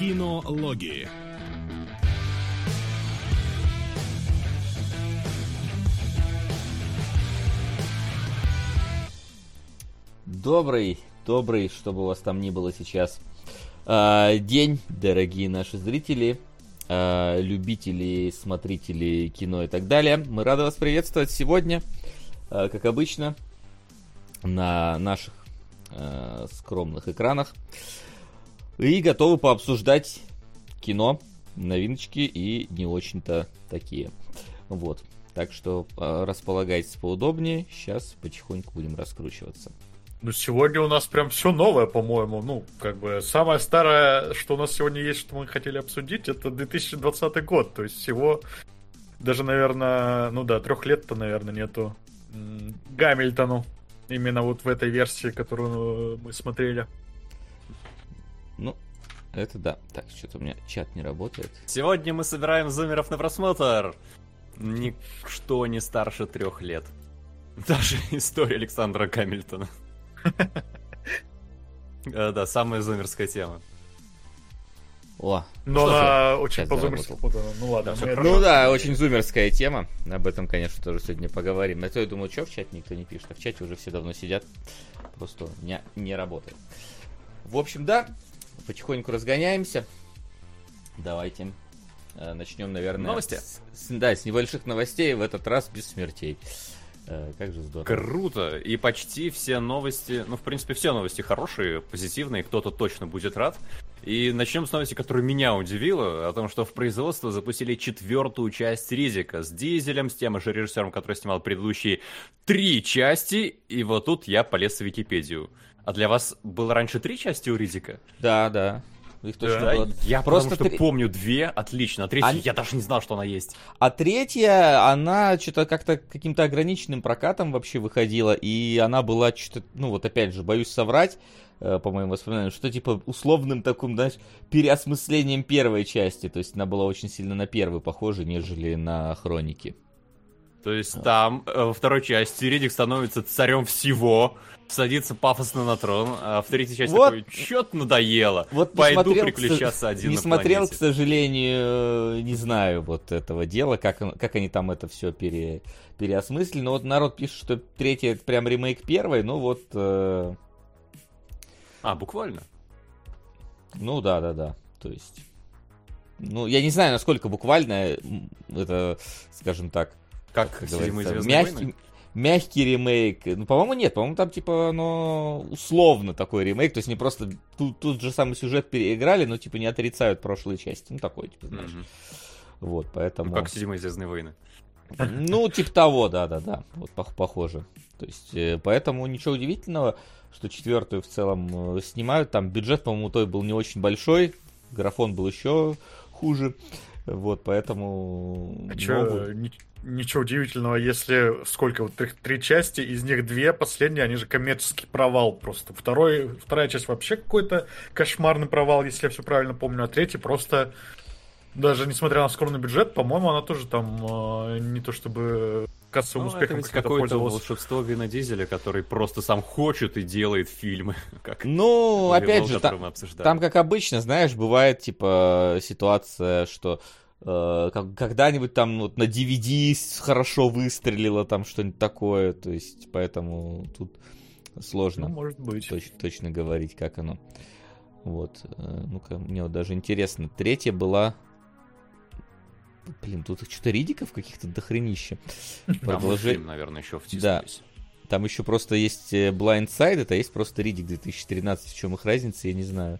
Кинологии. Добрый, добрый, чтобы у вас там ни было сейчас. А, день, дорогие наши зрители, а, любители, смотрители кино и так далее. Мы рады вас приветствовать сегодня, а, как обычно, на наших скромных экранах. И готовы пообсуждать кино, новиночки и не очень-то такие. Вот. Так что располагайтесь поудобнее. Сейчас потихоньку будем раскручиваться. Ну, сегодня у нас прям все новое, по-моему. Ну, как бы, самое старое, что у нас сегодня есть, что мы хотели обсудить, это 2020 год. То есть всего даже, наверное, ну да, трех лет-то, наверное, нету Гамильтону. Именно вот в этой версии, которую мы смотрели. Ну, это да. Так, что-то у меня чат не работает. Сегодня мы собираем зумеров на просмотр. Никто не старше трех лет. Даже история Александра Гамильтона. Да, самая зумерская тема. О, Но она очень по-зумерски Ну ладно. Ну да, очень зумерская тема. Об этом, конечно, тоже сегодня поговорим. А то я думаю, что в чате никто не пишет. А в чате уже все давно сидят. Просто не, не работает. В общем, да, потихоньку разгоняемся. Давайте э, начнем, наверное... Новости? С, с, да, с небольших новостей, в этот раз без смертей. Э, как же здорово. Круто. И почти все новости, ну, в принципе, все новости хорошие, позитивные, кто-то точно будет рад. И начнем с новости, которая меня удивила, о том, что в производство запустили четвертую часть Ризика с Дизелем, с тем же режиссером, который снимал предыдущие три части, и вот тут я полез в Википедию. А для вас было раньше три части у Ризика? Да, да. Их точно да, было. Я просто что три... помню две, отлично. А третья, а... я даже не знал, что она есть. А третья, она что-то как-то каким-то ограниченным прокатом вообще выходила, и она была что-то, ну вот опять же, боюсь соврать, э, по моим воспоминаниям, что типа условным таким, знаешь, переосмыслением первой части. То есть она была очень сильно на первую похожа, нежели на хроники. То есть там э, во второй части Ридик становится царем всего, садится пафосно на трон, а в третьей части вот, такой, чё-то надоело, вот пойду смотрел, приключаться один Не смотрел, планете. к сожалению, не знаю вот этого дела, как, как они там это все пере, переосмыслили, но вот народ пишет, что третья это прям ремейк первой, ну вот... Э... А, буквально? Ну да, да, да, то есть... Ну, я не знаю, насколько буквально это, скажем так, как, как говорится, мягкий, мягкий ремейк. Ну, по-моему, нет. По-моему, там, типа, оно условно такой ремейк. То есть не просто тут, тут же самый сюжет переиграли, но, типа, не отрицают прошлые части. Ну, такой, типа, знаешь. Mm-hmm. Вот, поэтому... Ну, как седьмые Звездные войны. Ну, типа того, да-да-да. Вот похоже. То есть, э, поэтому ничего удивительного, что четвертую в целом э, снимают. Там бюджет, по-моему, той был не очень большой. Графон был еще хуже. Вот, поэтому... А что, ничего удивительного, если сколько, вот три, три части, из них две последние, они же коммерческий провал просто. Второй, вторая часть вообще какой-то кошмарный провал, если я все правильно помню, а третий просто, даже несмотря на скромный бюджет, по-моему, она тоже там э, не то чтобы кассовым ну, успехом это какое-то волшебство Вина Дизеля, который просто сам хочет и делает фильмы. Как ну, опять же, там, там, как обычно, знаешь, бывает, типа, ситуация, что когда-нибудь там вот на DVD хорошо выстрелило там что-нибудь такое, то есть поэтому тут сложно ну, может быть. Точ- точно говорить, как оно. Вот, э, ну-ка, мне вот даже интересно. Третья была... Блин, тут что-то ридиков каких-то дохренища. Продолжение, наверное, еще втиснулись. Да. Там еще просто есть э, Blind Side, это есть просто Ридик 2013. В чем их разница, я не знаю.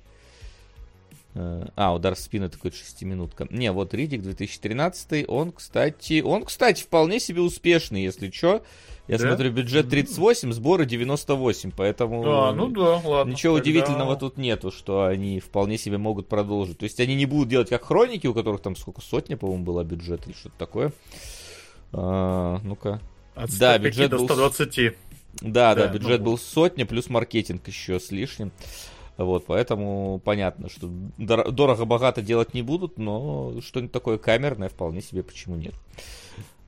Э, а, удар в спину такой шестиминутка. Не, вот Ридик 2013, он, кстати, он, кстати, вполне себе успешный, если что. Я да? смотрю, бюджет 38, сборы 98, поэтому... А, ну да, ладно. Ничего тогда... удивительного тут нету, что они вполне себе могут продолжить. То есть они не будут делать как Хроники, у которых там сколько, сотня, по-моему, была бюджет или что-то такое. А, ну-ка. От да, бюджет до 120. Был... Да, да, да, бюджет ну... был сотня, плюс маркетинг еще с лишним. Вот, поэтому понятно, что дорого-богато делать не будут, но что-нибудь такое камерное вполне себе почему нет.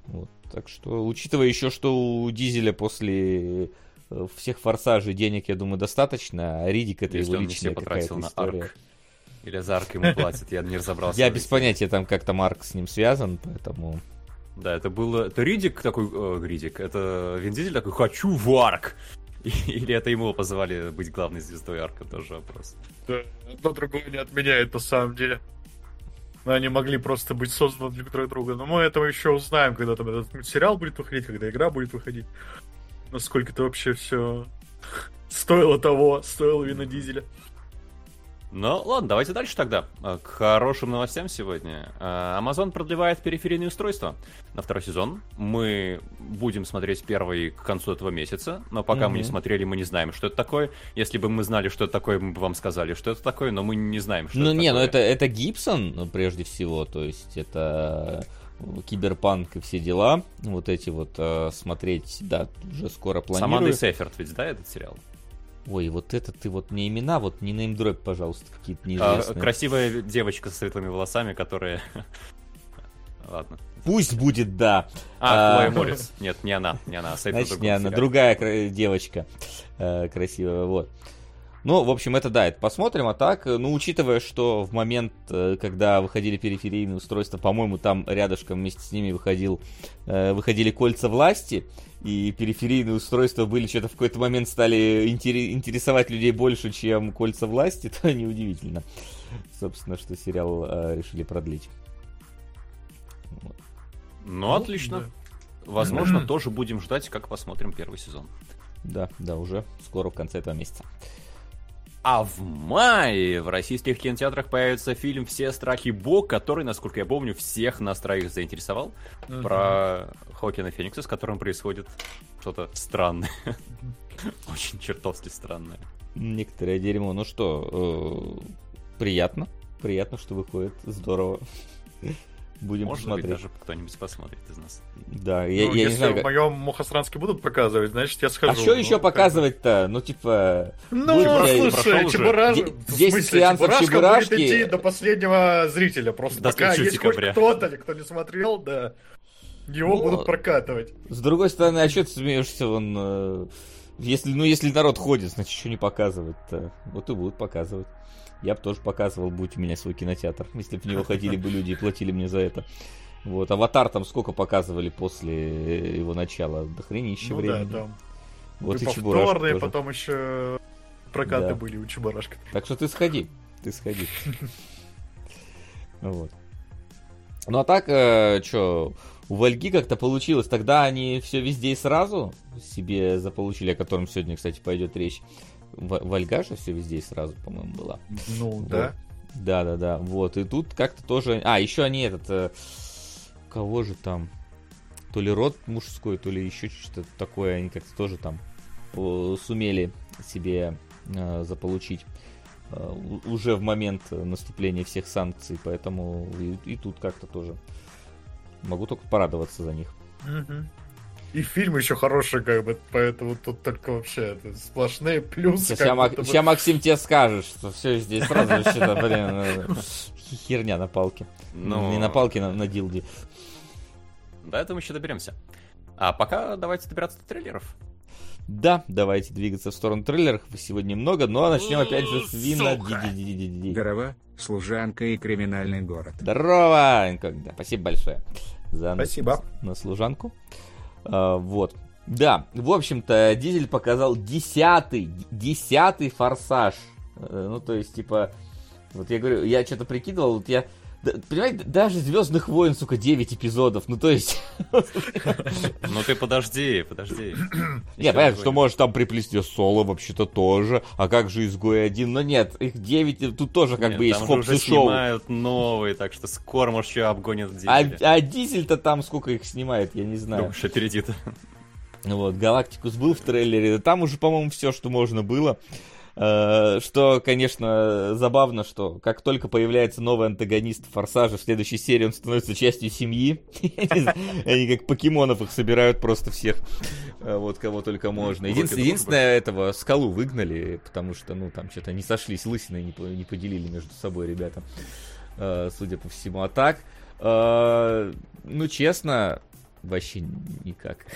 Вот, так что, учитывая еще, что у Дизеля после э, всех форсажей денег, я думаю, достаточно, а Ридик это Если его личная какая-то история. Арк. Или за арк ему платят, я не разобрался. Я без понятия, там как-то Марк с ним связан, поэтому... Да, это было... Это Ридик такой... Э, Ридик. Это Вин Дизель такой, хочу в арк. Или это ему позвали быть главной звездой арка, тоже вопрос. Да, одно другое не отменяет на самом деле. Но они могли просто быть созданы для друг друга. Но мы этого еще узнаем, когда там этот сериал будет выходить, когда игра будет выходить. Насколько это вообще все стоило того, стоило Вина Дизеля. Ну, ладно, давайте дальше тогда. А, к хорошим новостям сегодня. А, Amazon продлевает периферийные устройства на второй сезон. Мы будем смотреть первый к концу этого месяца, но пока mm-hmm. мы не смотрели, мы не знаем, что это такое. Если бы мы знали, что это такое, мы бы вам сказали, что это такое, но мы не знаем, что ну, это не, такое. Ну, это, это Гибсон, ну, прежде всего, то есть это киберпанк и все дела, вот эти вот э, смотреть, да, уже скоро планирую. С Амандой Сейферт ведь, да, этот сериал? Ой, вот это ты вот мне имена, вот не неймдроп, пожалуйста, какие-то неизвестные. А, красивая девочка с светлыми волосами, которая... Ладно. Пусть будет, да. А, Хлоя Морец. Нет, не она, не она. Значит, не она, другая девочка э, красивая, вот. Ну, в общем, это да, это посмотрим. А так, ну, учитывая, что в момент, э, когда выходили периферийные устройства, по-моему, там рядышком вместе с ними выходил, э, выходили кольца власти, и периферийные устройства были что-то в какой-то момент стали интересовать людей больше, чем кольца власти, то неудивительно, собственно, что сериал э, решили продлить. Ну, ну отлично. Да. Возможно, тоже будем ждать, как посмотрим первый сезон. Да, да, уже скоро в конце этого месяца. А в мае в российских кинотеатрах появится фильм «Все страхи Бог», который, насколько я помню, всех нас троих заинтересовал. Угу. Про Хокина Феникса, с которым происходит что-то странное. Очень чертовски странное. Некоторое дерьмо. Ну что, э, приятно. Приятно, что выходит. Здорово. Будем Может смотреть. быть, даже кто-нибудь посмотрит из нас. Да, я, ну, я не знаю. В моем Мухосранске будут показывать, значит, я схожу. А что ну, еще показывать-то? Ну, типа... Ну, слушай, Чебурашка... 10 сеансов Чебурашки... будет идти до последнего зрителя. Просто до пока есть декабря. хоть кто-то, кто не смотрел, да, его ну, будут прокатывать. С другой стороны, а что ты смеешься, он... Э, если, ну, если народ ходит, значит, что не показывать-то? Вот и будут показывать. Я бы тоже показывал, будь у меня свой кинотеатр, если бы в него ходили бы люди и платили мне за это. Вот, Аватар там сколько показывали после его начала? До хренища ну, времени. Да, там. Вот и, и повторные, потом еще прокаты да. были у Чебурашка. Так что ты сходи, ты сходи. Вот. Ну а так, э, что, у Вальги как-то получилось. Тогда они все везде и сразу себе заполучили, о котором сегодня, кстати, пойдет речь. Вальга же все везде сразу, по-моему, была. Ну, вот. да. Да, да, да. Вот. И тут как-то тоже. А, еще они этот. Э, кого же там? То ли род мужской, то ли еще что-то такое. Они как-то тоже там э, сумели себе э, заполучить э, уже в момент наступления всех санкций. Поэтому и, и тут как-то тоже могу только порадоваться за них. Угу. И фильм еще хороший, как бы, поэтому тут только вообще это сплошные плюсы. Сейчас, Мак... бы... сейчас Максим тебе скажет, что все здесь сразу вообще блин, э, херня на палке. Но... Не на палке, на, на дилде. До этого мы еще доберемся. А пока давайте добираться до трейлеров. Да, давайте двигаться в сторону трейлеров. Сегодня много, но начнем опять же с Вина. Здорово, служанка и криминальный город. Здорово! Спасибо большое за Спасибо. На, на служанку. А, вот. Да, в общем-то, Дизель показал десятый, десятый форсаж. Э, ну, то есть, типа, вот я говорю, я что-то прикидывал, вот я да, понимаете, даже Звездных войн, сука, 9 эпизодов. Ну, то есть. Ну ты подожди, подожди. Не, понятно, что можешь там приплести соло вообще-то тоже. А как же изгой один? Но нет, их 9, тут тоже как бы есть хопс и шоу. снимают новые, так что скоро, может, еще обгонят а, а дизель-то там сколько их снимает, я не знаю. Думаешь, опередит. Вот, Галактикус был в трейлере, там уже, по-моему, все, что можно было. Э, что, конечно, забавно, что как только появляется новый антагонист Форсажа, в следующей серии он становится частью семьи. Они как покемонов их собирают просто всех, э, вот кого только можно. Единственное, этого скалу выгнали, потому что, ну, там что-то не сошлись, лысины не поделили между собой ребята, э, судя по всему. А так, ну, честно, вообще никак.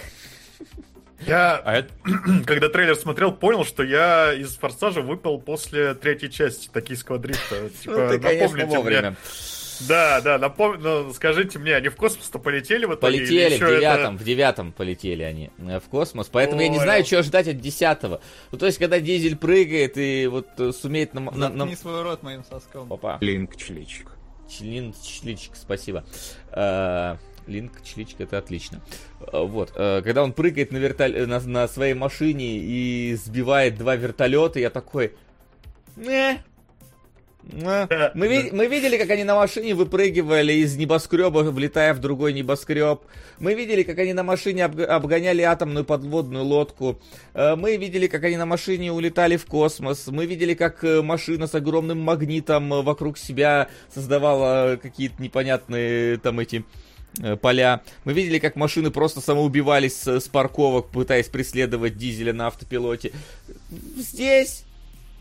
Я, а это... когда трейлер смотрел, понял, что я из «Форсажа» выпал после третьей части «Токийского дрифта». Типа, ну, ты, конечно, вовремя. Мне... Да, да, напом... ну, скажите мне, они в космос-то полетели в итоге? Полетели, в девятом, это... в девятом полетели они э, в космос, поэтому Ой, я не знаю, чего ждать от десятого. Ну, то есть, когда Дизель прыгает и вот э, сумеет... На, на, на... Не свой рот моим соском. Опа. Линк чличик. Линк чличик, спасибо. Uh... Линк, чличка, это отлично. Вот, когда он прыгает на, вертол... на, на своей машине и сбивает два вертолета, я такой... Не, мы, ви- мы видели, как они на машине выпрыгивали из небоскреба, влетая в другой небоскреб. Мы видели, как они на машине об- обгоняли атомную подводную лодку. Э, мы видели, как они на машине улетали в космос. Мы видели, как э, машина с огромным магнитом э, вокруг себя создавала какие-то непонятные там эти поля. Мы видели, как машины просто самоубивались с, с парковок, пытаясь преследовать дизеля на автопилоте. Здесь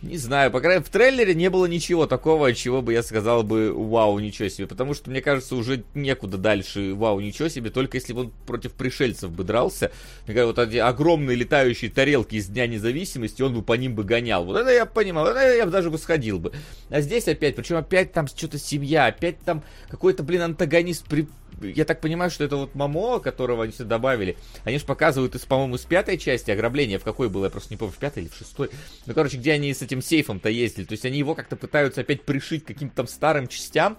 не знаю, по крайней мере, в трейлере не было ничего такого, чего бы я сказал бы вау, ничего себе. Потому что, мне кажется, уже некуда дальше вау, ничего себе, только если бы он против пришельцев бы дрался. Мне кажется, вот эти огромные летающие тарелки из Дня Независимости, он бы по ним бы гонял. Вот это я понимал, это я даже бы сходил бы. А здесь опять, причем опять там что-то семья, опять там какой-то, блин, антагонист при я так понимаю, что это вот Мамо, которого они сюда добавили, они же показывают, из, по-моему, из пятой части ограбления, в какой было, я просто не помню, в пятой или в шестой. Ну, короче, где они с этим сейфом-то ездили. То есть они его как-то пытаются опять пришить каким-то там старым частям.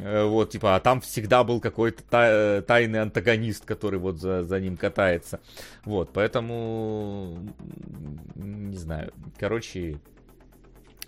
Э, вот, типа, а там всегда был какой-то та- тайный антагонист, который вот за, за ним катается. Вот, поэтому... Не знаю. Короче,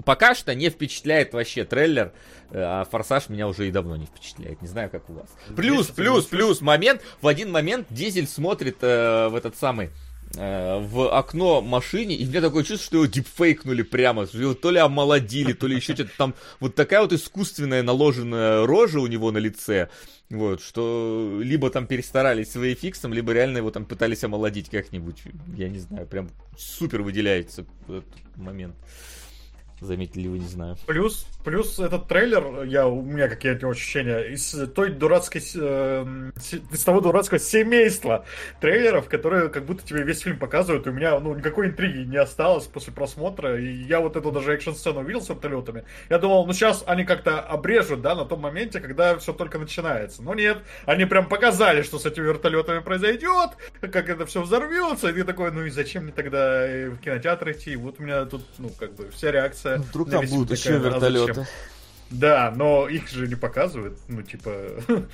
Пока что не впечатляет вообще трейлер, э, а Форсаж меня уже и давно не впечатляет. Не знаю, как у вас. Плюс, плюс, плюс, момент. В один момент Дизель смотрит э, в этот самый э, в окно машине, и мне такое чувство, что его дипфейкнули прямо, что его то ли омолодили, то ли еще что-то там, вот такая вот искусственная наложенная рожа у него на лице, вот, что либо там перестарались с фиксом, либо реально его там пытались омолодить как-нибудь, я не знаю, прям супер выделяется этот момент. Заметили вы, не знаю. Плюс, плюс этот трейлер, я, у меня какие то ощущения, из той дурацкой, э, из того дурацкого семейства трейлеров, которые как будто тебе весь фильм показывают, и у меня, ну, никакой интриги не осталось после просмотра, и я вот эту даже экшн-сцену увидел с вертолетами, я думал, ну, сейчас они как-то обрежут, да, на том моменте, когда все только начинается. Но нет, они прям показали, что с этими вертолетами произойдет, как это все взорвется, и ты такой, ну, и зачем мне тогда в кинотеатр идти? Вот у меня тут, ну, как бы, вся реакция ну, вдруг там будут еще вертолеты. Да, но их же не показывают. Ну, типа,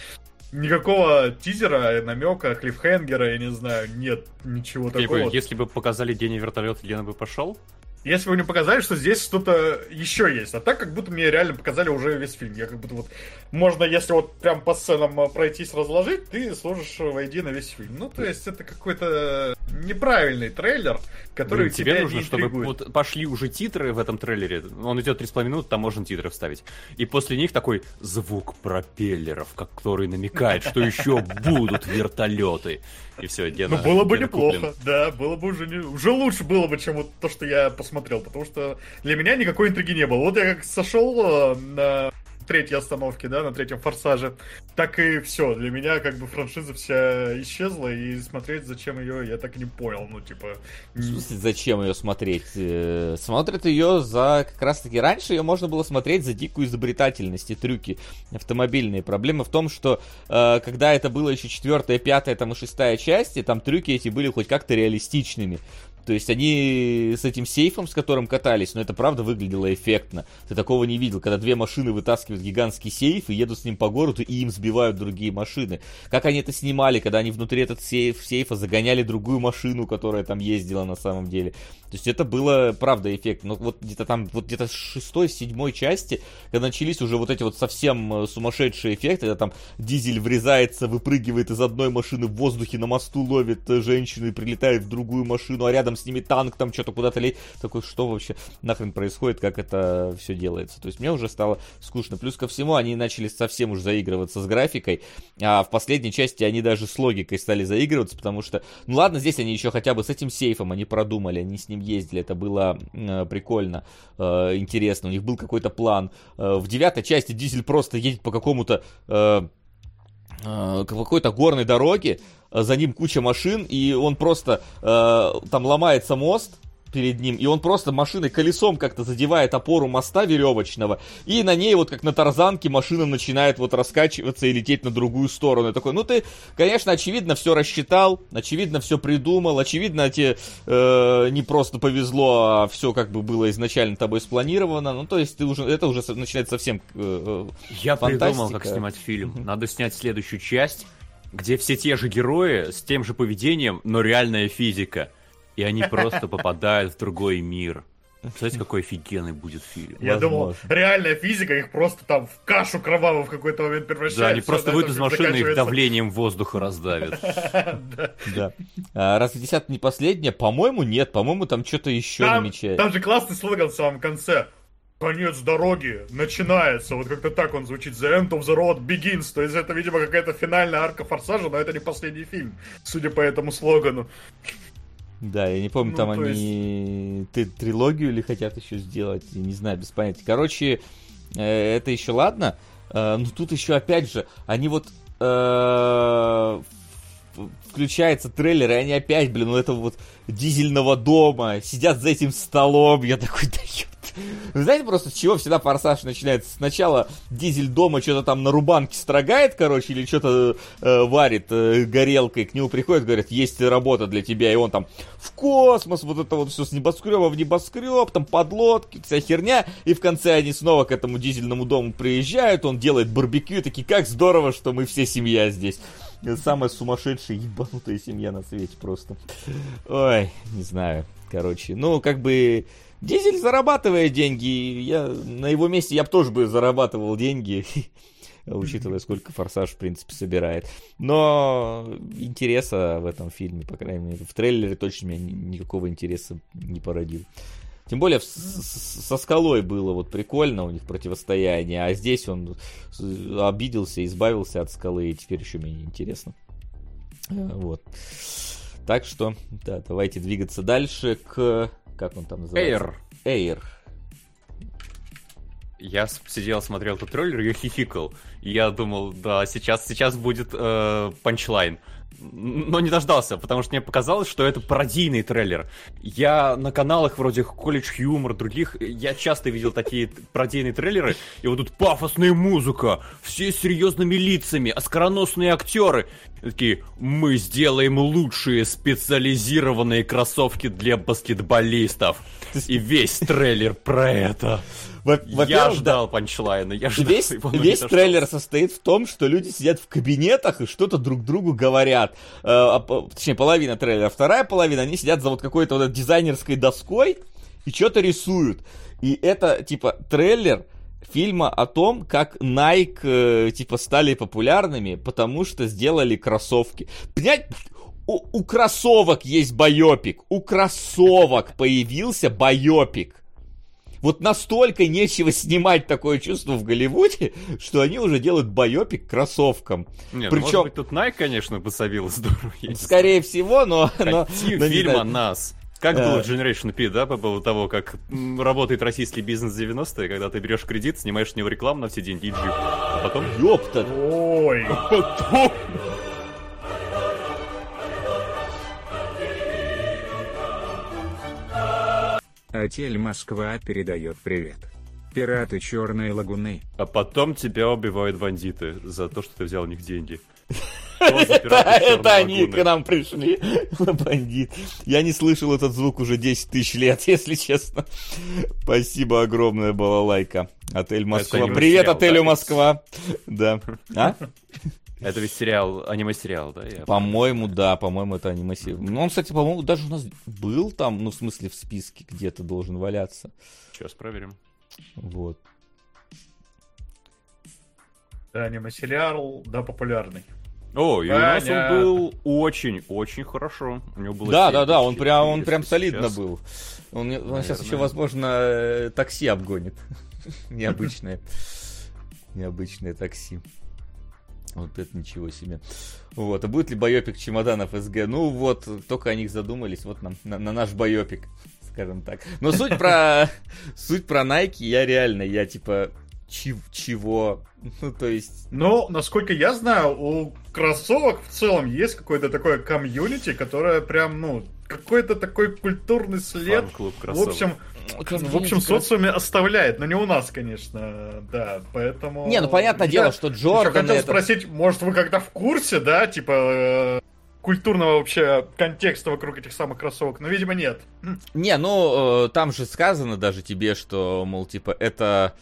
никакого тизера, намека, клиффхенгера, я не знаю, нет ничего такого. Если бы показали день вертолета, Лена бы пошел? Если бы мне показали, что здесь что-то еще есть. А так, как будто мне реально показали уже весь фильм. Я как будто вот... Можно, если вот прям по сценам э, пройтись, разложить, ты сложишь воедино весь фильм. Ну, то есть, это какой-то неправильный трейлер, который Блин, тебе нужно, чтобы вот пошли уже титры в этом трейлере. Он идет 3,5 минуты, там можно титры вставить. И после них такой звук пропеллеров, который намекает, что еще будут вертолеты. И все, Гена. Ну, было бы неплохо, да, было бы уже, не... уже лучше было бы, чем вот то, что я посмотрел, потому что для меня никакой интриги не было. Вот я как сошел э, на третьей остановке, да, на третьем форсаже, так и все. Для меня как бы франшиза вся исчезла, и смотреть, зачем ее, я так и не понял. Ну, типа... В смысле, зачем ее смотреть? Э, смотрят ее за... Как раз таки раньше ее можно было смотреть за дикую изобретательность и трюки автомобильные. Проблема в том, что э, когда это было еще четвертая, пятая, там и шестая части, там трюки эти были хоть как-то реалистичными. То есть они с этим сейфом, с которым катались, но это правда выглядело эффектно. Ты такого не видел, когда две машины вытаскивают гигантский сейф и едут с ним по городу, и им сбивают другие машины. Как они это снимали, когда они внутри этот сейф, сейфа загоняли другую машину, которая там ездила на самом деле. То есть это было, правда, эффектно. Но вот где-то там, вот где-то шестой, седьмой части, когда начались уже вот эти вот совсем э, сумасшедшие эффекты, когда там дизель врезается, выпрыгивает из одной машины в воздухе, на мосту ловит э, женщину и прилетает в другую машину, а рядом с ними танк там что-то куда-то лезет. Такой, что вообще нахрен происходит, как это все делается. То есть мне уже стало скучно. Плюс ко всему, они начали совсем уж заигрываться с графикой, а в последней части они даже с логикой стали заигрываться, потому что, ну ладно, здесь они еще хотя бы с этим сейфом они продумали, они с ним ездили, это было э, прикольно, э, интересно, у них был какой-то план. Э, в девятой части Дизель просто едет по какому-то... Э, какой-то горной дороге, э, за ним куча машин, и он просто э, там ломается мост, перед ним, и он просто машиной колесом как-то задевает опору моста веревочного, и на ней вот как на тарзанке машина начинает вот раскачиваться и лететь на другую сторону. И такой, ну ты, конечно, очевидно все рассчитал, очевидно все придумал, очевидно тебе э, не просто повезло, а все как бы было изначально тобой спланировано. Ну то есть ты уже, это уже начинает совсем э, Я фантастика. придумал, как снимать фильм. Надо снять следующую часть, где все те же герои с тем же поведением, но реальная физика и они просто попадают в другой мир. Представляете, какой офигенный будет фильм. Я думал, реальная физика их просто там в кашу кровавую в какой-то момент превращает. Да, они просто выйдут из машины и их давлением воздуха раздавят. Да. А разве десятка не последняя? По-моему, нет. По-моему, там что-то еще намечается. Там же классный слоган в самом конце. Конец дороги начинается. Вот как-то так он звучит. The end of the road begins. То есть это, видимо, какая-то финальная арка форсажа, но это не последний фильм, судя по этому слогану. Да, я не помню, ну, там они есть... трилогию или хотят еще сделать, я не знаю, без понятия. Короче, э, это еще ладно, э, но тут еще опять же, они вот э, включается трейлер, и они опять, блин, ну этого вот дизельного дома, сидят за этим столом, я такой, да вы знаете просто, с чего всегда форсаж начинается? Сначала дизель дома что-то там на рубанке строгает, короче, или что-то э, варит э, горелкой, к нему приходят, говорят, есть работа для тебя, и он там в космос, вот это вот все с небоскреба в небоскреб, там подлодки, вся херня, и в конце они снова к этому дизельному дому приезжают, он делает барбекю, такие, как здорово, что мы все семья здесь. Самая сумасшедшая ебанутая семья на свете просто. Ой, не знаю. Короче, ну, как бы Дизель зарабатывает деньги. Я, на его месте я бы тоже бы зарабатывал деньги, учитывая, сколько форсаж, в принципе, собирает. Но интереса в этом фильме, по крайней мере, в трейлере точно меня никакого интереса не породил. Тем более со скалой было вот прикольно у них противостояние, а здесь он обиделся, избавился от скалы, и теперь еще менее интересно. Э, вот. Так что, да, давайте двигаться дальше к как он там называется? Air. Air. Я сидел, смотрел этот трейлер, я хихикал. И я думал, да, сейчас, сейчас будет э, панчлайн но не дождался, потому что мне показалось, что это пародийный трейлер. Я на каналах вроде College Humor, других, я часто видел такие пародийные трейлеры, и вот тут пафосная музыка, все с серьезными лицами, оскароносные актеры. Такие, мы сделаем лучшие специализированные кроссовки для баскетболистов. И весь трейлер про это. Я ждал да, панчлайна, я ждал Весь, его, весь трейлер состоит в том, что люди сидят в кабинетах и что-то друг другу говорят. Э, а, точнее, половина трейлера. Вторая половина, они сидят за вот какой-то вот дизайнерской доской и что-то рисуют. И это, типа, трейлер фильма о том, как Nike, э, типа, стали популярными, потому что сделали кроссовки. Понять, у, у кроссовок есть байопик. У кроссовок появился байопик вот настолько нечего снимать такое чувство в Голливуде, что они уже делают байопик кроссовкам. Не, Причем... ну, может быть, тут Nike, конечно, пособил здорово. Скорее всего, но... но, но фильм о нас. Как было Generation P, да, по поводу того, как работает российский бизнес 90-е, когда ты берешь кредит, снимаешь с него рекламу на все деньги и джип. А потом... Ёпта! Ой! Отель Москва передает привет. Пираты Черной Лагуны. А потом тебя убивают бандиты за то, что ты взял у них деньги. Это они к нам пришли, бандит. Я не слышал этот звук уже 10 тысяч лет, если честно. Спасибо огромное, балалайка. Отель Москва. Привет, отелю Москва. Да. А? Это ведь сериал, аниме-сериал, да? По-моему, да, по-моему, это аниме-сериал. Ну, он, кстати, по-моему, даже у нас был там, ну, в смысле, в списке где-то должен валяться. Сейчас проверим. Вот. Да, аниме-сериал, да, популярный. О, и у нас он был очень-очень хорошо. У него было да, да, да, он прям, он прям солидно был. Он, он сейчас еще, возможно, э, такси обгонит. Необычное. Необычное такси. Вот это ничего себе. Вот, а будет ли байопик чемоданов СГ? Ну вот, только о них задумались, вот нам, на, на наш байопик, скажем так. Но суть про, суть про Nike, я реально, я типа, чего? Ну, то есть... Но, насколько я знаю, у кроссовок в целом есть какое-то такое комьюнити, которое прям, ну, какой-то такой культурный след. Фан-клуб В кроссовок. общем, в общем, социуме оставляет, но не у нас, конечно, да, поэтому... Не, ну понятное Я дело, что Джордан хотел это- спросить, может, вы когда в курсе, да, типа, э, культурного вообще контекста вокруг этих самых кроссовок? Но, видимо, нет. Не, ну, э, там же сказано даже тебе, что, мол, типа, это...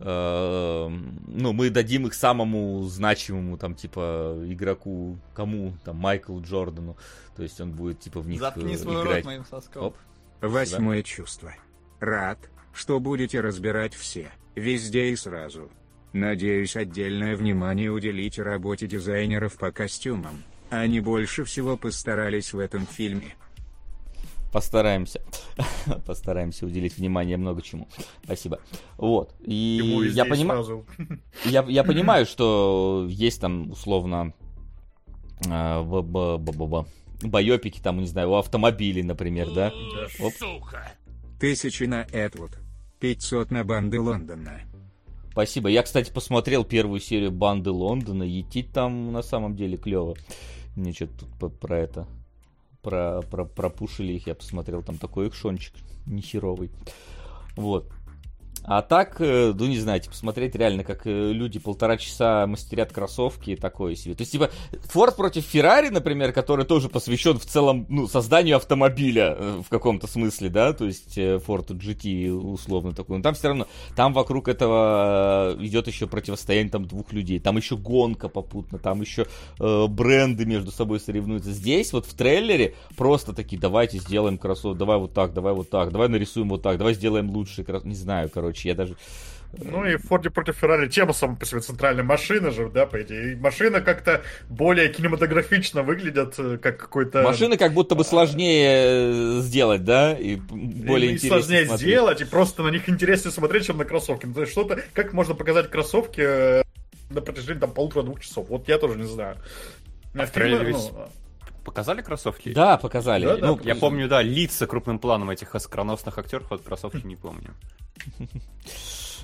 э, ну, мы дадим их самому значимому, там, типа, игроку, кому, там, Майклу Джордану. То есть он будет, типа, в них Заткни э, свой рот играть. моим соском. Оп. Восьмое чувство. Рад, что будете разбирать все, везде и сразу. Надеюсь, отдельное внимание уделите работе дизайнеров по костюмам. Они больше всего постарались в этом фильме. Постараемся. Постараемся уделить внимание много чему. Спасибо. Вот. И Ему я понимаю... сразу. Я, я понимаю, что есть там условно а, б- б- б- б- б- байопики, там, не знаю, у автомобилей, например, да? Оп. Тысячи на Эдвуд. 500 на банды Лондона. Спасибо. Я, кстати, посмотрел первую серию Банды Лондона. Етить там на самом деле клево. Мне что-то тут про это. Про, про, пропушили их, я посмотрел. Там такой экшончик нехеровый. Вот. А так, э, ну не знаю, типа, смотреть реально, как э, люди полтора часа мастерят кроссовки, такое себе. То есть, типа, Форд против Феррари, например, который тоже посвящен в целом, ну, созданию автомобиля э, в каком-то смысле, да, то есть Ford GT условно такой. Но там все равно, там вокруг этого идет еще противостояние там двух людей, там еще гонка попутно, там еще э, бренды между собой соревнуются. Здесь вот в трейлере просто такие, давайте сделаем кроссовок, давай вот так, давай вот так, давай нарисуем вот так, давай сделаем лучше, не знаю, короче, я даже... Ну и в Форде против Феррари тема сама по себе центральная машина же, да, по идее. И машина как-то более кинематографично выглядит, э, как какой-то... Машины как будто бы сложнее э, сделать, да, и более и интереснее сложнее смотреть. сделать, и просто на них интереснее смотреть, чем на кроссовки. Ну, то есть что-то, как можно показать кроссовки э, на протяжении там полутора-двух часов? Вот я тоже не знаю. А фильмы, ну, Показали кроссовки? Да, показали. Да, да, ну, показали. Я помню, да, лица крупным планом этих оскароносных актеров, вот кроссовки не помню.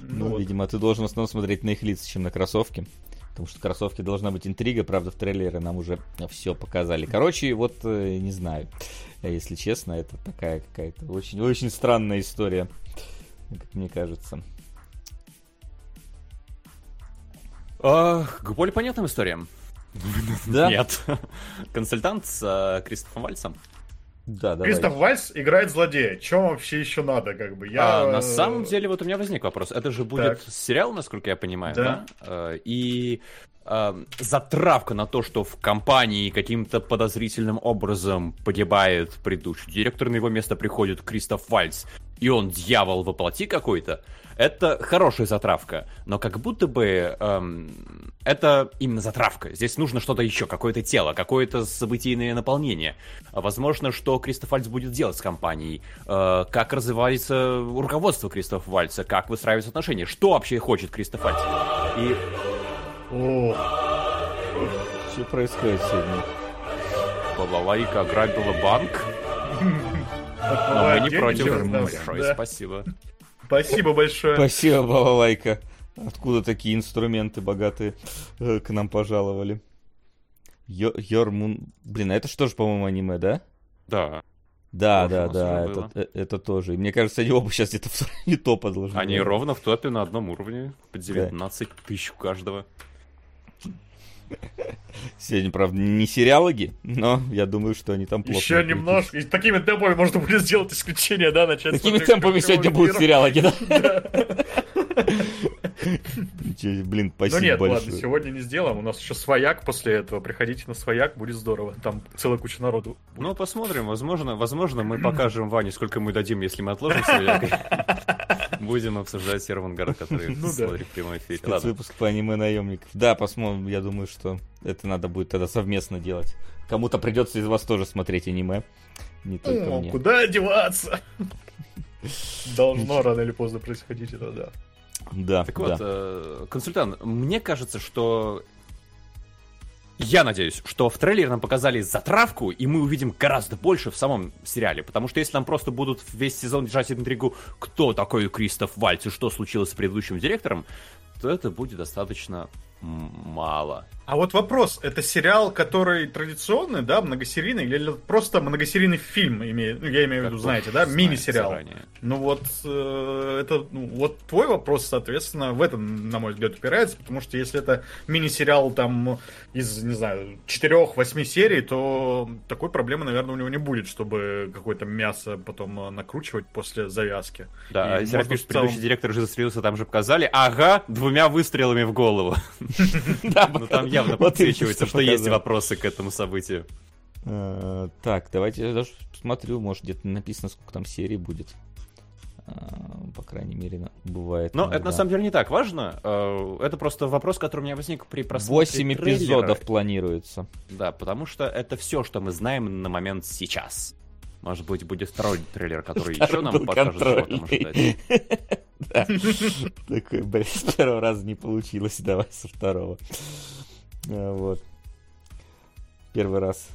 ну, вот. видимо, ты должен в основном смотреть на их лица, чем на кроссовки. Потому что кроссовки должна быть интрига, правда, в трейлере нам уже все показали. Короче, вот э, не знаю. Э, Если честно, это такая какая-то очень-очень странная история, как мне кажется. А, К более понятным историям. Да, Нет. Консультант с э, Кристофом Вальцем. да, давай. Кристоф Вальс играет злодея. Чем вообще еще надо, как бы? Я... А, на э, самом деле, вот у меня возник вопрос. Это же будет Так. сериал, насколько я понимаю, Да. да? Э, И э, затравка на то, что в компании каким-то подозрительным образом погибает предыдущий директор, на его место приходит Кристоф Вальц, и он дьявол воплоти какой-то, это хорошая затравка, но как будто бы эм, это именно затравка. Здесь нужно что-то еще, какое-то тело, какое-то событийное наполнение. Возможно, что Кристоф Вальц будет делать с компанией, э, как развивается руководство Кристоф Вальца, как выстраиваются отношения, что вообще хочет Кристоф Вальц. И О, Что происходит сегодня? Балалайка ограбила банк, но мы не против. Большое спасибо. Спасибо большое. Спасибо, Балалайка. Откуда такие инструменты богатые э, к нам пожаловали? Йо- Йормун... Блин, а это что же, по-моему, аниме, да? Да. Да, да, да, это, э, это тоже. И мне кажется, они оба сейчас где-то в топа должны Они быть. ровно в топе на одном уровне, по 19 тысяч у каждого. Сегодня, правда, не сериалоги, но я думаю, что они там плотно. Еще немножко. И такими темпами можно будет сделать исключение, да, начать Такими темпами сегодня эфир. будут сериалоги, да? Блин, Ну спасибо нет, ладно, большое. сегодня не сделаем. У нас еще свояк после этого. Приходите на свояк, будет здорово. Там целая куча народу. Ну, посмотрим. Возможно, возможно, мы покажем Ване, сколько мы дадим, если мы отложим свояк. Будем обсуждать Сервангард, который Ну да. смотрит в прямом эфире. Ладно. Спецвыпуск по аниме наемников. Да, посмотрим. Я думаю, что это надо будет тогда совместно делать. Кому-то придется из вас тоже смотреть аниме. Не только О, мне. куда деваться? Должно рано или поздно происходить это, да. Да, Так да. вот, э, консультант, мне кажется, что... Я надеюсь, что в трейлере нам показали затравку, и мы увидим гораздо больше в самом сериале. Потому что если нам просто будут весь сезон держать интригу, кто такой Кристоф Вальц и что случилось с предыдущим директором, то это будет достаточно мало. А вот вопрос, это сериал, который традиционный, да, многосерийный, или просто многосерийный фильм, имеет, ну, я имею в виду, знаете, да, мини-сериал. заранее. Ну вот, э, это, ну, вот твой вопрос, соответственно, в этом, на мой взгляд, упирается, потому что если это мини-сериал там из, не знаю, 4-8 серий, то такой проблемы, наверное, у него не будет, чтобы какое-то мясо потом э, накручивать после завязки. Да, И Серап можно пишет, целом- предыдущий директор же застрелился, там же показали. Ага, двумя выстрелами в голову. Да, Ну там явно подсвечивается, что есть вопросы к этому событию. Э, Так, давайте я даже посмотрю, может где-то написано, сколько там серий будет. А, По крайней мере, бывает. Но это на иногда. самом деле не так важно. Э, Это просто вопрос, который у меня возник при просмотре 8 трейлера. эпизодов планируется. Да, потому что это все, что мы знаем на момент сейчас. Может быть, будет второй трейлер, который еще нам покажет, что там. Да. Такой, блин, с первого раза не получилось, давай со второго. А, Вот. Первый раз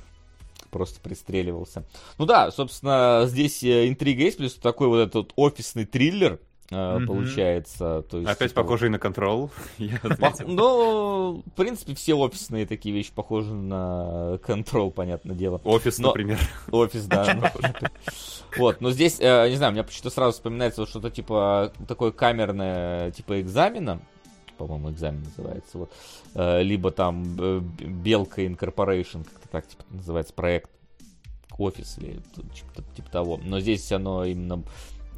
просто пристреливался. Ну да, собственно, здесь э, интрига есть, плюс такой вот этот офисный триллер Мгм. получается. То есть, Опять типа, похожий на контрол. Я Пох-. Ну, в принципе, все офисные такие вещи похожи на контрол, понятное дело. Офис, Но- например. Офис, да. Вот, но здесь, э, не знаю, мне почему-то сразу вспоминается что-то типа такое камерное, типа экзамена, по-моему, экзамен называется, вот, Э, либо там э, Белка Incorporation, как-то так типа называется проект, офис или типа, типа того. Но здесь оно именно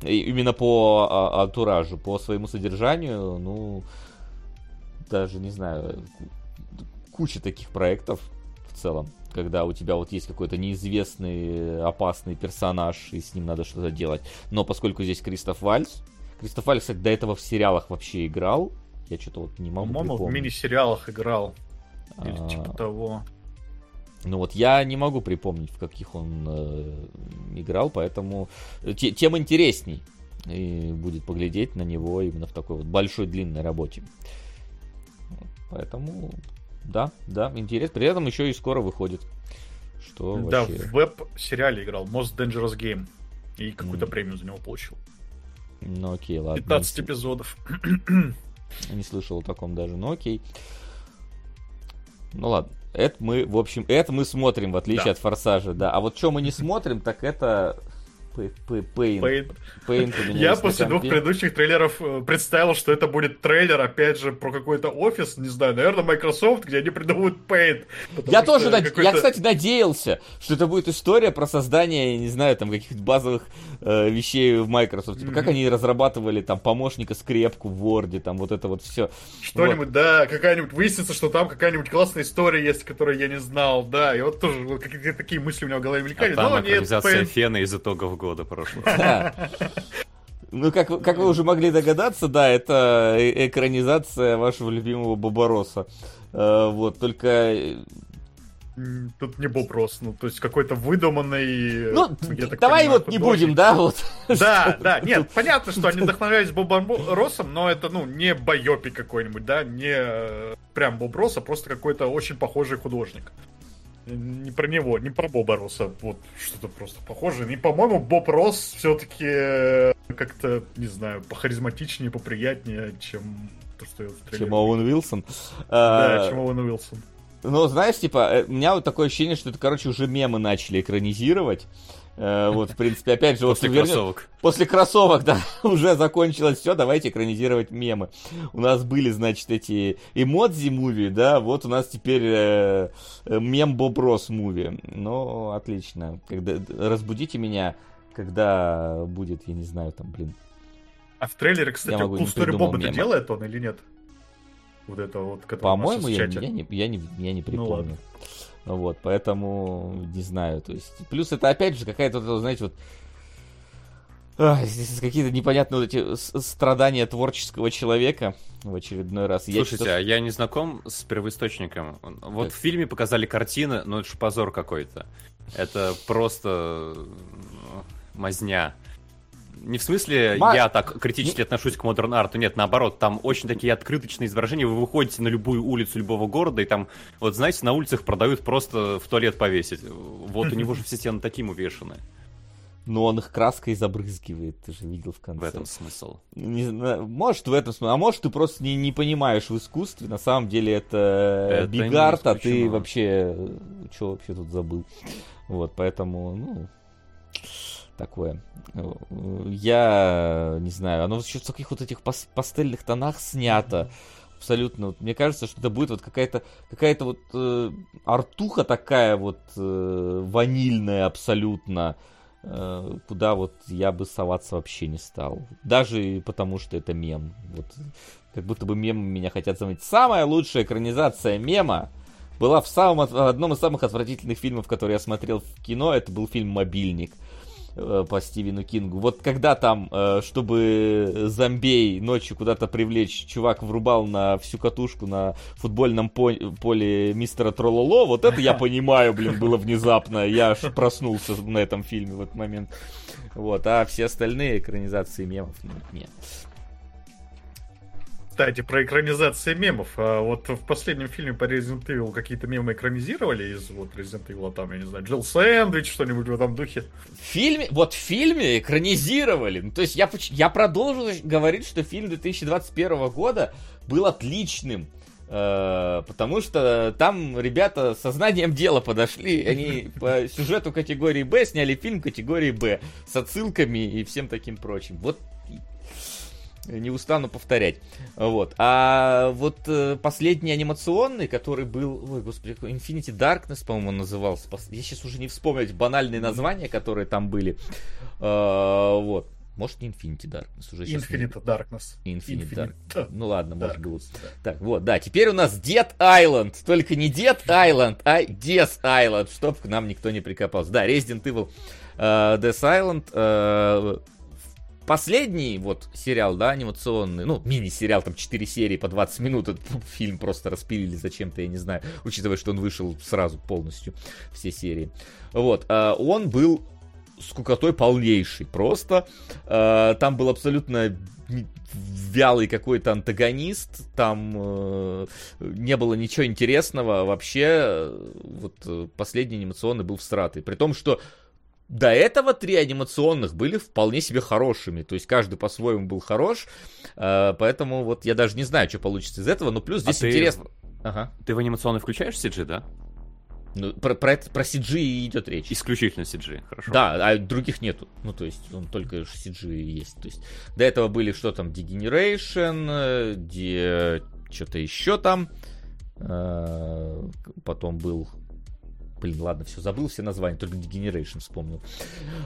именно по а, антуражу, по своему содержанию, ну, даже не знаю, куча таких проектов в целом, когда у тебя вот есть какой-то неизвестный опасный персонаж, и с ним надо что-то делать. Но поскольку здесь Кристоф Вальс, Кристоф Вальс, кстати, до этого в сериалах вообще играл, я что-то вот не могу По-моему, в мини-сериалах играл. Или А, типа того. Ну вот я не могу припомнить, в каких он э, играл, поэтому те- тем интересней и будет поглядеть на него именно в такой вот большой длинной работе. Поэтому да, да, интерес. При этом еще и скоро выходит. Что Да, вообще... в веб-сериале играл Most Dangerous Game. И какую-то Мгм. премию за него получил. Ну окей, ладно. 15 не, эпизодов. не слышал о таком даже, но окей. Ну ладно. Это мы, в общем, это мы смотрим, в отличие Да. от Форсажа, да. А вот что мы не смотрим, так это П- П- Paint. Paint. Paint у меня Я после двух предыдущих трейлеров э, представил, что это будет трейлер, опять же, про какой-то офис, не знаю, наверное, Microsoft, где они придумывают Paint. Я тоже, над- я, кстати, надеялся, что это будет история про создание, не знаю, там каких-то базовых э, вещей в Microsoft. Типа, как они разрабатывали там помощника скрепку в Word, там вот это вот все. Что-нибудь, да, какая-нибудь, выяснится, что там какая-нибудь классная история есть, которую я не знал, да, и вот тоже вот какие-то такие мысли у меня в голове А мелькали, там но нет. Фена из итогов года прошлого. Ну, как, вы- как вы уже могли догадаться, да, это э- экранизация вашего любимого Бобороса. Э, вот, только... Тут не Боб Росс, ну, то есть какой-то выдуманный... Ну, э, так давай понимаю, вот не будем, да, вот. Да, да, нет, понятно, что они вдохновлялись Бобом Бо- Россом, но это, ну, не байопик какой-нибудь, да, не э, прям Боб Росс, а просто какой-то очень похожий художник. Э, Не про него, не про Боба Росса, вот что-то просто похожее. И, по-моему, Боб Росс все-таки как-то, не знаю, похаризматичнее, поприятнее, чем то, что я трейлере Чем Оуэн Уилсон. Да, А, чем Оуэн Уилсон. Ну, знаешь, типа, э, у меня вот такое ощущение, что это, короче, уже мемы начали экранизировать. Э, Вот, в принципе, опять же, После кроссовок. После кроссовок, да, уже закончилось все, давайте экранизировать мемы. У нас были, значит, эти эмодзи муви, да, вот у нас теперь э, э, мем Боб Росс муви. Ну, отлично. Когда, разбудите меня, когда будет, я не знаю, там, блин. А в трейлере, кстати, придумал Bob это делает он или нет? Вот это вот, По-моему, я, я не, я, не, я не Ну припомню. ладно. Вот, поэтому не знаю. То есть, плюс это опять же какая-то, знаете, вот ах, здесь какие-то непонятные вот эти страдания творческого человека в очередной раз. Я Слушайте, что-то- а я не знаком с первоисточником. Вот Так. в фильме показали картины, но это ж позор какой-то. Это просто мазня. Не в смысле, Ма- я так критически отношусь к модерн арту, нет, наоборот, там очень такие открыточные изображения, вы выходите на любую улицу любого города, и там, вот знаете, на улицах продают просто в туалет повесить. Вот у него же все стены таким увешаны. но он их краской забрызгивает, ты же видел в конце. В этом смысл. Не может в этом смысл, а может ты просто не, не понимаешь в искусстве, на самом деле это, Это бигард, а ты вообще, что вообще тут забыл. Вот, поэтому, ну, такое. Я не знаю, оно еще в таких вот этих пас- пастельных тонах снято. Абсолютно. Вот Мне кажется, что это будет вот какая-то какая-то вот э, артуха такая вот э, ванильная абсолютно, э, куда вот я бы соваться вообще не стал. Даже потому, что это мем. Вот как будто бы мемы меня хотят заметить. Самая лучшая экранизация мема была в самом в одном из самых отвратительных фильмов, которые я смотрел в кино. Это был фильм «Мобильник» э, по Стивену Кингу. Вот когда там, э, чтобы зомбей ночью куда-то привлечь, чувак врубал на всю катушку на футбольном по- поле мистера Трололо, вот это я понимаю, блин, было внезапно. Я аж проснулся на этом фильме в этот момент. Вот, а все остальные экранизации мемов, ну, нет. Кстати, про экранизации мемов. А вот в последнем фильме по Resident Evil какие-то мемы экранизировали из вот Resident Evil, там, я не знаю, Джилл Сэндвич, что-нибудь в этом духе. В фильме, вот в фильме экранизировали. Ну, то есть я, я продолжу говорить, что фильм 2021 года был отличным. э, Потому что там ребята со знанием дела подошли, они по сюжету категории Б сняли фильм категории Б с отсылками и всем таким прочим. Вот не устану повторять. Вот. А вот э, последний анимационный, который был, ой, господи, Infinity Darkness, по-моему, он назывался. Я сейчас уже не вспомню эти банальные названия, которые там были. А, вот. Может, не Infinity Darkness уже сейчас. не- Infinite Darkness. Infinite Infinite Dark. Ну ладно, может Darkness, быть. да. Так, вот, да, теперь у нас Dead Island. Только не Dead Island, а Death Island, чтоб к нам никто не прикопался. Да, Resident Evil э, Death Island. э, Последний вот сериал, да, анимационный, ну, мини-сериал, там 4 серии по 20 минут, этот фильм просто распилили зачем-то, я не знаю, учитывая, что он вышел сразу полностью, все серии. Вот, э, он был скукотой полнейший, просто. Э, Там был абсолютно вялый какой-то антагонист, там э, не было ничего интересного вообще. э, Вот э, последний анимационный был всратый. При том, что до этого три анимационных были вполне себе хорошими. То есть каждый по-своему был хорош. Э, Поэтому вот я даже не знаю, что получится из этого. Но плюс А здесь ты- интересно. Ага. Ты в анимационный включаешь CG, да? Ну, про, про, это- про CG и идет речь. Исключительно CG, хорошо. Да, а других нету. Ну, то есть, он только CG есть. То есть, до этого были что там, Degeneration, э, где что-то еще там. Э, Потом был... Блин, ладно, все, забыл все названия, только Degeneration вспомнил.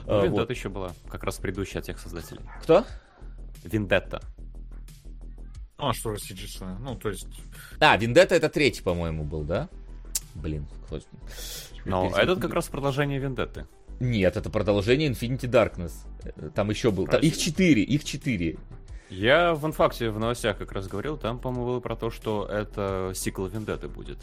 Ну, Э, Вендетта вот. еще была, как раз предыдущая от тех создателей. Кто? Вендетта. Ну, а что CG? Ну, то есть... А, Вендетта это третий, по-моему, был, да? Блин, хоть- Но Перед- этот как раз продолжение Вендетты. Нет, это продолжение Infinity Darkness. Там еще был. Там- их четыре, их четыре. Я в инфакте в новостях как раз говорил, там, по-моему, было про то, что это сиквел Вендетты будет.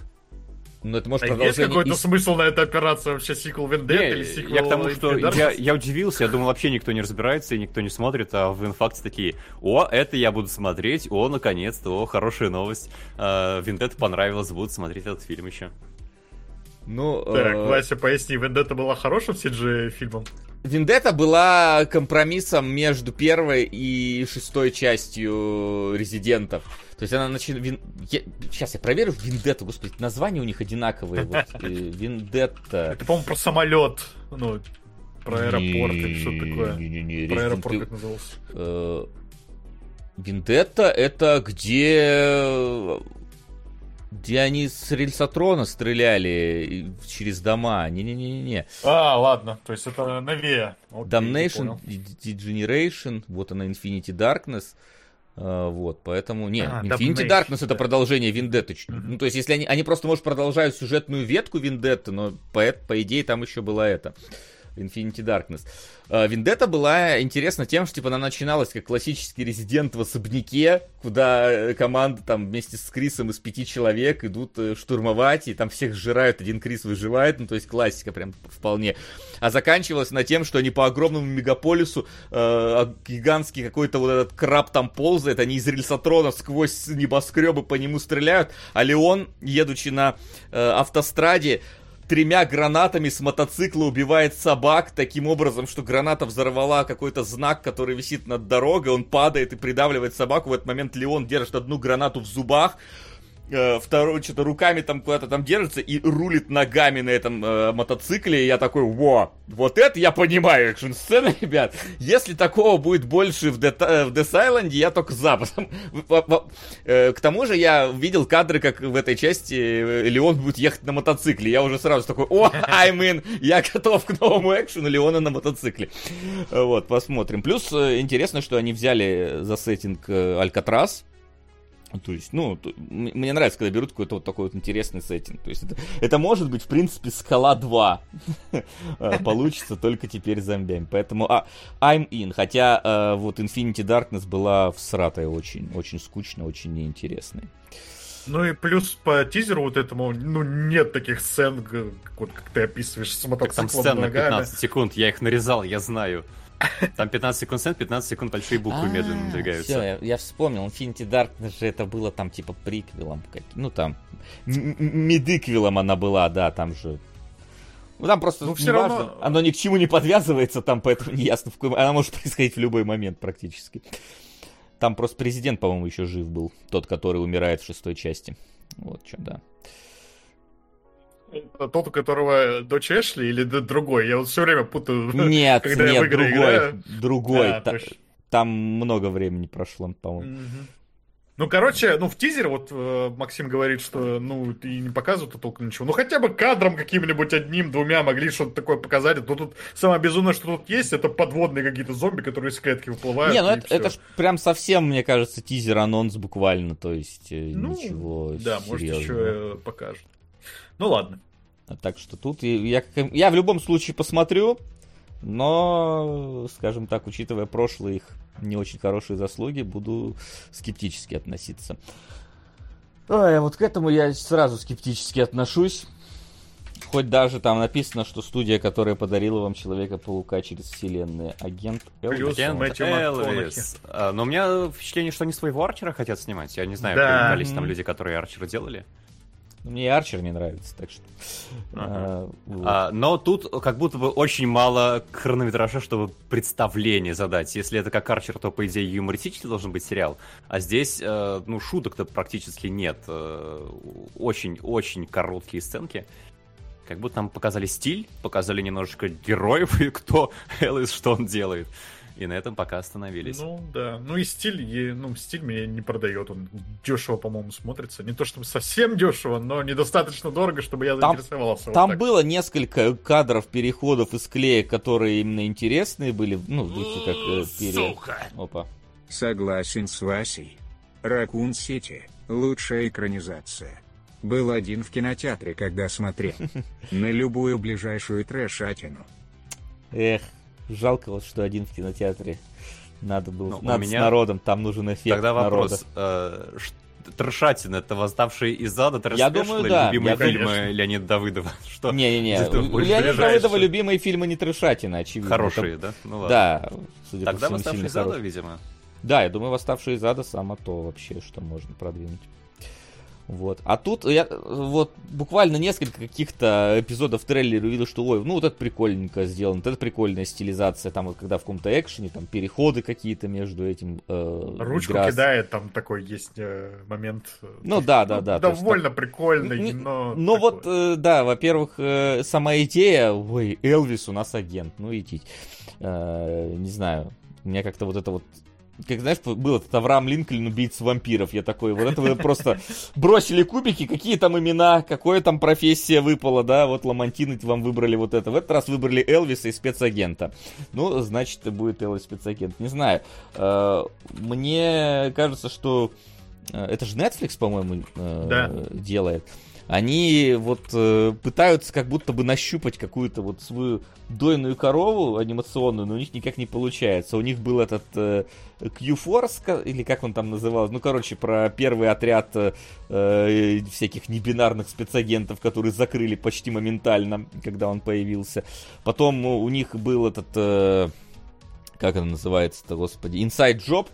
Но это может А есть продолжение... какой-то из- смысл на этой операции вообще? Сиквел Вендетта или сиквел я к тому, что я, я удивился, я думал, вообще никто не разбирается и никто не смотрит, а в инфакте такие, о, это я буду смотреть, о, наконец-то, о, хорошая новость. А, Вендетта понравилось, буду смотреть этот фильм еще. Ну, Так, э, Вася, поясни, Вендетта была хорошим CG фильмом? Вендетта была компромиссом между первой и шестой частью Резидентов. То есть она начинает... Сейчас я проверю Вендетту, господи, названия у них одинаковые. Вот, Вендетта. Это, по-моему, про самолет. Ну, про аэропорт или что-то такое. Не-не-не, Про аэропорт как назывался. Вендетта это где... Где они с рельсотрона стреляли через дома. Не-не-не-не. А, ладно, то есть это новее. Окей, Damnation. Degeneration, вот она Infinity Darkness. А, вот, поэтому, не, А, Infinity Damnation, Darkness это да. продолжение Вендетты. Мгм. Ну, то есть, если они, они просто, может, продолжают сюжетную ветку Вендетты, но по, по идее там еще была это. Infinity Darkness. А, Вендетта была интересна тем, что типа она начиналась как классический резидент в особняке, куда э, команда там вместе с Крисом из пяти человек идут э, штурмовать, и там всех сжирают, один Крис выживает, ну то есть классика прям вполне. А заканчивалась на тем, что они по огромному мегаполису, э, а гигантский какой-то вот этот краб там ползает, они из рельсотрона сквозь небоскребы по нему стреляют, а Леон, едучи на э, автостраде, тремя гранатами с мотоцикла убивает собак таким образом, что граната взорвала какой-то знак, который висит над дорогой, он падает и придавливает собаку. В этот момент Леон держит одну гранату в зубах, э, второй что-то руками там куда-то там держится и рулит ногами на этом э, мотоцикле. И я такой, во, вот это я понимаю экшн-сцены, ребят. Если такого будет больше в, Dead, э, в Death Island, я только за. Э, К тому же я видел кадры, как в этой части э, Леон будет ехать на мотоцикле. Я уже сразу такой, о, I'm in, я готов к новому экшену Леона на мотоцикле. Вот, посмотрим. Плюс интересно, что они взяли за сеттинг Алькатрас. То есть, ну, т- м- мне нравится, когда берут какой-то вот такой вот интересный сеттинг. То есть, это, это может быть, в принципе, скала 2. Э, Получится только теперь с зомбями. Поэтому а, I'm in. Хотя э, вот Infinity Darkness была всратая очень, очень скучно, очень неинтересной. Ну и плюс по тизеру вот этому, ну, нет таких сцен, как вот как ты описываешь, с Так мотоциклом там сцен на ногами. 15 секунд, я их нарезал, я знаю. Там 15 секунд сцен, 15 секунд большие буквы медленно Все, надвигаются. А, я, вспомнил, Infinity Darkness же это было там типа приквелом. Ну там, медиквелом она была, да, там же. Ну там просто Ну, важно, равно- оно ни к чему не подвязывается там, поэтому не ясно, в какой... она может происходить в любой момент практически. Там просто президент, по-моему, еще жив был, тот, который умирает в шестой части. Вот что, да. Это Тот, у которого дочь Эшли или другой? Я вот все время путаю. Нет, когда я в нет, игры другой, играю. другой. А, Та- точно. там много времени прошло, по-моему. Ну, короче, ну, в тизере вот э, Максим говорит, что, ну, и не показывают толком ничего. Ну, хотя бы кадром каким-нибудь одним, двумя могли что-то такое показать. То тут самое безумное, что тут есть, это подводные какие-то зомби, которые из клетки выплывают. Не, ну это, это ж прям совсем, мне кажется, тизер-анонс буквально, то есть э, Ну, ничего Да, может, серьезного. еще э, покажут. Ну, ладно. А Так что тут я, я в любом случае посмотрю, но, скажем так, учитывая прошлые их не очень хорошие заслуги, буду скептически относиться. Ой, а вот к этому я сразу скептически отношусь. Хоть даже там написано, что студия, которая подарила вам Человека-паука через вселенные, агент Элвис. Агент Мэтью Элвис. А, Но у меня впечатление, что они своего Арчера хотят снимать. Я не знаю, Да. появлялись там люди, которые Арчера делали. Мне и Арчер не нравится, так что... Ага. а, вот. А, но тут как будто бы очень мало хронометража, чтобы представление задать. Если это как Арчер, то, по идее, юмористический должен быть сериал. А здесь, э, ну, шуток-то практически нет. Очень-очень короткие сценки. Как будто нам показали стиль, показали немножечко героев и кто Элвис, что он делает. И на этом пока остановились. Ну, да. Ну, и стиль, и, ну, стиль меня не продает. Он дешево, по-моему, смотрится. Не то чтобы совсем дешево, но недостаточно дорого, чтобы я Там- заинтересовался. вот Там так. было несколько кадров, переходов из клеек, которые именно интересные были. Ну, в духе как э, пере... Опа. Согласен с Васей. Ракун Сити – лучшая экранизация. Был один в кинотеатре, когда смотрел. На любую ближайшую трэшатину. Эх, жалко вот, что один в кинотеатре. Надо было, Ну, надо меня- с народом, там нужен эффект Тогда народа. вопрос. э, ш- Трешатин, это восставшие из ада Я трэш думаю, да. любимые Я фильмы конечно. Леонида Давыдова. Что? Не-не-не, Леонида. Давыдова любимые фильмы не трешатина, очевидно. Хорошие, Это- да? Ну ладно. Да, судя Тогда по всему, восставшие из ада, хорошие. видимо. Да, я думаю, восставшие из ада само то вообще, что можно продвинуть. Вот. А тут я вот буквально несколько каких-то эпизодов трейлера увидел, что ой, ну вот это прикольненько сделано, вот это прикольная стилизация, там вот когда в каком-то экшене, там переходы какие-то между этим. э, Ручку игра кидает, там такой есть э, момент. э, Ну да, да, да. то есть Довольно прикольный, Не- но... Ну такой. вот, э, да, во-первых, э, сама идея, ой, Элвис у нас агент, ну идти. Э, не знаю, меня как-то вот это вот как знаешь, был этот Авраам Линкольн, убийца вампиров. Я такой, вот это вы просто бросили кубики, какие там имена, какая там профессия выпала, да, вот Ламантины вам выбрали вот это. В этот раз выбрали Элвиса и спецагента. Ну, значит, будет Элвис спецагент. Не знаю. Э, Мне кажется, что э, это же Netflix, по-моему, э, Да. делает. Они вот э, пытаются как будто бы нащупать какую-то вот свою дойную корову анимационную, но у них никак не получается. У них был этот э, Q-Force, или как он там назывался, ну, короче, про первый отряд э, э, всяких небинарных спецагентов, которые закрыли почти моментально, когда он появился. Потом у них был этот, э, как он называется-то, господи, Inside Job,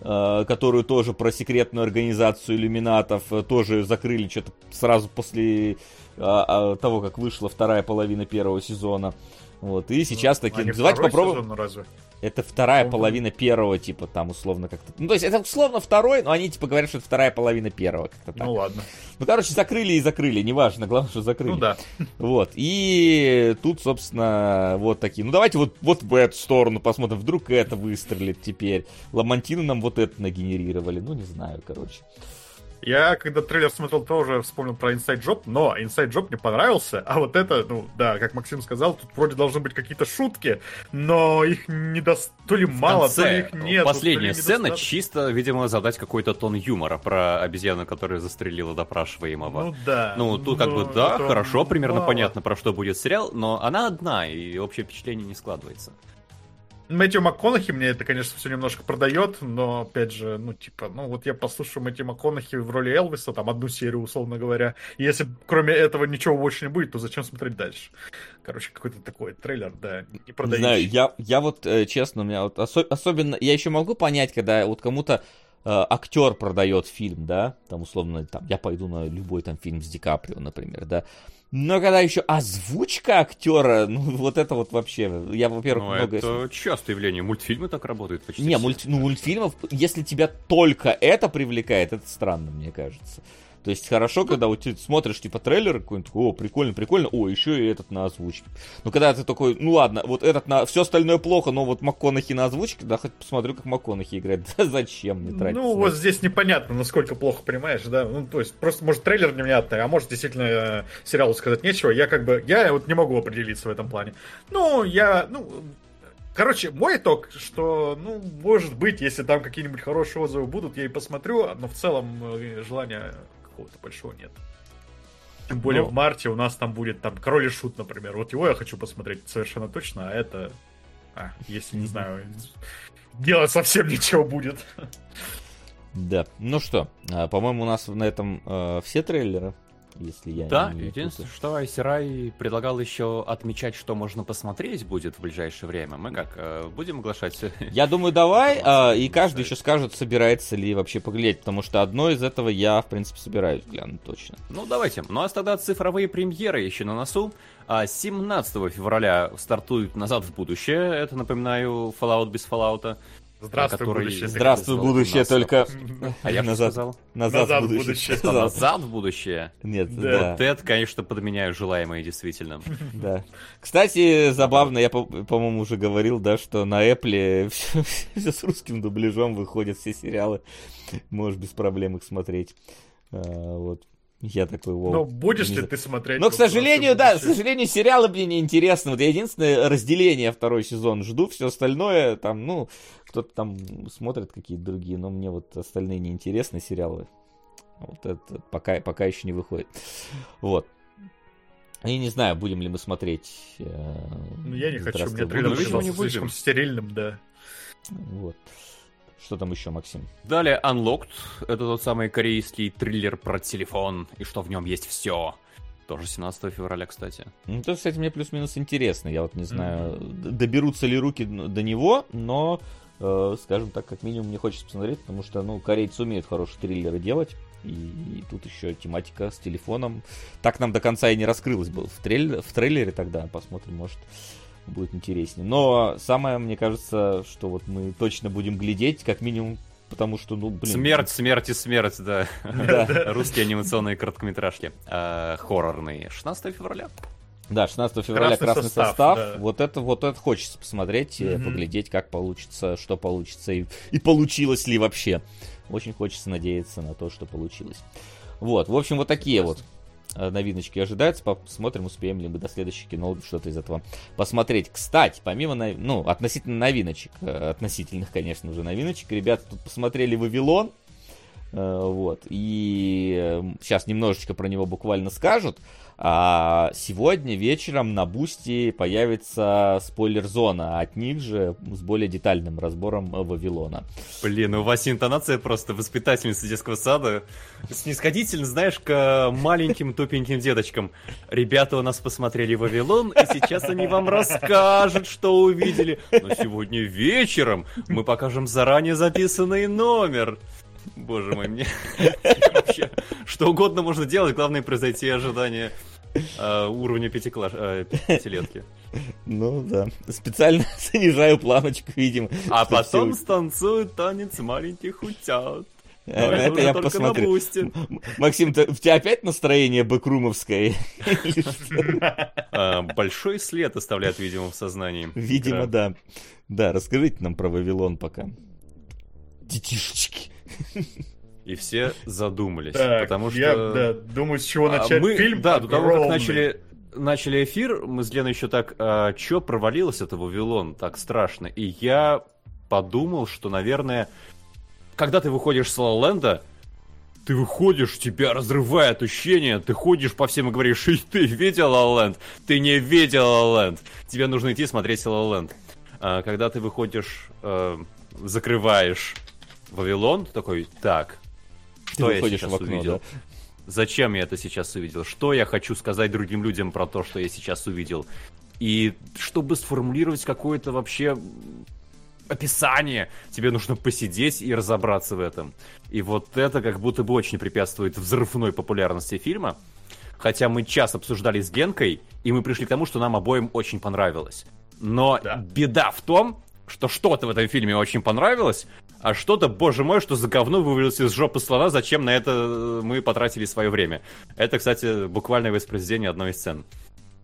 которую тоже про секретную организацию иллюминатов э, тоже закрыли что-то сразу после а, а, того, как вышла вторая половина первого сезона. Вот, и сейчас таки, Они давайте попробуем. сезон, ну, разве? Это вторая половина первого, типа, там, условно, как-то. Ну, то есть, это условно второй, но они, типа, говорят, что это вторая половина первого, как-то так. Ну Ну, ладно. короче, закрыли и закрыли, неважно, главное, что закрыли. Ну да. Вот, и тут, собственно, вот такие. Ну, давайте вот, вот в эту сторону посмотрим, вдруг это выстрелит теперь. Ламантины нам вот это нагенерировали, ну, не знаю, короче. Я, когда трейлер смотрел, тоже вспомнил про Inside Job, но Inside Job мне понравился, а вот это, ну, да, как Максим сказал, тут вроде должны быть какие-то шутки, но их не до... то ли мало, то ли их нет. последняя сцена недостаточно. чисто, видимо, задать какой-то тон юмора про обезьяну, которая застрелила допрашиваемого. Ну да. Ну, тут как бы, но да, хорошо, примерно мало. понятно, про что будет сериал, но она одна, и общее впечатление не складывается. Мэтью МакКонахи мне это, конечно, все немножко продает, но, опять же, ну, типа, ну, вот я послушаю Мэтью МакКонахи в роли Элвиса, там, одну серию, условно говоря, и если кроме этого ничего больше не будет, то зачем смотреть дальше? Короче, какой-то такой трейлер, да, не Не продающий. знаю, я, я вот, э, честно, у меня вот осо- особенно, я еще могу понять, когда вот кому-то э, актер продает фильм, да, там, условно, там, я пойду на любой там фильм с Ди Каприо, например, да, но когда еще озвучка актера, ну, вот это вот вообще, я, во-первых, Ну, много... это частое явление. Мультфильмы так работают почти Не, все. мульти- ну, мультфильмов, если тебя только это привлекает, это странно, мне кажется. То есть хорошо, когда вот ты смотришь, типа, трейлер какой-нибудь, о, прикольно, прикольно, о, еще и этот на озвучке. Но когда ты такой, ну ладно, вот этот на... Все остальное плохо, но вот МакКонахи на озвучке, да, хоть посмотрю, как МакКонахи играет. Да зачем мне тратить? Ну, вот здесь непонятно, насколько плохо, понимаешь, да? Ну, то есть, просто, может, трейлер невнятный, а может, действительно, э, сериалу сказать нечего. Я как бы, я вот не могу определиться в этом плане. Ну, я, ну, короче, мой итог, что, ну, может быть, если там какие-нибудь хорошие отзывы будут, я и посмотрю, но в целом э, желания какого-то большого нет. Тем более Ну. в марте у нас там будет там Король и Шут, например. Вот его я хочу посмотреть совершенно точно, а это, а, если, не знаю, делать совсем ничего будет. Да. Ну что, а, по-моему, у нас на этом э, все трейлеры, если я Да, не единственное, путаю. что Айсерай предлагал еще отмечать, что можно посмотреть будет в ближайшее время. Мы как, э, будем оглашать? Я думаю, давай, а, и каждый еще скажет, собирается ли вообще поглядеть, потому что одно из этого я, в принципе, собираюсь глянуть точно. Ну, давайте. Ну, а тогда цифровые премьеры еще на носу. А 17 февраля стартует «Назад в будущее». Это, напоминаю, Fallout без Fallout. Здравствуй, который- будущее. Здравствуй, сказал, будущее, только А я что назад, сказал? назад, Назад будущее. будущее. сказал. Назад в будущее. Нет, Да. да, Вот это, конечно, подменяю желаемое действительно. да. Кстати, забавно, я, по- по-моему, уже говорил, да, что на Apple все, с русским дубляжом выходят все сериалы. Можешь без проблем их смотреть. А, вот. Я такой, вау. Но будешь Не ли ты смотреть? Но, к сожалению, «Здравствуй, да, к будущее»? сожалению, сериалы мне не интересны. Вот я единственное разделение второй сезон жду, все остальное там, ну, кто-то там смотрит какие-то другие, но мне вот остальные не интересны сериалы. Вот это пока, пока еще не выходит. Вот. И не знаю, будем ли мы смотреть. э, Ну, я не хочу, «Здравствуй, мне трейлер будущее». показался Не будем. слишком стерильным, да. Вот. Что там еще, Максим? Далее Unlocked. Это тот самый корейский триллер про телефон, и что в нем есть все. Тоже 17 февраля, кстати. Ну, то, кстати, мне плюс-минус интересно. Я вот не знаю, д- доберутся ли руки до него, но, э, скажем так, как минимум мне хочется посмотреть, потому что, ну, корейцы умеют хорошие триллеры делать. И, и тут еще тематика с телефоном. Так нам до конца и не раскрылась бы в, трейлер, в трейлере тогда. Посмотрим, может, будет интереснее. Но самое, мне кажется, что вот мы точно будем глядеть, как минимум, потому что, ну, блин... Смерть, смерть и смерть, да. Да. Русские анимационные короткометражки. А, Хоррорные. 16 февраля. Да, 16 февраля Красный красный, состав, состав. да. Вот это вот это хочется посмотреть, Мгм. поглядеть, как получится, что получится и, и получилось ли вообще. Очень хочется надеяться на то, что получилось. Вот, в общем, вот такие вот э, новиночки ожидаются. Посмотрим, успеем ли мы до следующего кино что-то из этого посмотреть. Кстати, помимо, ну, относительно новиночек, э, относительных, конечно же, новиночек, ребята тут посмотрели «Вавилон», Э, вот. И сейчас немножечко про него буквально скажут. А сегодня вечером на Бусти появится спойлер-зона, от них же с более детальным разбором Вавилона. Блин, у вас интонация просто воспитательницы детского сада. Снисходительно, знаешь, к маленьким тупеньким деточкам. Ребята у нас посмотрели Вавилон, и сейчас они вам расскажут, что увидели. Но сегодня вечером мы покажем заранее записанный номер. Боже мой, мне вообще что угодно можно делать, главное произойти ожидание э, уровня пятиклаш... э, пятилетки. Ну да, специально снижаю планочку, видимо. А потом все... станцуют танец маленьких утят. Но это, это я посмотрю. Максим, ты, у тебя опять настроение бэкрумовское? А, большой след оставляет, видимо, в сознании. Видимо, да. Да, расскажите нам про Вавилон пока. Детишечки. И все задумались. Так, потому что... Я да, думаю, с чего а начать мы, фильм. Да, до того, как начали, начали эфир, мы с Леной еще так, а, чё провалилось это Вавилон так страшно? И я подумал, что, наверное, когда ты выходишь с Ла ты выходишь, тебя разрывает ощущение, ты ходишь по всем и говоришь, и ты видел ла Ты не видел ла Тебе нужно идти смотреть ла а, Когда ты выходишь, э, закрываешь Вавилон, такой, так, что я сейчас в окно, увидел? Да? Зачем я это сейчас увидел? Что я хочу сказать другим людям про то, что я сейчас увидел? И чтобы сформулировать какое-то вообще описание, тебе нужно посидеть и разобраться в этом. И вот это как будто бы очень препятствует взрывной популярности фильма. Хотя мы час обсуждали с Генкой, и мы пришли к тому, что нам обоим очень понравилось. Но да. беда в том, что что-то в этом фильме очень понравилось, а что-то, боже мой, что за говно вывалилось из жопы слона, зачем на это э, мы потратили свое время. Это, кстати, буквальное воспроизведение одной из сцен.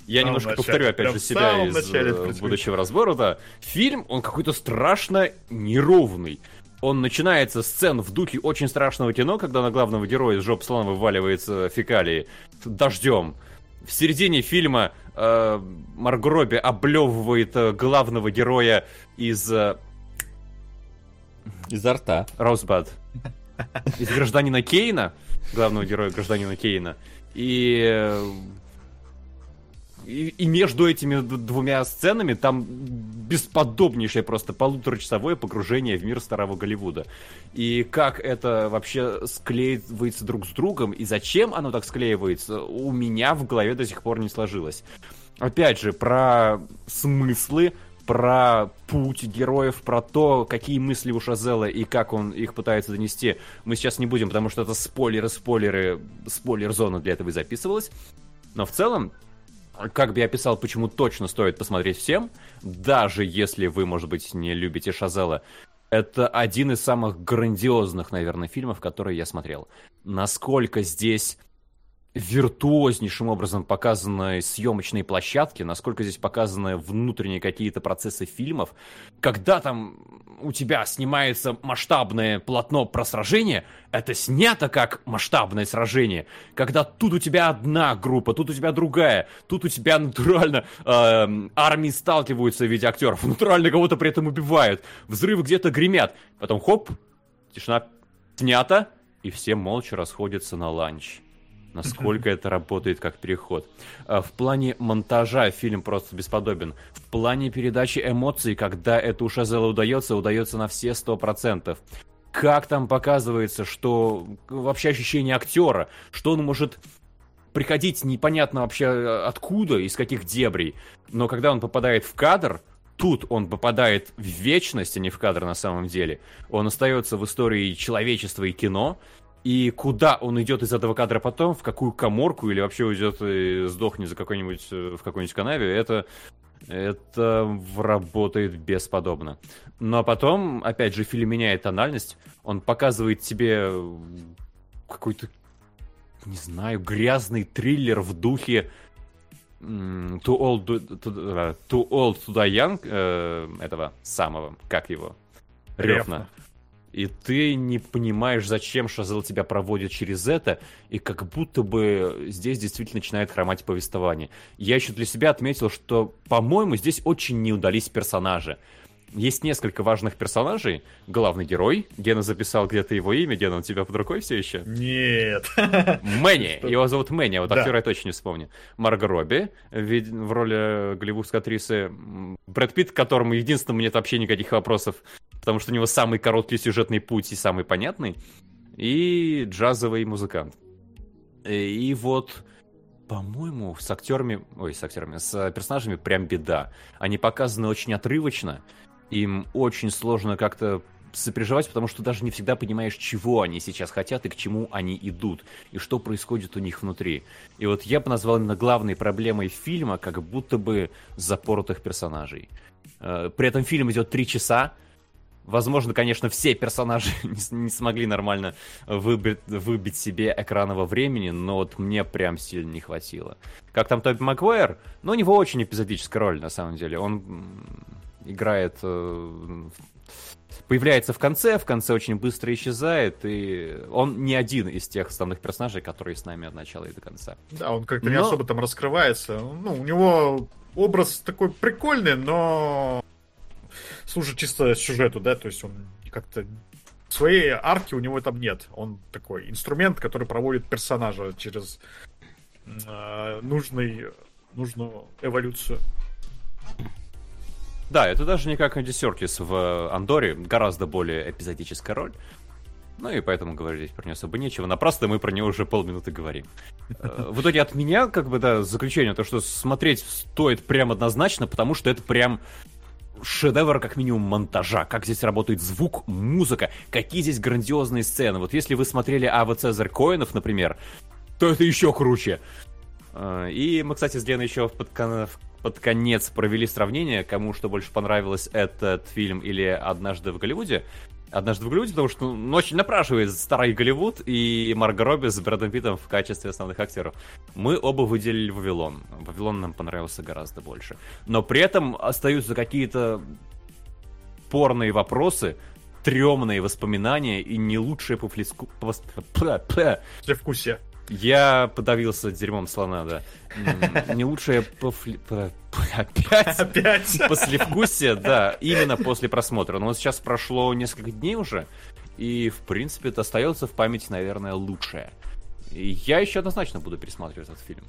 Я немножко начале, повторю, опять же, себя из э, будущего разбора, да. Фильм, он какой-то страшно неровный. Он начинается сцен в духе очень страшного кино, когда на главного героя из жопы слона вываливается фекалии дождем. В середине фильма э, Маргроби облевывает э, главного героя из э, Изо рта. Роузбад. Из гражданина Кейна, главного героя гражданина Кейна. И и, между этими двумя сценами там бесподобнейшее просто полуторачасовое погружение в мир старого Голливуда. И как это вообще склеивается друг с другом, и зачем оно так склеивается, у меня в голове до сих пор не сложилось. Опять же, про смыслы, про путь героев, про то, какие мысли у Шазела и как он их пытается донести, мы сейчас не будем, потому что это спойлеры, спойлеры, спойлер-зона для этого и записывалась. Но в целом, как бы я описал, почему точно стоит посмотреть всем, даже если вы, может быть, не любите Шазела, это один из самых грандиозных, наверное, фильмов, которые я смотрел. Насколько здесь виртуознейшим образом показаны съемочные площадки, насколько здесь показаны внутренние какие-то процессы фильмов. Когда там у тебя снимается масштабное полотно про сражение, это снято как масштабное сражение. Когда тут у тебя одна группа, тут у тебя другая, тут у тебя натурально э, армии сталкиваются в виде актеров, натурально кого-то при этом убивают, взрывы где-то гремят, потом хоп, тишина снята, и все молча расходятся на ланч насколько это работает как переход. А, в плане монтажа фильм просто бесподобен. В плане передачи эмоций, когда это у Шазела удается, удается на все сто процентов. Как там показывается, что вообще ощущение актера, что он может приходить непонятно вообще э, откуда, из каких дебрей. Но когда он попадает в кадр, тут он попадает в вечность, а не в кадр на самом деле. Он остается в истории человечества и кино, и куда он идет из этого кадра потом, в какую коморку или вообще уйдет и сдохнет за какой-нибудь э, в какой-нибудь канаве, это это работает бесподобно. Но потом, опять же, фильм меняет тональность. Он показывает тебе какой-то, не знаю, грязный триллер в духе Too Old to, to, too old to Die Young э, этого самого, как его? Ревна и ты не понимаешь, зачем Шазел тебя проводит через это, и как будто бы здесь действительно начинает хромать повествование. Я еще для себя отметил, что, по-моему, здесь очень не удались персонажи. есть несколько важных персонажей. Главный герой, Гена записал где-то его имя, Гена, у тебя под рукой все еще? Нет. Мэнни, его зовут Мэнни, а вот Да. актера я точно не вспомню. Марго Робби в, роли голливудской актрисы. Брэд Питт, к которому единственному нет вообще никаких вопросов, потому что у него самый короткий сюжетный путь и самый понятный. И джазовый музыкант. Э, И вот, по-моему, с актерами, ой, с актерами, с персонажами прям беда. Они показаны очень отрывочно, им очень сложно как-то сопереживать, потому что даже не всегда понимаешь, чего они сейчас хотят и к чему они идут, и что происходит у них внутри. И вот я бы назвал именно главной проблемой фильма как будто бы запоротых персонажей. Э, При этом фильм идет три часа, Возможно, конечно, все персонажи не, не смогли нормально выбить, выбить себе экранного времени, но вот мне прям сильно не хватило. Как там Тоби Маквайр? Ну, у него очень эпизодическая роль, на самом деле. Он играет... э, Появляется в конце, в конце очень быстро исчезает, и он не один из тех основных персонажей, которые с нами от начала и до конца. Да, он как-то не Но- особо там раскрывается. Ну, у него образ такой прикольный, но служит чисто сюжету, да, то есть он как-то своей арки у него там нет. Он такой инструмент, который проводит персонажа через э, нужный, нужную эволюцию. Да, это даже не как Энди Серкис в Андоре, гораздо более эпизодическая роль. Ну и поэтому говорить про нее особо нечего. Напрасно мы про нее уже полминуты говорим. Э, В итоге от меня, как бы, да, заключение, то, что смотреть стоит прям однозначно, потому что это прям шедевр, как минимум, монтажа. Как здесь работает звук, музыка, какие здесь грандиозные сцены. Вот если вы смотрели Ава Цезарь Коинов, например, то это еще круче. Э, И мы, кстати, с Леной еще под, кон- под конец провели сравнение, кому что больше понравилось, этот фильм или «Однажды в Голливуде». «Однажды в Голливуде», потому что ну, очень напрашивает старый Голливуд и Марго Робби с Брэдом Питтом в качестве основных актеров. Мы оба выделили «Вавилон». «Вавилон» нам понравился гораздо больше. Но при этом остаются какие-то порные вопросы, тремные воспоминания и не лучшие по флиску... по- Для вкусия. Я подавился дерьмом слона, да. Не лучшее пофли- по- по- опять Опять. послевкусие, да, именно после просмотра. Но вот сейчас прошло несколько дней уже, и, в принципе, это остается в памяти, наверное, лучшее. И я еще однозначно буду пересматривать этот фильм.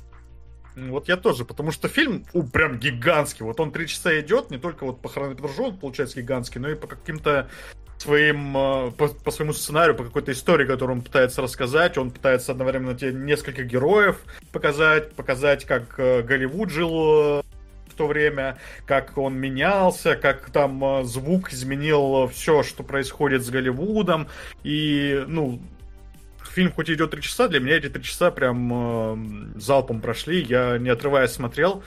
Вот я тоже, потому что фильм, у, прям гигантский. Вот он три часа идет, не только вот по хронометражу он получается гигантский, но и по каким-то своим, э, по, по своему сценарию, по какой-то истории, которую он пытается рассказать. Он пытается одновременно тебе несколько героев показать, показать, как э, Голливуд жил э, в то время, как он менялся, как там звук изменил все, что происходит с Голливудом. И, ну, фильм хоть идет три часа, для меня эти три часа прям э, залпом прошли, я не отрываясь смотрел.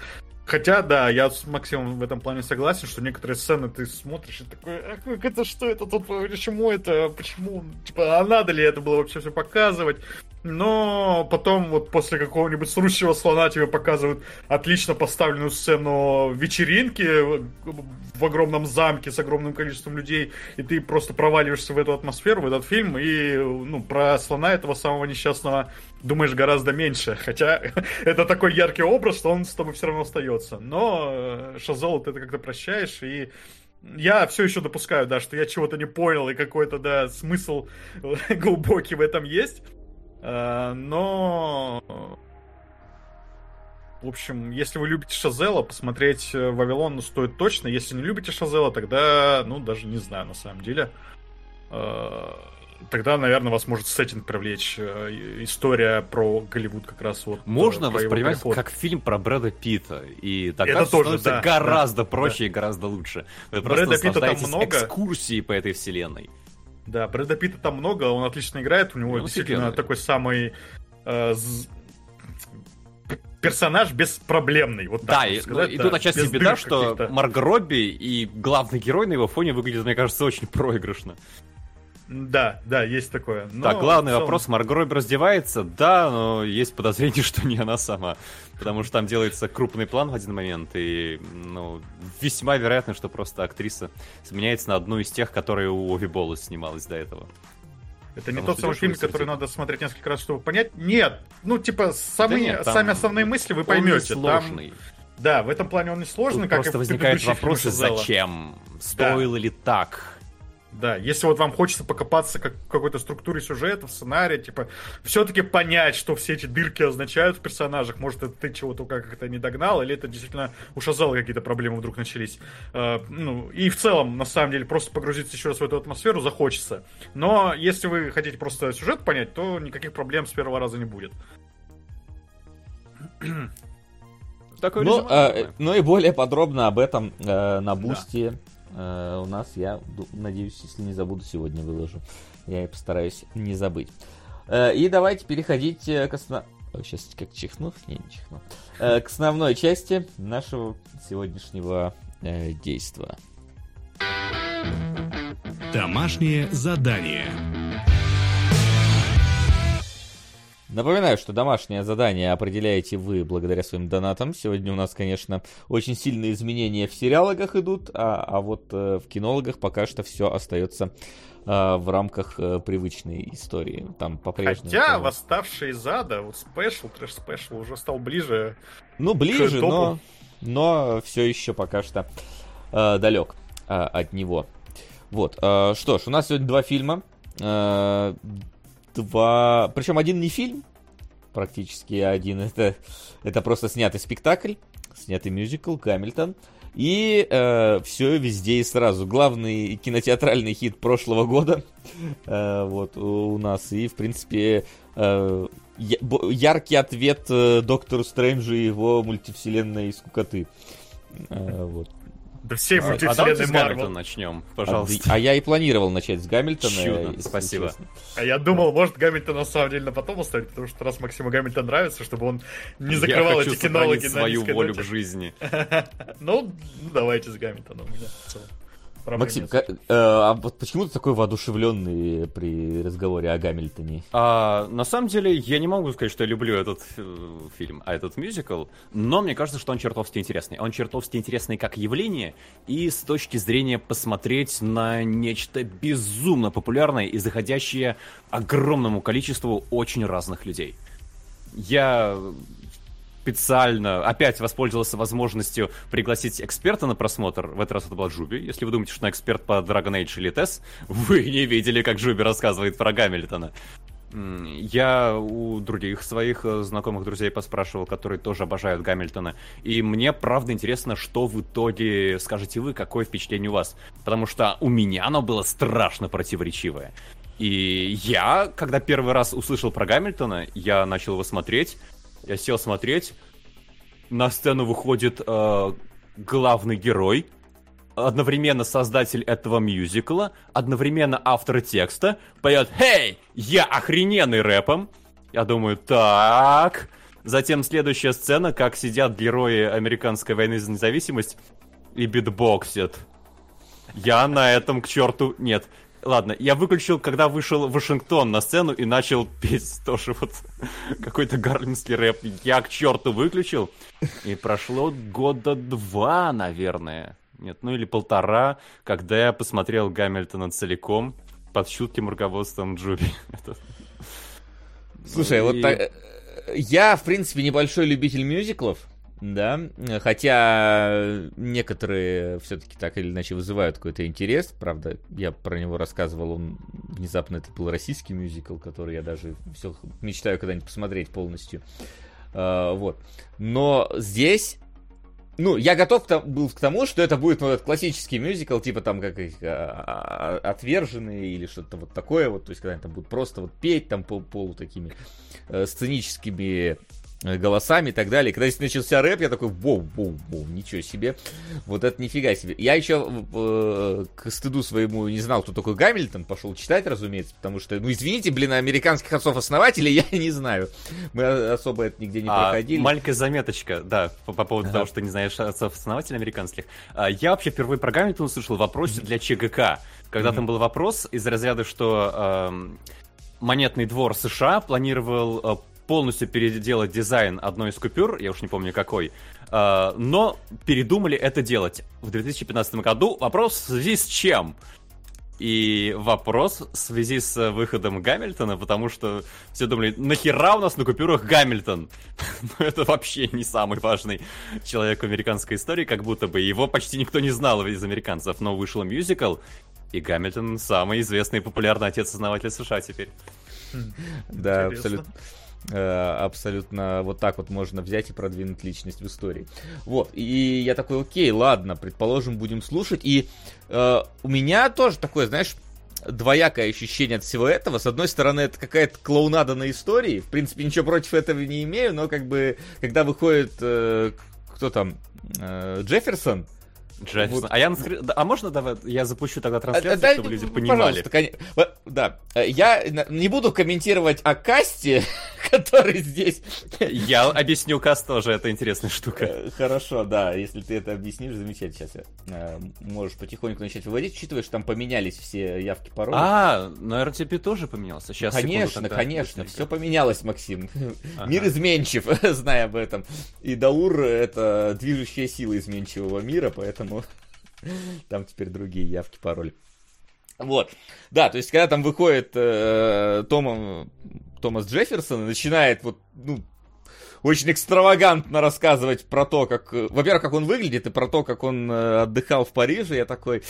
Хотя, да, я с Максимом в этом плане согласен, что некоторые сцены ты смотришь и такой, а как это что это тут, почему это, почему, типа, а надо ли это было вообще все показывать? Но потом вот после какого-нибудь срущего слона тебе показывают отлично поставленную сцену вечеринки в огромном замке с огромным количеством людей, и ты просто проваливаешься в эту атмосферу, в этот фильм, и ну, про слона этого самого несчастного думаешь гораздо меньше. Хотя это такой яркий образ, что он с тобой все равно остается. Но э, Шазол ты это как-то прощаешь, и я все еще допускаю, да, что я чего-то не понял, и какой-то, да, смысл глубокий в этом есть. Э, Но... В общем, если вы любите Шазела, посмотреть э, Вавилон стоит точно. Если не любите Шазела, тогда, ну, даже не знаю, на самом деле. Тогда, наверное, вас может сеттинг привлечь. э, История про Голливуд как раз вот. э, Можно воспринимать как фильм про Брэда Питта, и тогда Это тоже, становится да, гораздо да, проще да. и гораздо лучше. Вы Брэда просто Питта там много. экскурсией по этой вселенной. Да, Брэда Питта там много, он отлично играет, у него Ну, действительно офигенный. такой самый э, з- персонаж беспроблемный. Вот так Да, можно и, ну, сказать, и да, тут отчасти беда, что. Марго Робби и главный герой на его фоне выглядят, мне кажется, очень проигрышно. Да, да, есть такое. Но так, главный целом- вопрос, Марго Робби раздевается? Да, но есть подозрение, что не она сама. Потому что там делается крупный план в один момент, и, ну, весьма вероятно, что просто актриса сменяется на одну из тех, которые у Ови Боллес снималась до этого. Это не тот самый фильм, светит. который надо смотреть несколько раз, чтобы понять. Нет, ну типа самые, нет, там сами основные мысли вы поймете. Там, сложный. Да, в этом плане он не сложный, Тут как просто и в вопросы, Шазела. зачем? Стоило ли так? Да, если вот вам хочется покопаться как в какой-то структуре сюжета, в сценарии, типа, все-таки понять, что все эти дырки означают в персонажах, может, это ты чего-то как-то не догнал, или это действительно у Шазала какие-то проблемы вдруг начались. Э, ну, и в целом, на самом деле, просто погрузиться еще раз в эту атмосферу захочется. Но если вы хотите просто сюжет понять, то никаких проблем с первого раза не будет. Такое Ну, резюме, э, ну и более подробно об этом э, на бусте э, у нас, я надеюсь, если не забуду, сегодня выложу. Я и постараюсь не забыть. Э, и давайте переходить э, к основ... Сейчас как чихну? Не, не чихну. К основной части нашего сегодняшнего действа. Домашнее задание. Напоминаю, что домашнее задание определяете вы благодаря своим донатам. Сегодня у нас, конечно, очень сильные изменения в сериалогах идут, а, а вот э, в кинологах пока что все остается э, в рамках э, привычной истории. Там по-прежнему... Хотя, там- восставшие из ада, вот special, трэш special уже стал ближе. Ну, ближе, но, но все еще пока что э, далек э, от него. Вот. э, что ж, у нас сегодня два фильма. Э, два... Причем один не фильм, практически, а один это, это просто снятый спектакль, снятый мюзикл «Гамильтон». И все везде и сразу. Главный кинотеатральный хит прошлого года э, вот у, нас. И, в принципе, э, яркий ответ э, Доктору Стрэнджу и его мультивселенной скукоты. Э, вот. Да всей А давайте мультивселенной с Марвел. Гамильтона начнем, пожалуйста. А, а я и планировал начать с Гамильтона. Чудно, если спасибо. честно. А я думал, может, Гамильтон на самом деле на потом оставить, потому что раз Максиму Гамильтон нравится, чтобы он не закрывал Я эти кинологи на свою волю ноте. к жизни. Ну, давайте с Гамильтоном. у Максим, нет. ка- э, а вот почему ты такой воодушевленный при разговоре о Гамильтоне? А, на самом деле, я не могу сказать, что я люблю этот э, фильм, а этот мюзикл, но мне кажется, что он чертовски интересный. Он чертовски интересный как явление и с точки зрения посмотреть на нечто безумно популярное и заходящее огромному количеству очень разных людей. Я специально опять воспользовался возможностью пригласить эксперта на просмотр. В этот раз это была Джуби. Если вы думаете, что он эксперт по Dragon Age или TES, вы не видели, как Джуби рассказывает про Гамильтона. Я у других своих э, знакомых друзей поспрашивал, которые тоже обожают Гамильтона. И мне правда интересно, что в итоге скажете вы, какое впечатление у вас. Потому что у меня оно было страшно противоречивое. И я, когда первый раз услышал про Гамильтона, я начал его смотреть. Я сел смотреть. На сцену выходит э, главный герой, одновременно создатель этого мюзикла, одновременно автор текста, поет «Хей, я охрененный рэпом!» Я думаю, так... Затем следующая сцена, как сидят герои американской войны за независимость и битбоксят. Я на этом к черту... Нет. Ладно, я выключил, когда вышел Вашингтон на сцену и начал петь тоже вот какой-то гарлемский рэп. Я к черту выключил. И прошло года два, наверное. Нет, ну или полтора, когда я посмотрел Гамильтона целиком под чутким руководством Джуби. Слушай, Ну вот так, э, я, в принципе, небольшой любитель мюзиклов, да, э, хотя некоторые все-таки так или иначе вызывают какой-то интерес, правда, я про него рассказывал, он внезапно это был российский мюзикл, который я даже все мечтаю когда-нибудь посмотреть полностью, А, вот, но здесь ну, я готов к был к тому, что это будет ну, этот классический мюзикл, типа там как их а, а, отверженные или что-то вот такое вот, то есть когда они там будут просто вот петь там пол, полу такими э, сценическими голосами и так далее. Когда здесь начался рэп, я такой, воу, воу, воу, ничего себе. Вот это нифига себе. Я еще э, к стыду своему не знал, кто такой Гамильтон, пошел читать, разумеется, потому что, ну, извините, блин, американских отцов-основателей я не знаю. Мы особо это нигде не А, проходили. маленькая заметочка, да, по, по поводу того, что не знаешь отцов-основателей американских. А, я вообще впервые про Гамильтона услышал в вопросе для ЧГК. Когда там был вопрос из разряда, что эм, монетный двор США планировал э, полностью переделать дизайн одной из купюр, я уж не помню какой, э, но передумали это делать в 2015 году. Вопрос в связи с чем? И вопрос в связи с выходом Гамильтона, потому что все думали, нахера у нас на купюрах Гамильтон? Ну, это вообще не самый важный человек в американской истории, как будто бы. Его почти никто не знал из американцев, но вышел мюзикл, и Гамильтон самый известный и популярный отец-основатель США теперь. Да, Интересно. абсолютно. Э, Абсолютно вот так вот можно взять и продвинуть личность в истории. Вот, и я такой, окей, ладно, предположим, будем слушать. И э, у меня тоже такое, знаешь, двоякое ощущение от всего этого. С одной стороны, это какая-то клоунада на истории. В принципе, ничего против этого не имею, но как бы, когда выходит, э, кто там, э, Джефферсон, Джефферсон. Вот. А, я на скри- да, а можно давай я запущу тогда А, трансляцию, да, чтобы люди понимали? Во- Да, Э, я не буду комментировать о касте, который здесь. Я объясню Каст тоже, это интересная штука. Э, Хорошо, да, если ты это объяснишь, замечательно. Сейчас я, э, можешь потихоньку начать выводить, учитывая, что там поменялись все явки пароли. А, на RTP тоже поменялся. Сейчас, секунду, Конечно, тогда конечно, быстренько. все поменялось, Максим. Ага. Мир изменчив, зная об этом. И Даур — это движущая сила изменчивого мира, поэтому там теперь другие явки, пароли. Вот. Да, то есть, когда там выходит э, Тома- Томас Джефферсон и начинает вот, ну, очень экстравагантно рассказывать про то, как, во-первых, как он выглядит, и про то, как он э, отдыхал в Париже, я такой,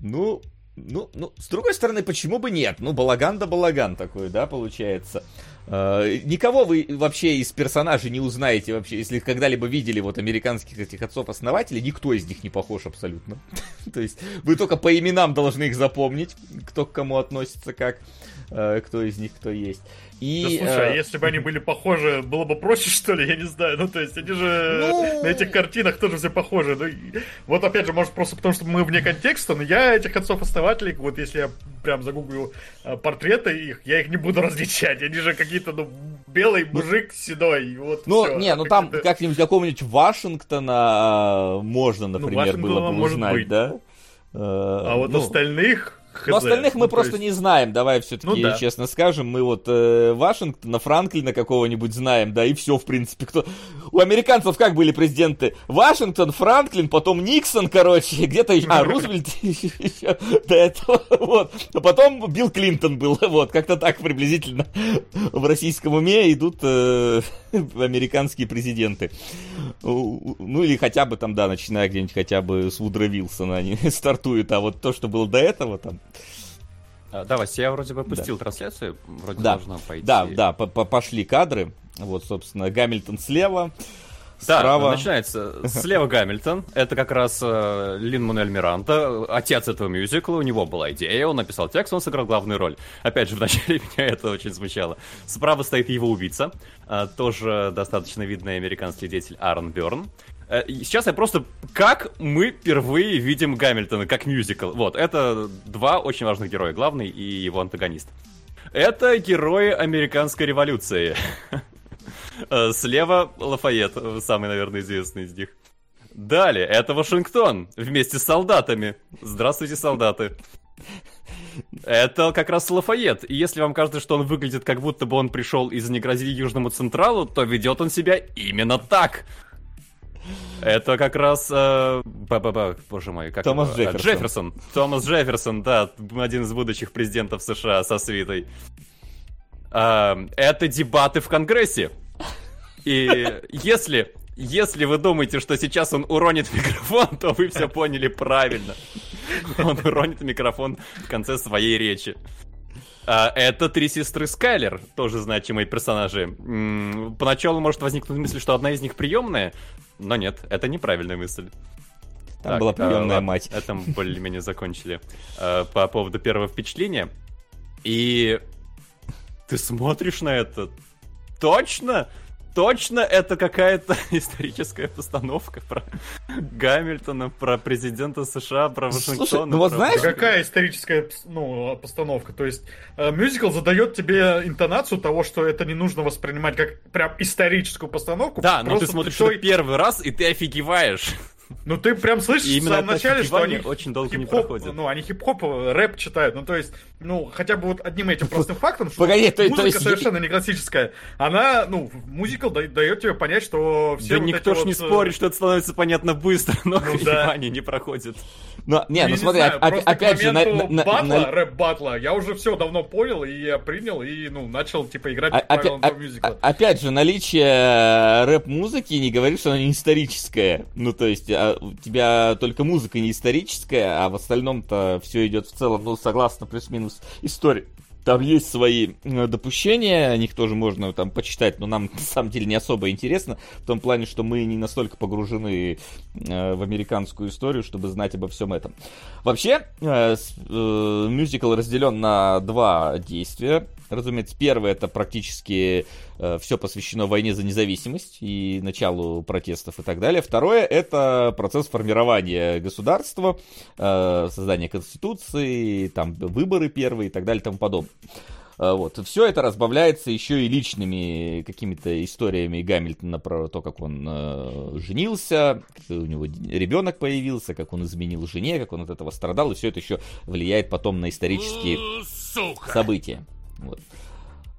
ну, ну, ну, с другой стороны, почему бы нет? Ну, балаган да балаган такой, да, получается. Э, никого вы вообще из персонажей не узнаете вообще, если когда-либо видели вот американских этих отцов-основателей, никто из них не похож абсолютно. То есть вы только по именам должны их запомнить, кто к кому относится, как, э, кто из них кто есть. Да И, слушай, а э, если бы они были похожи, было бы проще, что ли? Я не знаю. Ну, то есть, они же Ну- на этих картинах тоже все похожи. Ну, вот опять же, может, просто потому, что мы вне контекста, но я этих отцов-основателей, вот если я прям загуглю э, портреты их, я их не буду различать. Они же какие-то, ну, белый мужик седой. Вот Ну, всё. не, ну там как-нибудь какого-нибудь Вашингтона э, можно, например, Вашингтона было бы узнать, быть. да? А А вот остальных... Хз. остальных мы Ну, то просто есть- не знаем, давай все-таки Ну да. честно скажем. Мы вот э, Вашингтона, Франклина какого-нибудь знаем, да, и все, в принципе. Кто... У американцев как были президенты? Вашингтон, Франклин, потом Никсон, короче, где-то еще... А, Рузвельт еще до этого, вот. А потом Билл Клинтон был, вот, как-то так приблизительно в российском уме идут э, американские президенты. У- у- Ну, или хотя бы там, да, начиная где-нибудь хотя бы с Вудро Вилсона они стартуют, а вот то, что было до этого, там, А, Да, Вася, я вроде бы опустил трансляцию, вроде Да. должна пойти. Да, да, по- по- пошли кадры. Вот, собственно, Гамильтон слева, Да, справа. начинается слева Гамильтон, это как раз э, Лин Мануэль Миранта, отец этого мюзикла, у него была идея, он написал текст, он сыграл главную роль. Опять же, вначале меня это очень смущало. Справа стоит его убийца, э, тоже достаточно видный американский деятель Аарон Берн. Э, Сейчас я просто... Как мы впервые видим Гамильтона как мюзикл? Вот, это два очень важных героя, главный и его антагонист. Это герои американской революции. Э, Слева Лафайет, э, самый, наверное, известный из них. Далее, это Вашингтон вместе с солдатами. Здравствуйте, солдаты. Это как раз Лафайет. И если вам кажется, что он выглядит как будто бы он пришел из «Не грозили Южному Централу», то ведет он себя именно так. Это как раз... э, ба-ба-ба, боже мой, как Томас его? А, Джефферсон. Джефферсон. Томас Джефферсон, да, один из будущих президентов США со свитой. А, это дебаты в Конгрессе. И если, если вы думаете, что сейчас он уронит микрофон, то вы все поняли правильно. Он уронит микрофон в конце своей речи. А, это три сестры Скайлер, тоже значимые персонажи. Поначалу может возникнуть мысль, что одна из них приемная, но нет, это неправильная мысль. Там Так, была а, приемная ладно, мать. Это мы более-менее закончили. А, По поводу первого впечатления. И ты смотришь на это. Точно? Точно это какая-то историческая постановка про Гамильтона, про президента США, про Слушай, Вашингтона. ну вот про- знаешь- Какая историческая ну, постановка? То есть э, мюзикл задает тебе интонацию того, что это не нужно воспринимать как прям историческую постановку. Да, но ты смотришь той- это первый раз, и ты офигеваешь. Ну ты прям слышишь И в самом начале, что они очень долго не хип-хоп, проходит. ну они хип-хоп, э, рэп читают, ну то есть, ну хотя бы вот одним этим простым фактом, что Погоди, то- то музыка есть- совершенно не классическая, она, ну, музыкал да- дает тебе понять, что все Да вот никто ж не вот, э, спорит, что это становится понятно быстро, но Ну да. не проходит. Но, не, ну не смотри, знаю, опять к же, на- на- батла, на- рэп-батла, я уже все давно понял, и я принял, и, ну, начал, типа, играть А- по правилам опя- этого мюзикла. а- Опять же, наличие э, рэп-музыки не говорит, что она не историческая. Ну, то есть, а, у тебя только музыка не историческая, а в остальном-то все идет в целом, ну, согласно плюс-минус истории. Там есть свои э, допущения, о них тоже можно там почитать, но нам на самом деле не особо интересно, в том плане, что мы не настолько погружены э, в американскую историю, чтобы знать обо всем этом. Вообще, э, э, мюзикл разделен на два действия. Разумеется, первое это практически все посвящено войне за независимость и началу протестов и так далее. Второе это процесс формирования государства, э, создание конституции, там выборы первые и так далее и тому подобное. Э, Вот. Все это разбавляется еще и личными какими-то историями Гамильтона про то, как он э, женился, как у него ребенок появился, как он изменил жене, как он от этого страдал, и все это еще влияет потом на исторические события. Вот.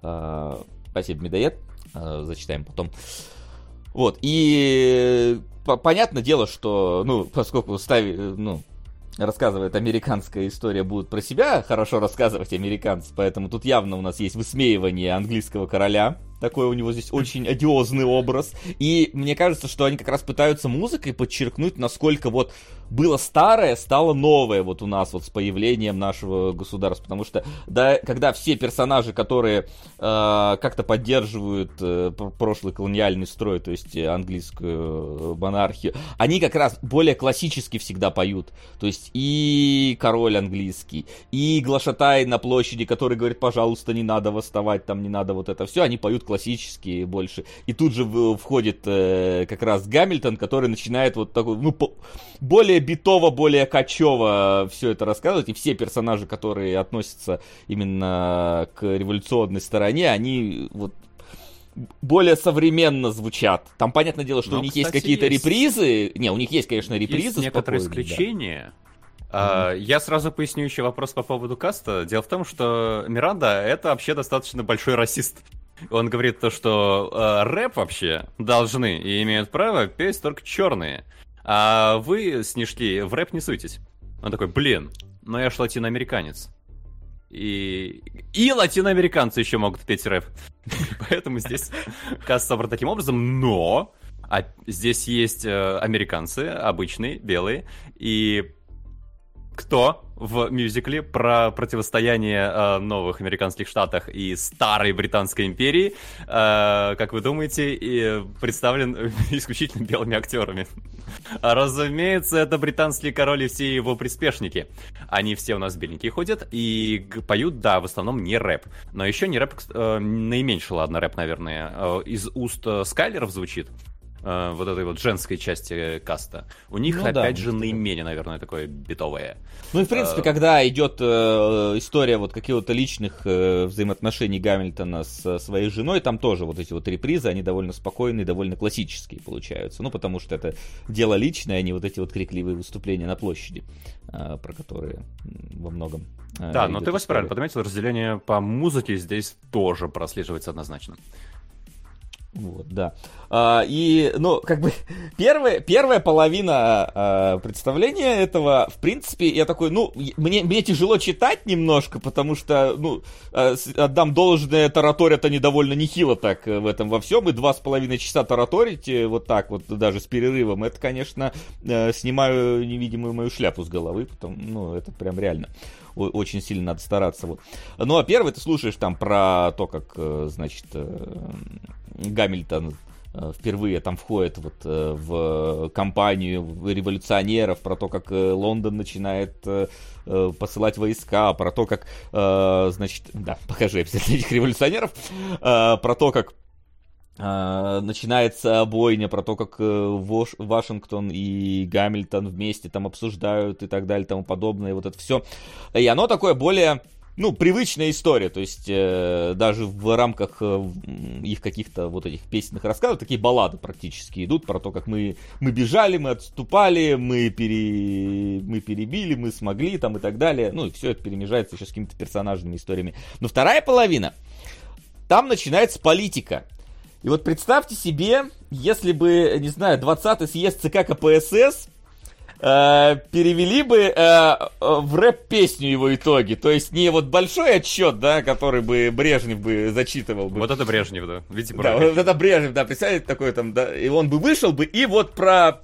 А, спасибо, Медоед. А, зачитаем потом. Вот, и по- понятное дело, что, ну, поскольку стави, ну, рассказывает американская история, будут про себя хорошо рассказывать американцы, поэтому тут явно у нас есть высмеивание английского короля, такой у него здесь очень одиозный образ, и мне кажется, что они как раз пытаются музыкой подчеркнуть, насколько вот было старое, стало новое вот у нас вот с появлением нашего государства, потому что да, когда все персонажи, которые э, как-то поддерживают э, пр- прошлый колониальный строй, то есть э, английскую э, монархию, они как раз более классически всегда поют, то есть и король английский, и глашатай на площади, который говорит, пожалуйста, не надо восставать, там не надо вот это все, они поют классические больше, и тут же входит э, как раз Гамильтон, который начинает вот такой, ну, по- более битово, более качево все это рассказывать, и все персонажи, которые относятся именно к революционной стороне, они вот более современно звучат. Там, понятное дело, что Ну, у них есть кстати, какие-то есть. репризы. Не, у них есть, конечно, репризы. Есть некоторые спокойные, да. исключения. А, Я сразу поясню еще вопрос по поводу каста. Дело в том, что Миранда это вообще достаточно большой расист. Он говорит то, что э, рэп вообще должны и имеют право петь только черные. А вы, снежки, в рэп не суйтесь. Он такой, блин, но я ж латиноамериканец. И, и латиноамериканцы еще могут петь рэп. Поэтому здесь каст собран таким образом, но а здесь есть э, американцы, обычные, белые, и кто в мюзикле про противостояние э, новых американских штатах и старой британской империи, э, как вы думаете, и представлен исключительно белыми актерами? Разумеется, это британский король и все его приспешники. Они все у нас беленькие ходят и поют, да, в основном не рэп. Но еще не рэп, э, наименьший, ладно, рэп, наверное, э, из уст э, Скайлеров звучит. Э, Вот этой вот женской части каста. У них, Ну да, опять у же, наименее, наверное, такое битовое. Ну и в принципе, Э, когда идет э, история вот каких-то личных э, взаимоотношений Гамильтона с своей женой, там тоже вот эти вот репризы, они довольно спокойные, довольно классические получаются. Ну, потому что это дело личное, а не вот эти вот крикливые выступления на площади, э, про которые во многом. э, Да, но ты вас правильно подметил, разделение по музыке здесь тоже прослеживается однозначно. Вот, да. А, и, ну, как бы, первая, первая половина а, представления этого, в принципе, я такой, ну, мне, мне тяжело читать немножко, потому что, ну, а, отдам должное, тараторят они довольно нехило так э, в этом во всем, и два с половиной часа тараторить э, вот так вот, даже с перерывом, это, конечно, э, снимаю невидимую мою шляпу с головы, потому, ну, это прям реально очень сильно надо стараться. Вот. Ну, а первый ты слушаешь там про то, как, э, значит, э, Гамильтон э, впервые там входит вот в компанию революционеров, про то, как Лондон начинает посылать войска, про то, как, значит, да, покажи обязательно этих революционеров, про то, как начинается бойня, про то, как э, Вош- Вашингтон и Гамильтон вместе там обсуждают и так далее, и тому подобное, вот это все. И оно такое более ну, привычная история, то есть э, даже в рамках э, их каких-то вот этих песенных рассказов, такие баллады практически идут про то, как мы, мы бежали, мы отступали, мы, пере, мы перебили, мы смогли там и так далее. Ну, и все это перемежается еще с какими-то персонажными историями. Но вторая половина, там начинается политика. И вот представьте себе, если бы, не знаю, 20-й съезд ЦК КПСС э, перевели бы э, э, в рэп-песню его итоги. То есть не вот большой отчет, да, который бы Брежнев бы зачитывал бы. Вот это Брежнев, да. Видите, Да, вот это Брежнев, да, представляете, такой там, да, и он бы вышел бы и вот про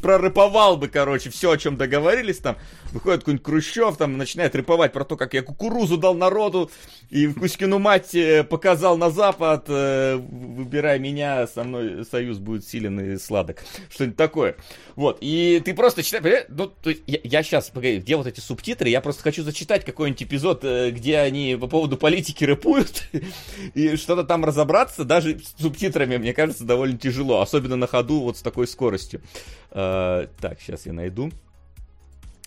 прорэповал бы, короче, все, о чем договорились там. Выходит какой-нибудь Крущев, там, начинает рэповать про то, как я кукурузу дал народу, и Кузькину мать э, показал на Запад, э, выбирай меня, со мной союз будет силен и сладок. Что-нибудь такое. Вот, и ты просто читаешь, ну, я, я сейчас, погоди, где вот эти субтитры, я просто хочу зачитать какой-нибудь эпизод, э, где они по поводу политики рэпуют, и что-то там разобраться, даже с субтитрами, мне кажется, довольно тяжело, особенно на ходу вот с такой скоростью. Uh, так, сейчас я найду,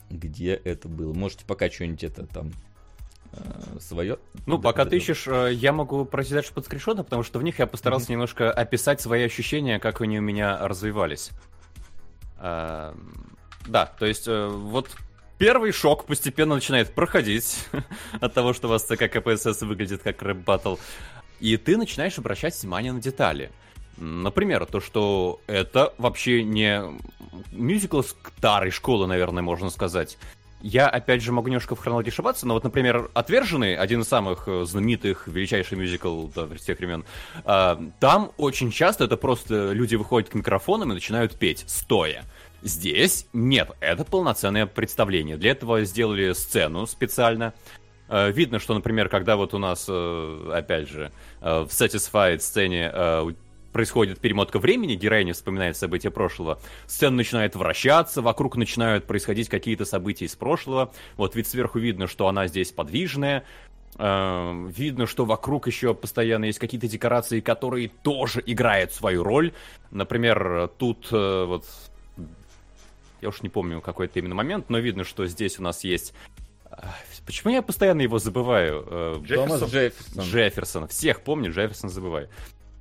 где это было. Можете пока что-нибудь это там uh, свое. Ну, пока ты ищешь, э, я могу пройти дальше под скриншоты, потому что в них я постарался mm-hmm. немножко описать свои ощущения, как они у меня развивались. Э, да, то есть э, вот первый шок постепенно начинает проходить от того, что у вас ЦК КПСС выглядит как рэп-баттл. И ты начинаешь обращать внимание на детали. Например, то, что это вообще не мюзикл старой школы, наверное, можно сказать. Я, опять же, могу немножко в хронологии ошибаться, но вот, например, «Отверженные», один из самых э, знаменитых, величайший мюзикл да, всех времен, э, там очень часто это просто люди выходят к микрофонам и начинают петь, стоя. Здесь нет, это полноценное представление. Для этого сделали сцену специально. Э, видно, что, например, когда вот у нас, э, опять же, э, в Satisfied сцене происходит перемотка времени, героиня вспоминает события прошлого, сцена начинает вращаться, вокруг начинают происходить какие-то события из прошлого. Вот ведь сверху видно, что она здесь подвижная, э, видно, что вокруг еще постоянно есть какие-то декорации, которые тоже играют свою роль. Например, тут э, вот я уж не помню какой это именно момент, но видно, что здесь у нас есть э, Почему я постоянно его забываю? Джефферсон. Джефферсон. Джефферсон. Всех помню, Джефферсон забываю.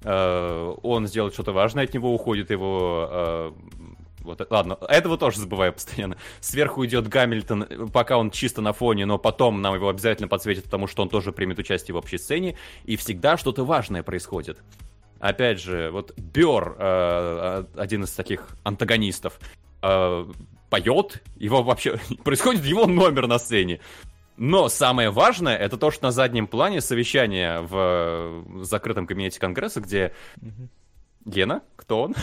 Э, он сделает что-то важное, от него уходит его... Э, вот, ладно, этого тоже забываю постоянно. Сверху идет Гамильтон, пока он чисто на фоне, но потом нам его обязательно подсветит, потому что он тоже примет участие в общей сцене, и всегда что-то важное происходит. Опять же, вот Бер, э, один из таких антагонистов, поет, его вообще происходит его номер на сцене. Но самое важное, это то, что на заднем плане совещание в закрытом кабинете Конгресса, где... Гена? Кто он?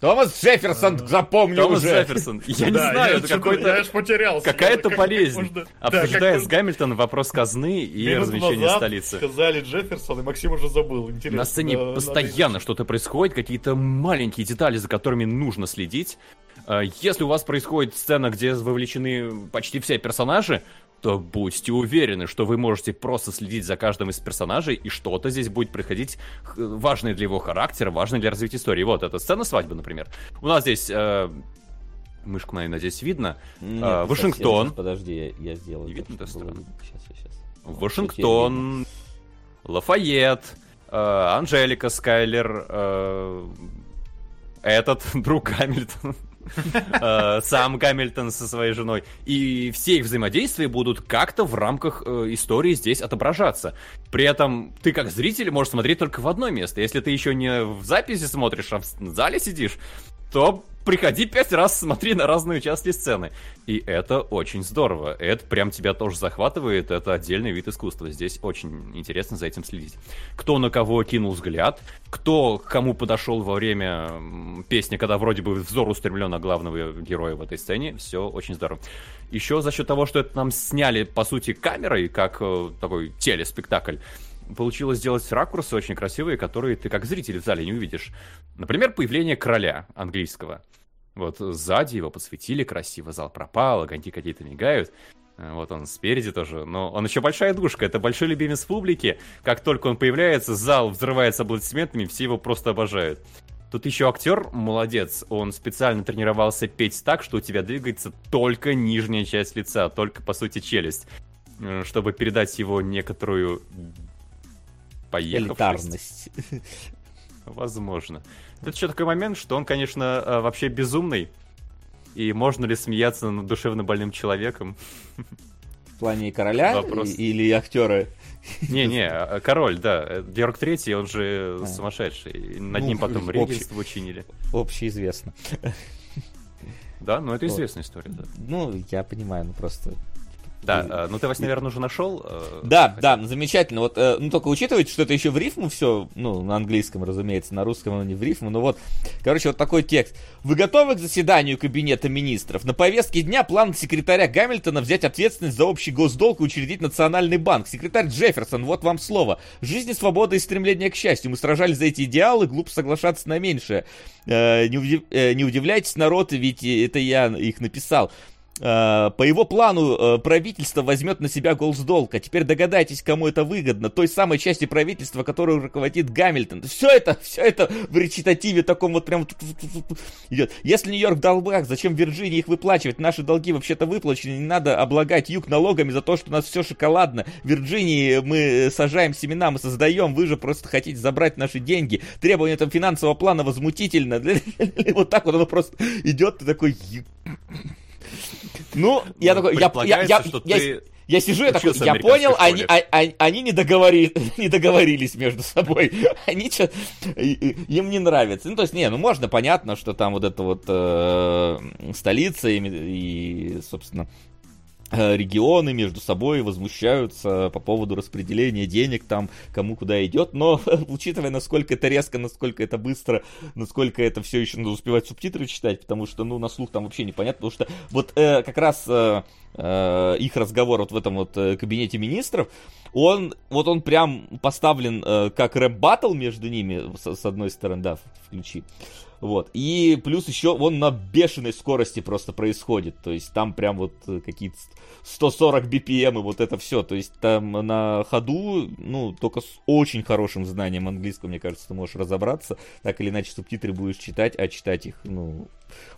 Томас Джефферсон, запомню Томас уже. Джефферсон. Я не знаю, это какой-то... Я аж потерялся. Какая-то Как- болезнь. как можно- Обсуждает Да, с Гамильтоном вопрос казны и назад столицы. сказали Джефферсон, и Максим уже забыл. Интересно. На сцене да, постоянно надо что-то происходит, какие-то маленькие детали, за которыми нужно следить. Э, Если у вас происходит сцена, где вовлечены почти все персонажи, то будьте уверены, что вы можете просто следить за каждым из персонажей, и что-то здесь будет происходить важное для его характера, важное для развития истории. Вот, это сцена свадьбы, например. У нас здесь... э, Мышку, наверное, здесь видно. Нет, А, не Вашингтон. совсем. Подожди, я, я сделаю. Не видно, было видно. Сейчас, сейчас. Вашингтон, Лафайет, э, Анжелика Скайлер, э, этот друг Гамильтон, э, сам Гамильтон со своей женой. И все их взаимодействия будут как-то в рамках э, истории здесь отображаться. При этом ты как зритель можешь смотреть только в одно место. Если ты еще не в записи смотришь, а в зале сидишь, то приходи пять раз, смотри на разные участки сцены. И это очень здорово. Это прям тебя тоже захватывает. Это отдельный вид искусства. Здесь очень интересно за этим следить. Кто на кого кинул взгляд, кто кому подошел во время песни, когда вроде бы взор устремлен на главного героя в этой сцене. Все очень здорово. Еще за счет того, что это нам сняли, по сути, камерой, как э, такой телеспектакль, получилось сделать ракурсы очень красивые, которые ты как зритель в зале не увидишь. Например, появление короля английского. Вот сзади его подсветили красиво, зал пропал, огоньки какие-то мигают. Э, Вот он спереди тоже, но он еще большая душка, это большой любимец публики. Как только он появляется, зал взрывается аплодисментами, все его просто обожают. Тут еще актер молодец, он специально тренировался петь так, что у тебя двигается только нижняя часть лица, только по сути челюсть. э, чтобы передать его некоторую Элитарность. Возможно. Тут еще такой момент, что он, конечно, э, вообще безумный. И можно ли смеяться над душевно больным человеком? В плане короля Вопрос. или актера? Не-не, э, король, да. Э, Георг Третий, он же А. сумасшедший. Над Ну, ним потом регенство чинили. Общеизвестно. Да, ну это известная история, да. Ну, я понимаю, ну просто... Да, э, ну ты, Вася, наверное, уже нашел. э, Да, да, замечательно. Вот, э, ну только учитывайте, что это еще в рифму все, ну, на английском, разумеется, на русском оно не в рифму, но вот, короче, вот такой текст. Вы готовы к заседанию Кабинета министров? На повестке дня план секретаря Гамильтона взять ответственность за общий госдолг и учредить Национальный банк. Секретарь Джефферсон, вот вам слово. Жизнь, свобода и стремление к счастью. Мы сражались за эти идеалы, глупо соглашаться на меньшее. Не, удив- не удивляйтесь, народ, ведь это я их написал. Э, По его плану э, правительство возьмет на себя госдолг. А теперь догадайтесь, кому это выгодно. Той самой части правительства, которую руководит Гамильтон. Все это, все это в речитативе таком вот прям идет. Если Нью-Йорк в долгах, зачем Вирджинии их выплачивать? Наши долги вообще-то выплачены. Не надо облагать юг налогами за то, что у нас все шоколадно. В Вирджинии мы сажаем семена, мы создаем. Вы же просто хотите забрать наши деньги. Требование там финансового плана возмутительно. Вот так вот оно просто идет. Ты такой... Ну, я такой, я, я, я, я, я сижу, я такой, я понял, они, школе. а- а- они не, договори, не договорились между собой. Они что им не нравится. Ну, то есть, не, ну можно, понятно, что там вот это вот э, столица и, и, собственно, регионы между собой возмущаются по поводу распределения денег там, кому куда идет, но учитывая, насколько это резко, насколько это быстро, насколько это все еще надо успевать субтитры читать, потому что, ну, на слух там вообще непонятно, потому что вот э, как раз э, э, их разговор вот в этом вот э, кабинете министров, он, вот он прям поставлен э, как рэп-баттл между ними, с, с одной стороны, да, включи. Вот. И плюс еще он на бешеной скорости просто происходит. То есть там прям вот э, какие-то 140 BPM и вот это все. То есть там на ходу, ну, только с очень хорошим знанием английского, мне кажется, ты можешь разобраться. Так или иначе субтитры будешь читать, а читать их, ну,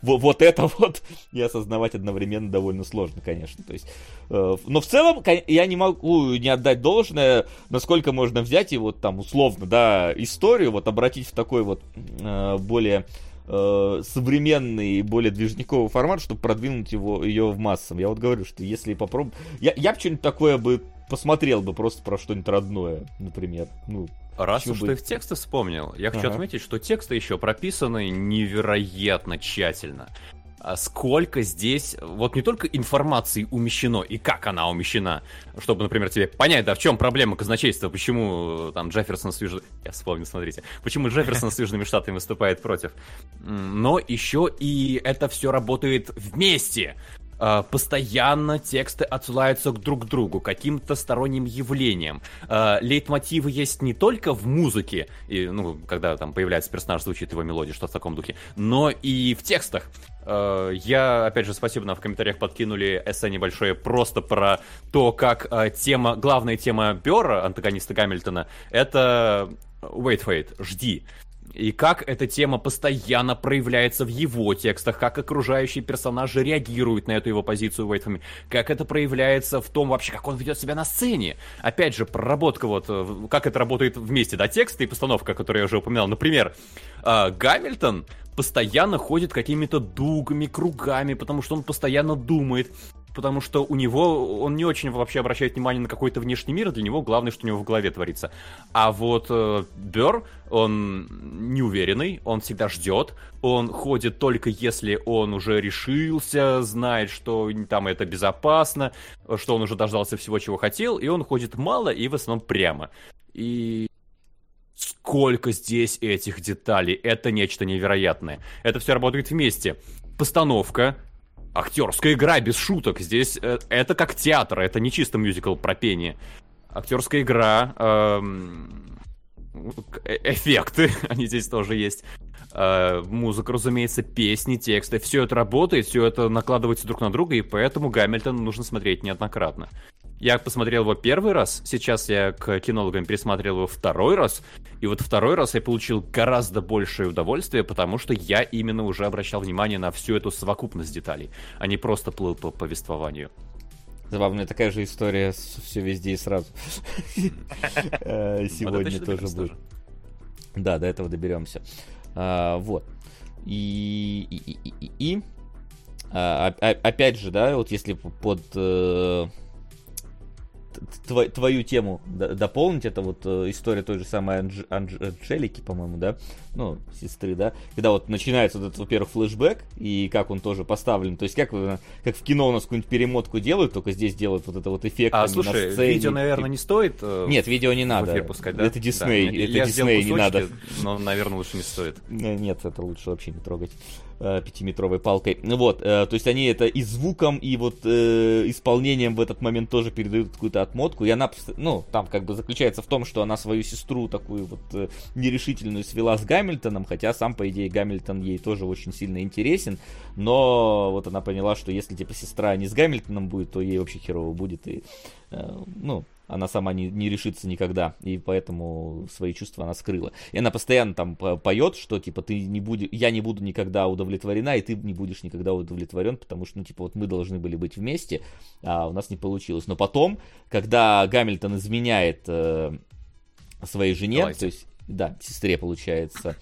во- вот это вот и осознавать одновременно довольно сложно, конечно. То есть, э, но в целом я не могу не отдать должное, насколько можно взять и вот там условно, да, историю вот обратить в такой вот э, более э, современный, более движниковый формат, чтобы продвинуть его, ее в массам. Я вот говорю, что если попробовать... Я, я бы что-нибудь такое бы посмотрел бы просто про что-нибудь родное, например. Ну, Раз Почему уж ты в тексты вспомнил, я хочу Ага. отметить, что тексты еще прописаны невероятно тщательно. А сколько здесь, вот не только информации умещено и как она умещена, чтобы, например, тебе понять, да, в чем проблема казначейства, почему э, там Джефферсон с Южными... Я вспомнил, смотрите. Почему Джефферсон с Южными Штатами выступает против. Но еще и это все работает вместе. А, Постоянно тексты отсылаются к друг другу, каким-то сторонним явлениям. А, Лейтмотивы есть не только в музыке, и, ну, когда там появляется персонаж, звучит его мелодия, что в таком духе, но и в текстах. А, Я, опять же, спасибо, нам в комментариях подкинули эссе небольшое просто про то, как тема, главная тема Бера, антагониста Гамильтона, это wait, wait, жди. И как эта тема постоянно проявляется в его текстах, как окружающие персонажи реагируют на эту его позицию Уэйтфами, как это проявляется в том вообще, как он ведет себя на сцене. Опять же, проработка вот, э, как это работает вместе, да, тексты и постановка, которую я уже упоминал. Например, э, Гамильтон постоянно ходит какими-то дугами, кругами, потому что он постоянно думает, потому что у него, он не очень вообще обращает внимание на какой-то внешний мир, для него главное, что у него в голове творится. А вот э, Бер, он неуверенный, он всегда ждет, он ходит только если он уже решился, знает, что там это безопасно, что он уже дождался всего, чего хотел, и он ходит мало и в основном прямо. И сколько здесь этих деталей, это нечто невероятное. Это все работает вместе. Постановка, актерская игра без шуток. Здесь э, это как театр, это не чисто мюзикл про пение. Актерская игра, эм, э- эффекты, они здесь тоже есть. Э, музыка, разумеется, песни, тексты. Все это работает, все это накладывается друг на друга, и поэтому Гамильтон нужно смотреть неоднократно. Я посмотрел его первый раз, сейчас я к кинологам пересмотрел его второй раз, и вот второй раз я получил гораздо большее удовольствие, потому что я именно уже обращал внимание на всю эту совокупность деталей, а не просто плыл по повествованию. Забавная такая же история все везде и сразу. Э, сегодня тоже будет. Да, до этого доберемся. А, вот. И, и, а, опять же, да, вот если под э, твою тему дополнить, это вот э, история той же самой Анж, Анж, Анжелики, по-моему, да, ну, сестры, да, когда вот начинается вот этот, во-первых, флешбэк, и как он тоже поставлен, то есть как, как в кино у нас какую-нибудь перемотку делают, только здесь делают вот это вот эффект. А, слушай, на сцене. видео, наверное, не стоит э, Нет, видео не надо. Пускать, да? Это Дисней, да, это Дисней, не надо. Но, наверное, лучше не стоит. Нет, это лучше вообще не трогать. Э, пятиметровой палкой. Ну вот, э, то есть они это и звуком, и вот э, исполнением в этот момент тоже передают какую-то отмотку. И она, ну, там как бы заключается в том, что она свою сестру такую вот э, нерешительную свела с Гамильтоном, хотя сам, по идее, Гамильтон ей тоже очень сильно интересен. Но вот она поняла, что если, типа, сестра не с Гамильтоном будет, то ей вообще херово будет. И, э, ну, она сама не, не решится никогда, и поэтому свои чувства она скрыла. И она постоянно там поет, что типа ты не будешь, я не буду никогда удовлетворена, и ты не будешь никогда удовлетворен, потому что, ну, типа, вот мы должны были быть вместе, а у нас не получилось. Но потом, когда Гамильтон изменяет э, своей жене, Давайте. то есть, да, сестре, получается,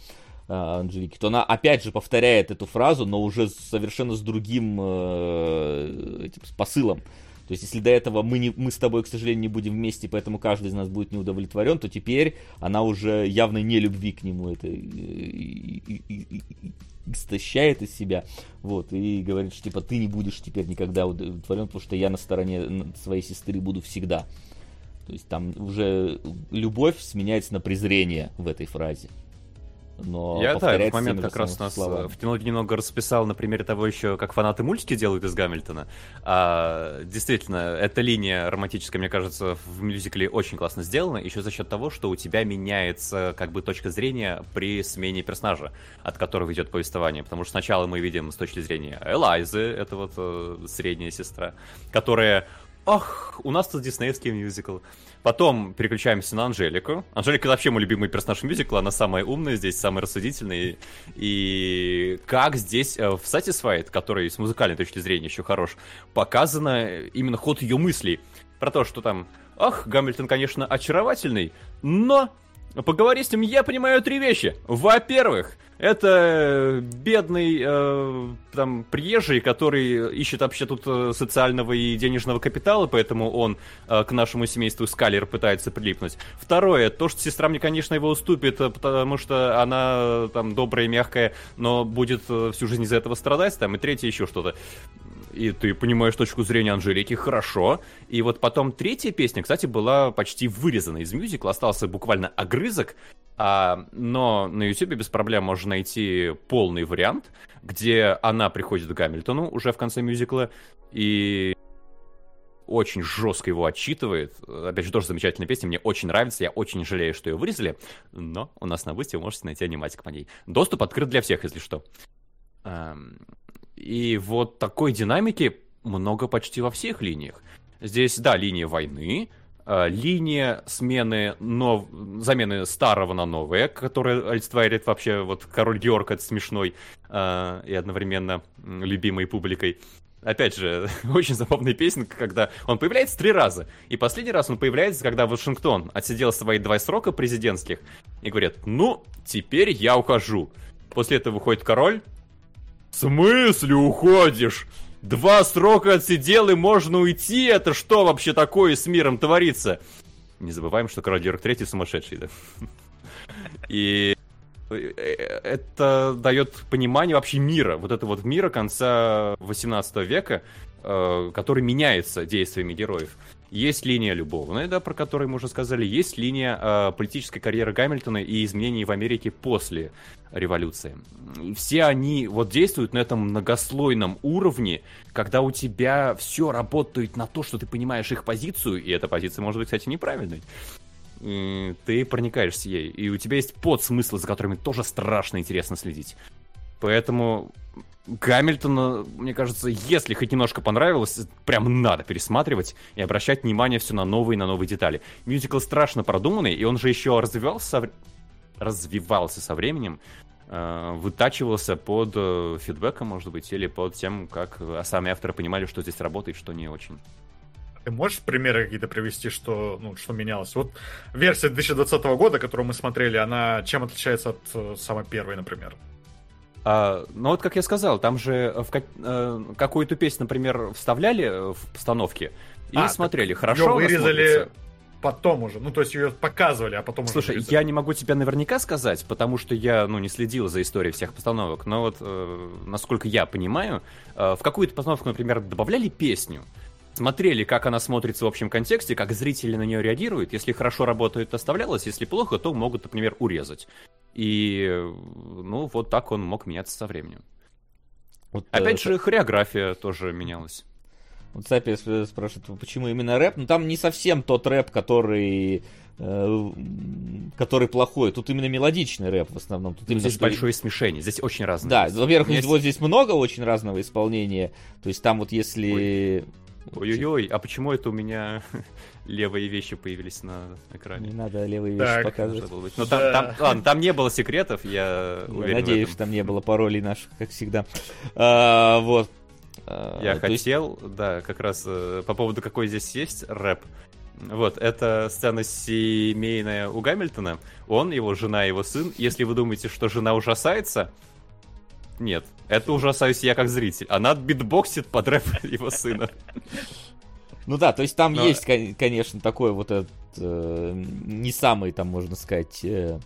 э, Анжелики, то она опять же повторяет эту фразу, но уже совершенно с другим э, этим, с посылом. То есть, если до этого мы, не, мы с тобой, к сожалению, не будем вместе, поэтому каждый из нас будет неудовлетворен, то теперь она уже явно не любви к нему это истощает из себя, вот, и говорит, что, типа, ты не будешь теперь никогда удовлетворен, потому что я на стороне своей сестры буду всегда. То есть там уже любовь сменяется на презрение в этой фразе но Я, да, в момент как раз нас словами. в кинологии немного расписал на примере того еще, как фанаты мультики делают из Гамильтона. А, действительно, эта линия романтическая, мне кажется, в мюзикле очень классно сделана, еще за счет того, что у тебя меняется как бы точка зрения при смене персонажа, от которого идет повествование. Потому что сначала мы видим с точки зрения Элайзы, это вот э, средняя сестра, которая ах, у нас тут диснеевский мюзикл. Потом переключаемся на Анжелику. Анжелика вообще мой любимый персонаж мюзикла, она самая умная здесь, самая рассудительная. И как здесь э, в Satisfied, который с музыкальной точки зрения еще хорош, показано именно ход ее мыслей. Про то, что там, ах, Гамильтон, конечно, очаровательный, но Поговори с ним, я понимаю три вещи. Во-первых, это бедный э, там приезжий, который ищет вообще тут э, социального и денежного капитала, поэтому он э, к нашему семейству Скалер пытается прилипнуть. Второе, то, что сестра мне, конечно, его уступит, э, потому что она там добрая, мягкая, но будет э, всю жизнь из-за этого страдать, там, и третье еще что-то и ты понимаешь точку зрения Анжелики, хорошо. И вот потом третья песня, кстати, была почти вырезана из мюзикла, остался буквально огрызок, а, но на YouTube без проблем можно найти полный вариант, где она приходит к Гамильтону уже в конце мюзикла, и очень жестко его отчитывает. Опять же, тоже замечательная песня, мне очень нравится, я очень жалею, что ее вырезали, но у нас на бусте вы можете найти аниматик по ней. Доступ открыт для всех, если что. И вот такой динамики много почти во всех линиях. Здесь, да, линия войны, э, линия смены нов... замены старого на новое, которая олицетворяет вообще вот король Георг это смешной э, и одновременно любимой публикой. Опять же, очень забавная песенка, когда он появляется три раза. И последний раз он появляется, когда Вашингтон отсидел свои два срока президентских и говорит, ну, теперь я ухожу. После этого выходит король, в смысле уходишь? Два срока отсидел и можно уйти? Это что вообще такое с миром творится? Не забываем, что король Георг Третий сумасшедший, да? И э, это дает понимание вообще мира, вот это вот мира конца 18 века, э, который меняется действиями героев. Есть линия любовная, да, про которую мы уже сказали, есть линия э, политической карьеры Гамильтона и изменений в Америке после революции. Все они вот действуют на этом многослойном уровне, когда у тебя все работает на то, что ты понимаешь их позицию, и эта позиция может быть, кстати, неправильной. И ты проникаешься ей, и у тебя есть подсмыслы, за которыми тоже страшно интересно следить. Поэтому Гамильтона, мне кажется, если хоть немножко понравилось, прям надо пересматривать и обращать внимание все на новые на новые детали. Мюзикл страшно продуманный, и он же еще развивался развивался со временем, э, вытачивался под э, фидбэком, может быть, или под тем, как сами авторы понимали, что здесь работает, что не очень. Ты можешь примеры какие-то привести, что, ну, что менялось? Вот версия 2020 года, которую мы смотрели, она чем отличается от э, самой первой, например? А, ну вот, как я сказал, там же в как, э, какую-то песню, например, вставляли в постановке и А, смотрели, хорошо вырезали смотрится. потом уже. Ну, то есть ее показывали, а потом уже Слушай, вырезали. я не могу тебе наверняка сказать, потому что я, ну, не следил за историей всех постановок, но вот, э, насколько я понимаю, э, в какую-то постановку, например, добавляли песню, смотрели, как она смотрится в общем контексте, как зрители на нее реагируют. Если хорошо работает, оставлялось, если плохо, то могут, например, урезать. И, э, ну, вот так он мог меняться со временем. Вот, Опять э, же, хореография тоже менялась. Вот Сапи сп- спрашивает, почему именно рэп? Ну там не совсем тот рэп, который э, который плохой. Тут именно мелодичный рэп в основном. Тут именно Здесь что- большое смешение, здесь очень разные. Да, во-первых, Есть- вот здесь много очень разного исполнения. То есть там вот если... Ой-ой-ой, а почему это у меня левые вещи появились на Не экране? надо левые вещи Так, показывать. Быть. Ну, там, Да. там, ладно, там не было секретов, я Я уверен в надеюсь, этом. что там не было паролей наших, как всегда. А, вот. А, Я то есть- хотел, да, как раз э, по поводу какой здесь есть рэп. Вот, это сцена семейная у Гамильтона. Он, его жена, его сын. Если вы думаете, что жена ужасается, нет, это ужасаюсь я как зритель. Она битбоксит под рэп его сына. Ну да, то есть там Но- есть, кон- конечно, такой вот этот э, не самый, там, можно сказать, э,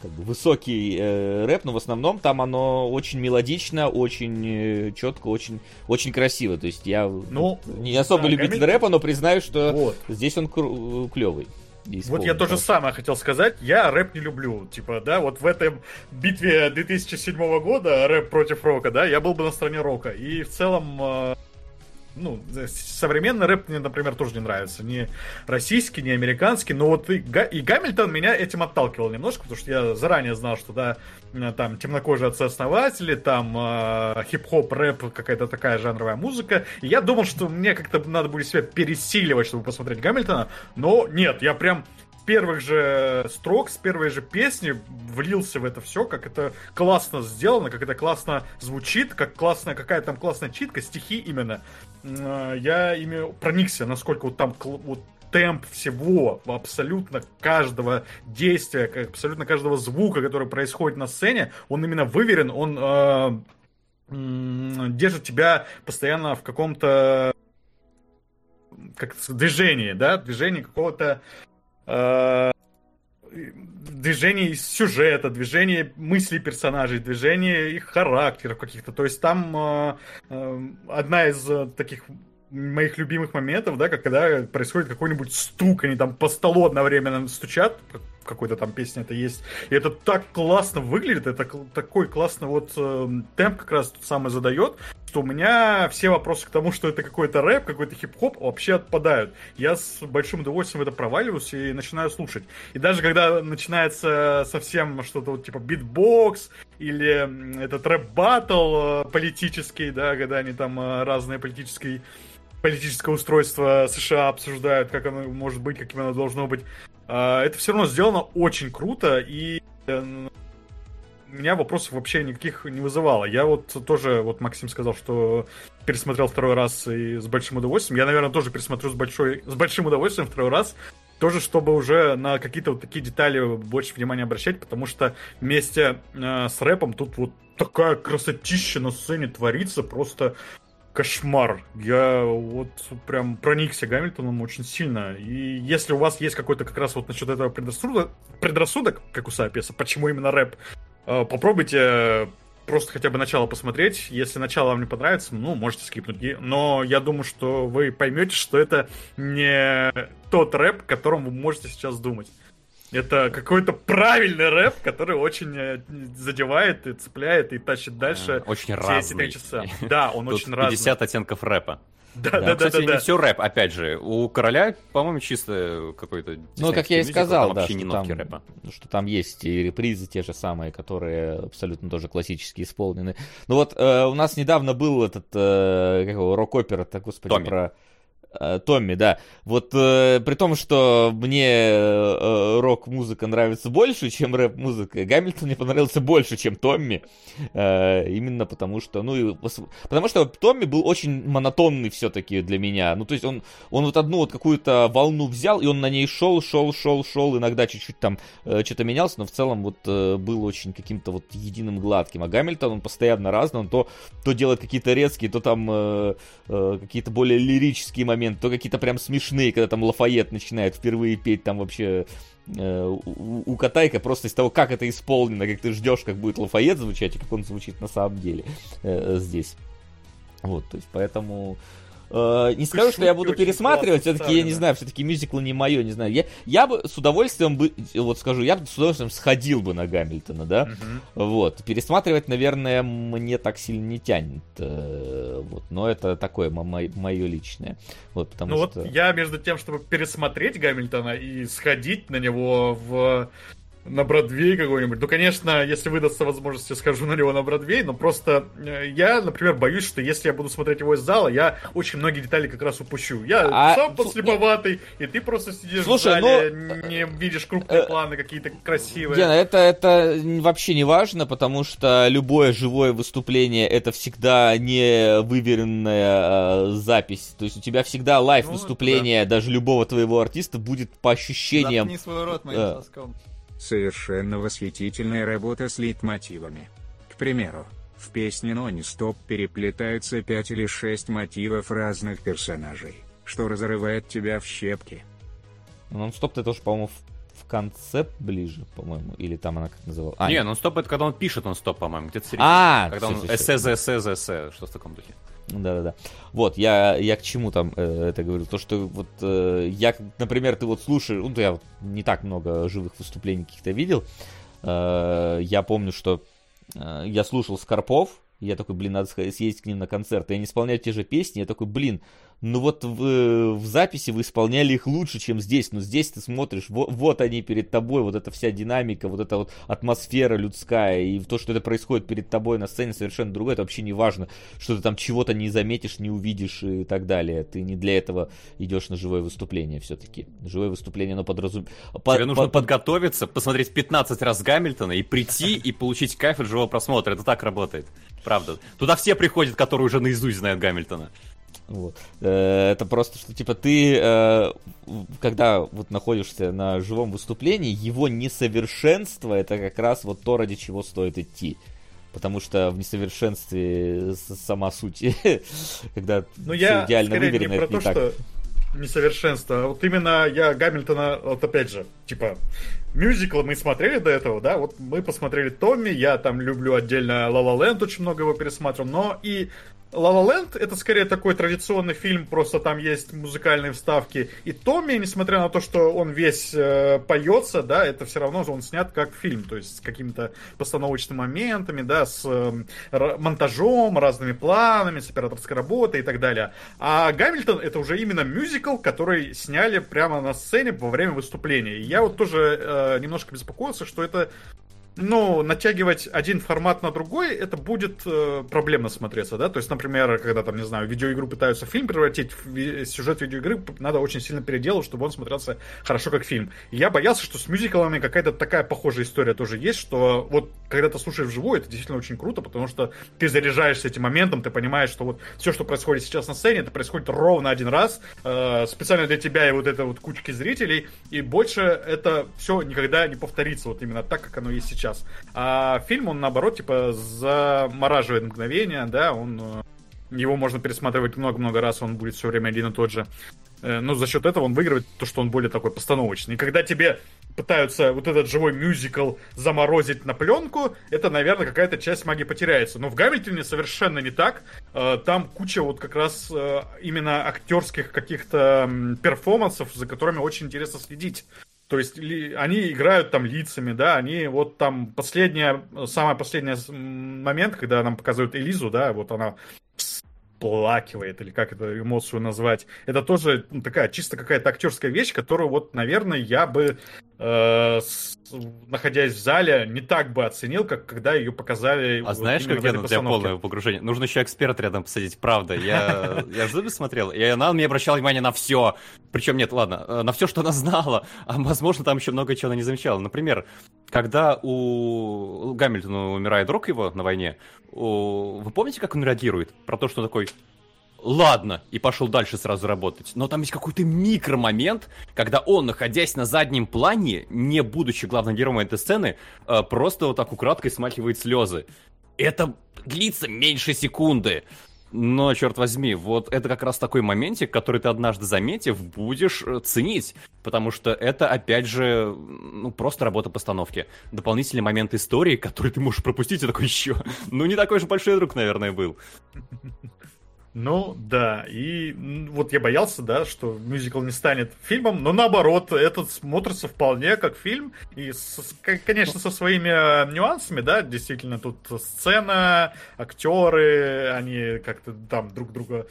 как бы высокий э, рэп, но в основном там оно очень мелодично, очень четко, очень, очень красиво. То есть я Ну, не особо да, любитель Гамильтон- рэпа, но признаю, что Вот. здесь он клевый. Вот я тоже самое хотел сказать. Я рэп не люблю. Типа, да, вот в этом битве 2007 года рэп против рока, да, я был бы на стороне рока. И в целом, э, ну, современный рэп мне, например, тоже не нравится. Ни российский, ни американский. Но вот и, Га- и Гамильтон меня этим отталкивал немножко, потому что я заранее знал, что, да, э, там темнокожие отцы-основатели, там э, хип-хоп, рэп, какая-то такая жанровая музыка. И я думал, что мне как-то надо будет себя пересиливать, чтобы посмотреть Гамильтона. Но нет, я прям первых же строк, с первой же песни влился в это все, как это классно сделано, как это классно звучит, как классная какая там классная читка, стихи именно. Э, Я ими проникся, насколько вот там вот темп всего, абсолютно каждого действия, абсолютно каждого звука, который происходит на сцене, он именно выверен, он э, держит тебя постоянно в каком-то как движении, да, движении какого-то движение из сюжета, движение мыслей персонажей, движение их характеров каких-то. То есть там э, э, одна из э, таких моих любимых моментов, да, когда происходит какой-нибудь стук, они там по столу одновременно стучат, какой-то там песне это есть, и это так классно выглядит, это такой классный вот э, темп как раз тут самое задает, что у меня все вопросы к тому, что это какой-то рэп, какой-то хип-хоп вообще отпадают. Я с большим удовольствием это проваливаюсь и начинаю слушать. И даже когда начинается совсем что-то вот типа битбокс или этот рэп-баттл э, политический, да, когда они там э, разные политические политическое устройство США обсуждают, как оно может быть, каким оно должно быть. А, Это все равно сделано очень круто, и э, меня вопросов вообще никаких не вызывало. Я вот тоже, вот Максим сказал, что пересмотрел второй раз и с большим удовольствием. Я, наверное, тоже пересмотрю с, большой, с большим удовольствием второй раз. Тоже, чтобы уже на какие-то вот такие детали больше внимания обращать, потому что вместе э, с рэпом тут вот такая красотища на сцене творится, просто кошмар. Я вот прям проникся Гамильтоном очень сильно. И если у вас есть какой-то как раз вот насчет этого предрассудок, предрассудок как у Сапиеса, почему именно рэп, э, попробуйте просто хотя бы начало посмотреть. Если начало вам не понравится, ну, можете скипнуть. Но я думаю, что вы поймете, что это не тот рэп, о котором вы можете сейчас думать. Это какой-то правильный рэп, который очень э, задевает и цепляет и тащит дальше Э, Очень все эти три часа. Да, он Тут очень разный. 50 оттенков рэпа. Да, Да, да, да, Кстати, да, не все рэп, опять же. У короля, по-моему, чисто какой-то... Ну, как я и мюзикл, сказал, там да, вообще что не там, нотки рэпа. что там есть и репризы те же самые, которые абсолютно тоже классически исполнены. Ну вот э, у нас недавно был этот, э, как его, рок-опера, так, господи, Томми. про... Э, Томми, да. Вот э, при том, что мне э, рок-музыка нравится больше, чем рэп-музыка, Гамильтон мне понравился больше, чем Томми. Э, именно потому что, ну, и, потому что Томми был очень монотонный все-таки для меня. Ну, то есть он, он вот одну вот какую-то волну взял, и он на ней шел, шел, шел, шел, иногда чуть-чуть там э, что-то менялся, но в целом вот э, был очень каким-то вот единым гладким. А Гамильтон, он постоянно разный, он то, то делает какие-то резкие, то там э, э, какие-то более лирические моменты, моменты, то какие-то прям смешные, когда там Лафайет начинает впервые петь там вообще э, у, у Катайка просто из того, как это исполнено, как ты ждешь, как будет Лафайет звучать и как он звучит на самом деле э, здесь. Вот, то есть поэтому Э, не скажу, что я буду пересматривать, все-таки, я не знаю, все-таки мюзикл не мое, не знаю. Я, я бы с удовольствием бы, вот скажу, я бы с удовольствием сходил бы на Гамильтона, да, угу. вот. Пересматривать, наверное, мне так сильно не тянет, э, вот, но это такое мое личное, вот, потому ну что... вот я между тем, чтобы пересмотреть Гамильтона и сходить на него в на Бродвей какой-нибудь. Ну, конечно, если выдастся возможность, я схожу на него на Бродвей, но просто э, я, например, боюсь, что если я буду смотреть его из зала, я очень многие детали как раз упущу. Я а... сам подслеповатый, и ты просто сидишь Слушай, в зале, ну... не видишь крупные э, планы какие-то красивые. Гена, это, это вообще не важно, потому что любое живое выступление это всегда не выверенная э, запись. То есть у тебя всегда live выступление ну, да. даже любого твоего артиста будет по ощущениям. Заткни свой рот моим э, соском. Совершенно восхитительная работа с лейтмотивами. К примеру, в песне «Нони Стоп» переплетаются пять или шесть мотивов разных персонажей, что разрывает тебя в щепки. «Нон-стоп» ты тоже, по-моему, в конце ближе, по-моему, или там она как называла? А, не, нон-стоп это когда он пишет нон-стоп, по-моему, где-то середине. А, когда он эссе, эссе, эссе, что в таком духе. Да-да-да. Вот, я, я к чему там э, это говорю? То, что вот э, я, например, ты вот слушаешь, ну, я вот не так много живых выступлений каких-то видел. Э, я помню, что э, я слушал Скорпов, я такой, блин, надо съездить к ним на концерт. И они исполняют те же песни, я такой, блин, ну вот в, в записи вы исполняли их лучше, чем здесь. Но здесь ты смотришь, вот, вот они перед тобой, вот эта вся динамика, вот эта вот атмосфера людская, и то, что это происходит перед тобой на сцене, совершенно другое. Это вообще не важно, что ты там чего-то не заметишь, не увидишь и так далее. Ты не для этого идешь на живое выступление все-таки. Живое выступление, оно подразумевает... Тебе нужно под... подготовиться, посмотреть 15 раз Гамильтона и прийти и получить кайф от живого просмотра. Это так работает. Правда. Туда все приходят, которые уже наизусть знают Гамильтона. Вот. Э, это просто, что типа ты, э, когда вот находишься на живом выступлении, его несовершенство это как раз вот то, ради чего стоит идти. Потому что в несовершенстве сама суть, когда ну, я идеально выверено, это не то, так. Что несовершенство. А вот именно я Гамильтона, вот опять же, типа, мюзиклы мы смотрели до этого, да, вот мы посмотрели Томми, я там люблю отдельно La La Land, очень много его пересматривал, но и La La Land это скорее такой традиционный фильм, просто там есть музыкальные вставки. И Томми, несмотря на то, что он весь э, поется, да, это все равно он снят как фильм, то есть с какими-то постановочными моментами, да, с э, монтажом, разными планами, с операторской работой и так далее. А Гамильтон это уже именно мюзикл, который сняли прямо на сцене во время выступления. И я вот тоже э, немножко беспокоился, что это ну, натягивать один формат на другой, это будет э, проблемно смотреться, да, то есть, например, когда там, не знаю, видеоигру пытаются в фильм превратить, в ви- сюжет видеоигры надо очень сильно переделать, чтобы он смотрелся хорошо как фильм. И я боялся, что с мюзиклами какая-то такая похожая история тоже есть, что вот, когда ты слушаешь вживую, это действительно очень круто, потому что ты заряжаешься этим моментом, ты понимаешь, что вот все, что происходит сейчас на сцене, это происходит ровно один раз, э, специально для тебя и вот этой вот кучки зрителей, и больше это все никогда не повторится, вот именно так, как оно есть сейчас сейчас. А фильм, он наоборот, типа, замораживает мгновение, да, он э, его можно пересматривать много-много раз, он будет все время один и тот же. Э, но за счет этого он выигрывает то, что он более такой постановочный. И когда тебе пытаются вот этот живой мюзикл заморозить на пленку, это, наверное, какая-то часть магии потеряется. Но в Гамильтоне совершенно не так. Э, там куча вот как раз именно актерских каких-то перформансов, за которыми очень интересно следить. То есть ли, они играют там лицами, да, они вот там последняя, самый последний момент, когда нам показывают Элизу, да, вот она плакивает, или как эту эмоцию назвать. Это тоже ну, такая чисто какая-то актерская вещь, которую вот, наверное, я бы э, с- находясь в зале, не так бы оценил, как когда ее показали. А вот знаешь, как я для постановке. полное погружение? Нужно еще эксперт рядом посадить, правда. Я, я в Зубе смотрел, и она мне обращала внимание на все. Причем нет, ладно, э, на все, что она знала. А возможно, там еще много чего она не замечала. Например, когда у Гамильтона умирает друг его на войне, у- вы помните, как он реагирует? Про то, что он такой, ладно, и пошел дальше сразу работать. Но там есть какой-то микромомент, когда он, находясь на заднем плане, не будучи главным героем этой сцены, э, просто вот так украдкой смахивает слезы. Это длится меньше секунды. Но, черт возьми, вот это как раз такой моментик, который ты однажды заметив, будешь э, ценить. Потому что это, опять же, ну, просто работа постановки. Дополнительный момент истории, который ты можешь пропустить, и такой еще. Ну, не такой же большой друг, наверное, был. Ну, да, и вот я боялся, да, что мюзикл не станет фильмом, но наоборот, этот смотрится вполне как фильм, и, с- конечно, со своими э, нюансами, да, действительно, тут сцена, актеры, они как-то там друг друга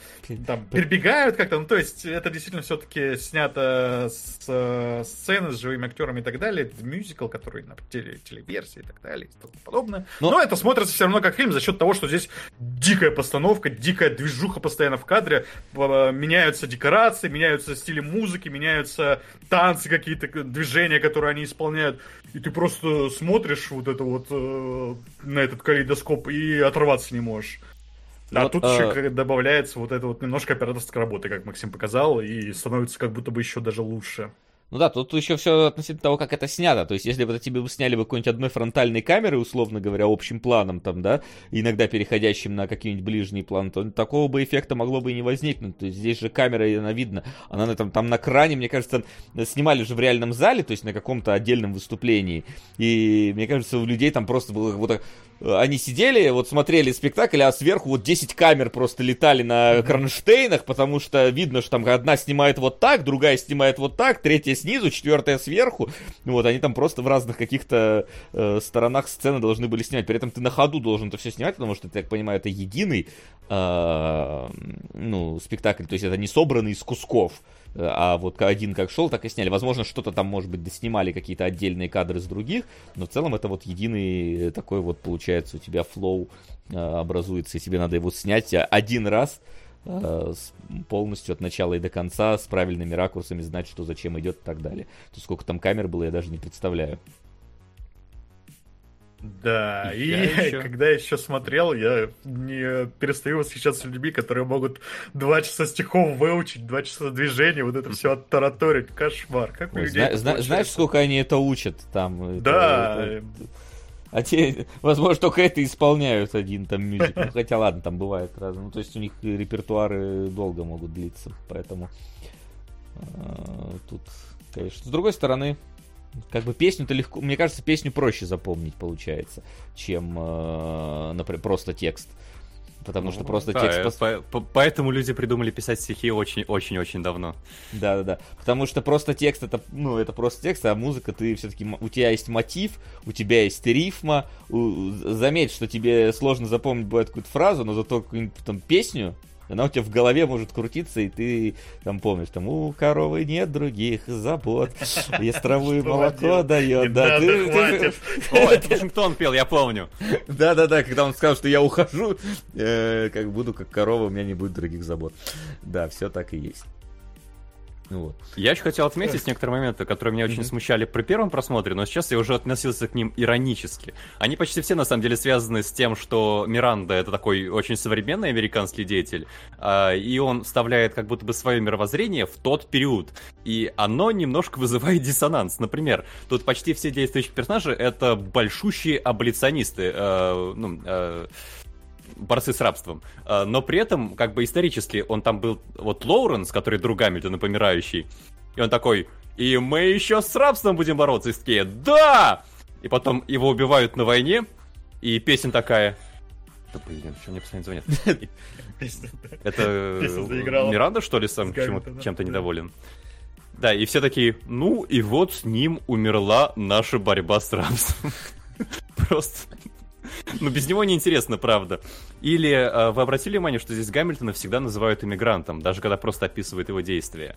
там перебегают как-то, ну, то есть, это действительно все-таки снято с э, сцены с живыми актерами и так далее, это мюзикл, который на теле, телеверсии и так далее, и тому подобное, Но- но это смотрится все равно как фильм за счет того, что здесь дикая постановка, дикая движуха постоянно в кадре, э, меняются декорации, меняются стили музыки, меняются танцы какие-то, движения, которые они исполняют, и ты просто смотришь вот это вот э, на этот калейдоскоп и оторваться не можешь. А Вот, тут э, еще как добавляется вот это вот немножко операторской работы, как Максим показал, и становится как будто бы еще даже лучше. Ну да, тут еще все относительно того, как это снято. То есть, если бы это тебе бы сняли бы какой-нибудь одной фронтальной камеры, условно говоря, общим планом там, да, иногда переходящим на какие-нибудь ближние планы, то такого бы эффекта могло бы и не возникнуть. То есть, здесь же камера, она видно, она на, там, там на кране, мне кажется, снимали же в реальном зале, то есть на каком-то отдельном выступлении. И мне кажется, у людей там просто было как будто... Они сидели, вот смотрели спектакль, а сверху вот 10 камер просто летали на кронштейнах, потому что видно, что там одна снимает вот так, другая снимает вот так, третья снизу, четвертая сверху. Вот, они там просто в разных каких-то э, сторонах сцены должны были снимать. При этом ты на ходу должен это все снимать, потому что, я так понимаю, это единый э, ну, спектакль, то есть это не собранный из кусков. Э, А вот один как шел, так и сняли. Возможно, что-то там, может быть, доснимали какие-то отдельные кадры с других, но в целом это вот единый такой вот, получается, у тебя флоу э, образуется, и тебе надо его снять один раз э, с- полностью от начала и до конца, с правильными ракурсами, знать, что зачем идет и так далее. То сколько там камер было, я даже не представляю. Да, и Я ещё- когда я еще смотрел, я не перестаю восхищаться людьми, которые могут два часа стихов выучить, два часа движений, вот это все оттараторить. Кошмар. Как у людей зна- это зна- знаешь, сколько они это учат там? Это- Да, это- А те, возможно, только это исполняют один там мюзикл. Ну, Хотя ладно, там бывает разное. Ну, то есть у них репертуары долго могут длиться, поэтому а, тут, конечно. С другой стороны, как бы песню-то легко, мне кажется, песню проще запомнить получается, чем, э, например, просто текст. Потому что просто да, текст... э, по- по- Поэтому люди придумали писать стихи очень-очень-очень давно. Да, да, да. Потому что просто текст это, ну, это просто текст, а музыка ты все-таки у тебя есть мотив, у тебя есть рифма. у- заметь, что тебе сложно запомнить бывает какую-то фразу, но зато какую-нибудь там песню, она у тебя в голове может крутиться, и ты там помнишь, там, у коровы нет других забот, ест траву и молоко дает. Да. О, это Вашингтон пел, я помню. Да-да-да, когда он сказал, что я ухожу, э, как буду как корова, у меня не будет других забот. Да, все так и есть. Вот. Я еще хотел отметить некоторые моменты, которые меня очень смущали при первом просмотре, но сейчас я уже относился к ним иронически. Они почти все на самом деле связаны с тем, что Миранда это такой очень современный американский деятель, а, и он вставляет как будто бы свое мировоззрение в тот период. И оно немножко вызывает диссонанс. Например, тут почти все действующие персонажи это большущие аболиционисты. э, ну, э, борцы с рабством. А, Но при этом, как бы исторически, он там был, вот Лоуренс, который друг Гамильтона, помирающий, и он такой, и мы еще с рабством будем бороться. И такие, да! И потом его убивают на войне, и песня такая... Да блин, что мне постоянно звонят? Это заиграла. Миранда, что ли, сам чем-то недоволен? Да, и все такие, ну, и вот с ним умерла наша борьба с рабством. Просто... Ну, без него неинтересно, правда. Или э, вы обратили внимание, что здесь Гамильтона всегда называют иммигрантом, даже когда просто описывают его действия?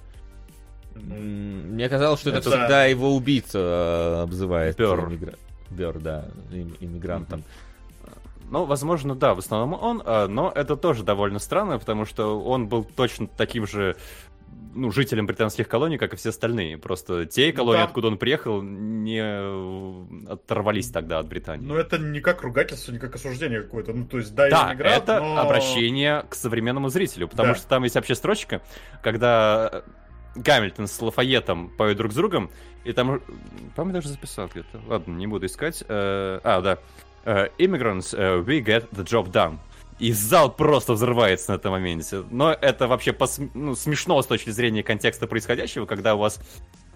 Мне казалось, что это, Это- всегда его убийца э, обзывает. Бёрр. иммигра- Бёрр, да, им- иммигрантом. Ну, возможно, да, в основном он, а, но это тоже довольно странно, потому что он был точно таким же ну, жителем британских колоний, как и все остальные. Просто те колонии, да. откуда он приехал, не оторвались тогда от Британии. Ну, это не как ругательство, не как осуждение какое-то. Ну, то есть, да, Да, иммигрант, это но- обращение к современному зрителю, потому Да. что там есть вообще строчка, когда Гамильтон с Лафайетом поют друг с другом, и там, по-моему, даже записал где-то. Ладно, не буду искать. Э, А, да. Э, Immigrants, э, we get the job done. И зал просто взрывается на этом моменте. Но это вообще пос- ну, смешно с точки зрения контекста происходящего, когда у вас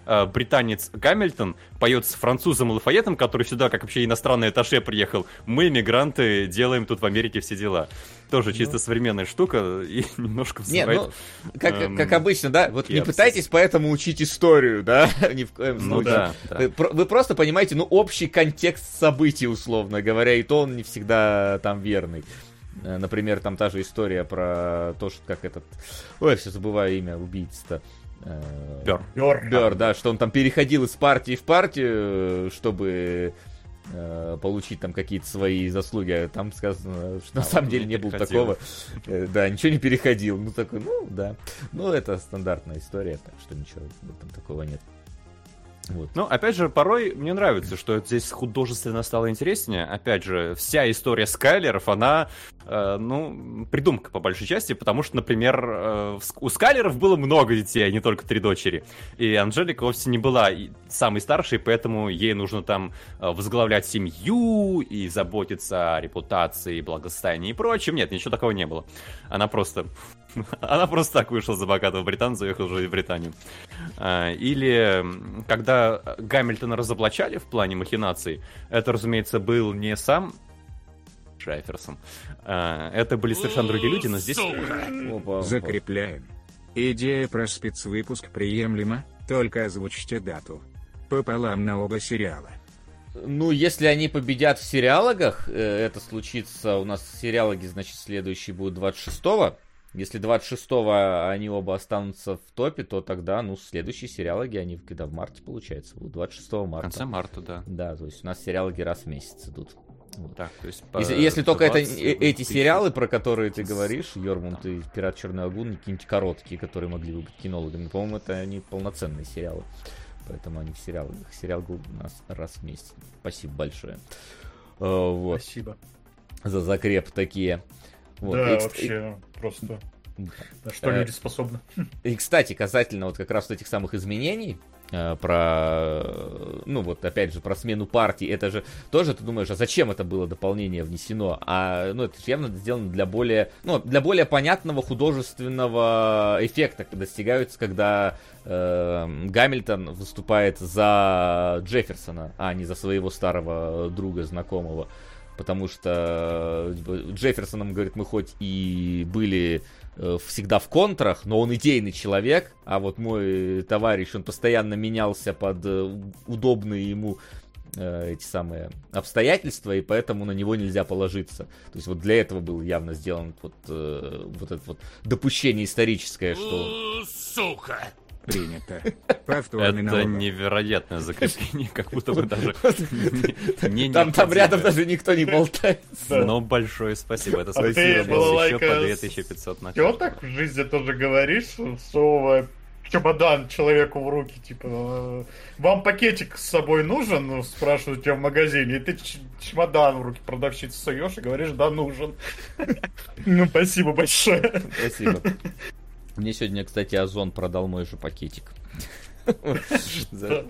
э, британец Гамильтон поет с французом Лафайетом, который сюда, как вообще иностранный этаже приехал. Мы, мигранты, делаем тут в Америке все дела. Тоже чисто современная штука и немножко Не, вызывает... ну, как, эм, как обычно, да, вот не пытайтесь поэтому учить историю, да, ни в коем Ну случае. да, да. Вы, вы просто понимаете, ну, общий контекст событий, условно говоря, и то он не всегда там верный. Э, Например, там та же история про то, что как этот... Ой, я все забываю имя убийцы-то. Э, Бёрр. Бёрр. Бёрр, да, что он там переходил из партии в партию, э, чтобы э, получить там какие-то свои заслуги. А Там сказано, что на А, самом он деле не не было такого. Да, ничего не переходил. Ну, такой, ну, да. Ну, это стандартная история, так что ничего этом такого нет. Вот. Ну, опять же, порой мне нравится, что здесь художественно стало интереснее. Опять же, вся история Скайлеров, она, э, ну, придумка по большой части, потому что, например, э, у Скайлеров было много детей, а не только три дочери. И Анжелика вовсе не была самой старшей, поэтому ей нужно там э, возглавлять семью и заботиться о репутации, благосостоянии и прочем. Нет, ничего такого не было. Она просто... Она просто так вышла за богатого британца и уехала жить в Британию. А, Или когда Гамильтона разоблачали в плане махинаций, это, разумеется, был не сам Джефферсон. А, Это были совершенно другие люди, но здесь... Опа, опа. Закрепляем. Идея про спецвыпуск приемлема, только озвучьте дату. Пополам на оба сериала. Ну, если они победят в сериалогах, э, это случится, у нас сериалоги, значит, следующие будут 26-го. Если 26-го они оба останутся в топе, то тогда, ну, следующие сериалоги, они когда в марте, получается, будут 26 В марта. конце марта, да. Да, то есть у нас сериалоги раз в месяц идут. Вот. Так, то есть... Если, по- если только это 20 э- эти тысяч. сериалы, про которые ты говоришь, Йормунд и Пират Черной Лагуны, какие-нибудь короткие, которые могли бы быть кинологами, по-моему, это они полноценные сериалы. Поэтому они в сериалах. Сериал был у нас раз в месяц. Спасибо большое. Э, Вот, Спасибо. за закреп такие. Вот. Да, И, вообще, просто... и- На что Э, люди способны. И, кстати, касательно вот как раз этих самых изменений, э, про, ну вот опять же, про смену партии, это же тоже ты думаешь, а зачем это было дополнение внесено? А, ну, это же явно сделано для более, ну, для более понятного художественного эффекта, достигаются, когда э, Гамильтон выступает за Джефферсона, а не за своего старого друга, знакомого. Потому что типа, Джефферсоном, говорит, мы хоть и были э, всегда в контрах, но он идейный человек, а вот мой товарищ, он постоянно менялся под э, удобные ему э, эти самые обстоятельства, и поэтому на него нельзя положиться. То есть вот для этого было явно сделано вот, вот это вот допущение историческое, что... Принято. Повторный Это налог. невероятное закрепление, как будто бы даже Там, рядом даже никто не болтается. Но большое спасибо, это А ты, спасибо было еще по с- 2500 на Ты вот так в жизни тоже говоришь, всовывая чемодан человеку в руки, типа, э, вам пакетик с собой нужен, ну, спрашивают тебя в магазине, и ты чемодан в руки продавщицы суешь и говоришь, да, нужен. Ну, спасибо большое. Спасибо. Мне сегодня, кстати, Озон продал мой же пакетик. За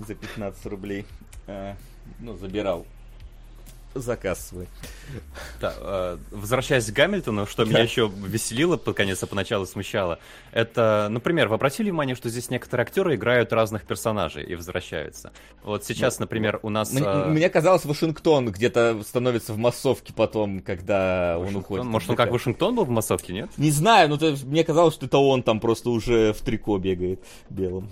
за 15 рублей. А, Ну, забирал. Заказ свой. Да, э, возвращаясь к Гамильтону, что меня еще веселило, под конец, а поначалу смущало, это, например, вы обратили внимание, что здесь некоторые актеры играют разных персонажей и возвращаются. Вот сейчас, например, у нас... Мне, э, мне казалось, Вашингтон где-то становится в массовке потом, когда он Вашингтон- уходит. Может, он как Вашингтон был в массовке, нет? Не знаю, но мне казалось, что это он там просто уже в трико бегает белым.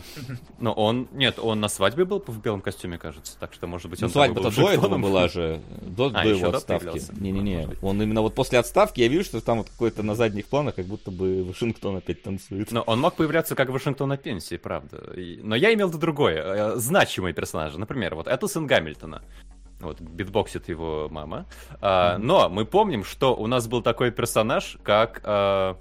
Но он... Нет, он на свадьбе был в белом костюме, кажется. Так что, может быть, Ну, он и свадьба-то до этого была же. До, А, до его отставки. Не-не-не, он именно вот после отставки, я вижу, что там вот какой-то на задних планах, как будто бы Вашингтон опять танцует. Но он мог появляться как Вашингтон на пенсии, правда. Но я имел в виду другое. э, Значимые персонажи. Например, вот это сын Гамильтона. Вот, битбоксит его мама. А, но мы помним, что у нас был такой персонаж, как а,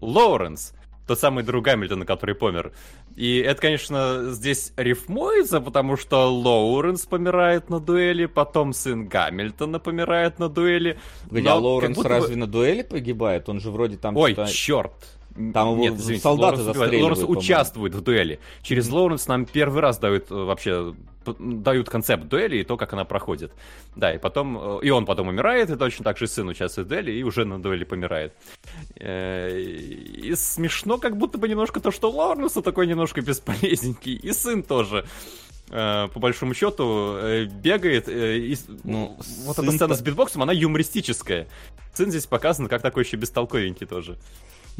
Лоуренс. Тот самый друг Гамильтона, который помер. И это, конечно, здесь рифмуется, потому что Лоуренс помирает на дуэли, потом сын Гамильтона помирает на дуэли. Погоди, а Лоуренс будто разве на дуэли погибает? Он же вроде там Ой, черт. Там его Нет, извините, солдаты Лоуренс, застреливают, Лоуренс участвует в дуэли. Через Лоуренс нам первый раз дают э, вообще дают концепт дуэли и то, как она проходит. Да, и потом э, и он потом умирает, и точно так же сын участвует в дуэли и уже на дуэли помирает. Э, И смешно, как будто бы немножко то, что Лоуренс такой немножко бесполезненький, и сын тоже. По большому счету бегает. и Ну, вот эта сцена с битбоксом, она юмористическая. Сын здесь показан как такой еще бестолковенький тоже.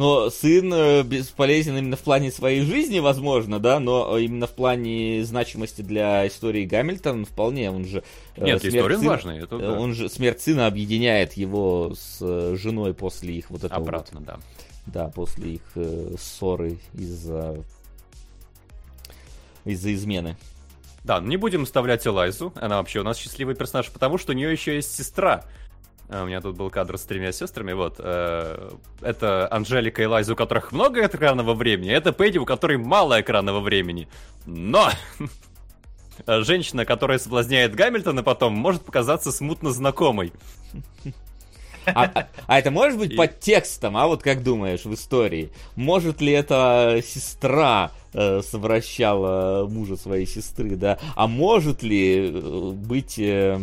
Но сын э, бесполезен именно в плане своей жизни, возможно, да, но э, именно в плане значимости для истории Гамильтона вполне, он же... э, Нет, история сына- важная, это да. Он же, смерть сына объединяет его с женой после их вот этого вот- Обратно, да. да, после их э, ссоры из-за из-за измены. Да, не будем вставлять Элайзу. Она вообще у нас счастливый персонаж, потому что у нее еще есть сестра. А, У меня тут был кадр с тремя сестрами. Вот. э, Это Анжелика и Элайза, у которых много экранного времени. Это Пэдди, у которой мало экранного времени. Но! Женщина, которая соблазняет Гамильтона потом, может показаться смутно знакомой. А, а- а это может быть И- под текстом, а вот как думаешь в истории? Может ли это сестра э, совращала мужа своей сестры, да? А может ли э, быть, э,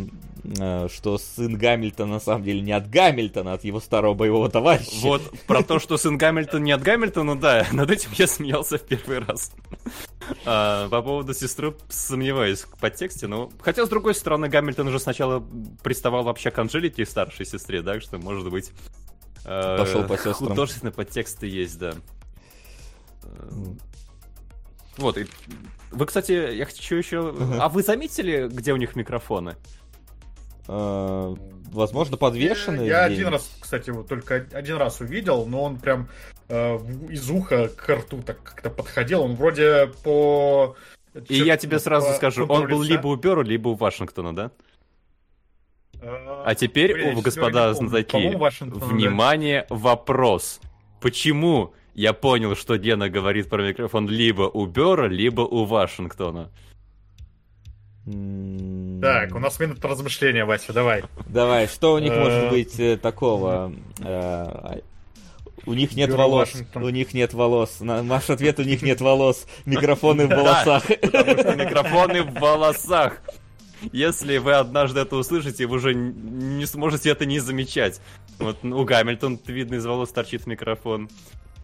э, что сын Гамильтона на самом деле не от Гамильтона, а от его старого боевого товарища? Вот про то, что сын Гамильтон не от Гамильтона, да, над этим я смеялся в первый раз. А, по поводу сестры сомневаюсь в подтексте, но... Хотя, с другой стороны, Гамильтон уже сначала приставал вообще к Анжелике, старшей сестре, так что, может быть... Пошел по сестрам. Художественные подтексты есть, да. Вот, и... Вы, кстати, я хочу еще... А вы заметили, где у них микрофоны? Э, возможно, подвешены? Я один раз, кстати, вот только один раз увидел, но он прям э, из уха к рту так как-то подходил. Он вроде по... И я тебе сразу скажу, он был лица. либо у Бёру, либо у Вашингтона, да? Э, А теперь, блин, господа знатоки, да. внимание, вопрос. Почему я понял, что Гена говорит про микрофон либо у Бёра, либо у Вашингтона? М, Так, у нас минута размышления, Вася, давай. Давай, что у них Э, может быть э, такого? Э, У них нет Бюро волос. Вашингтон. У них нет волос. На- Наш ответ у них нет волос. Микрофоны в волосах. Потому что микрофоны в волосах. Если вы однажды это услышите, вы уже не сможете это не замечать. Вот у Гамильтон видно из волос торчит микрофон.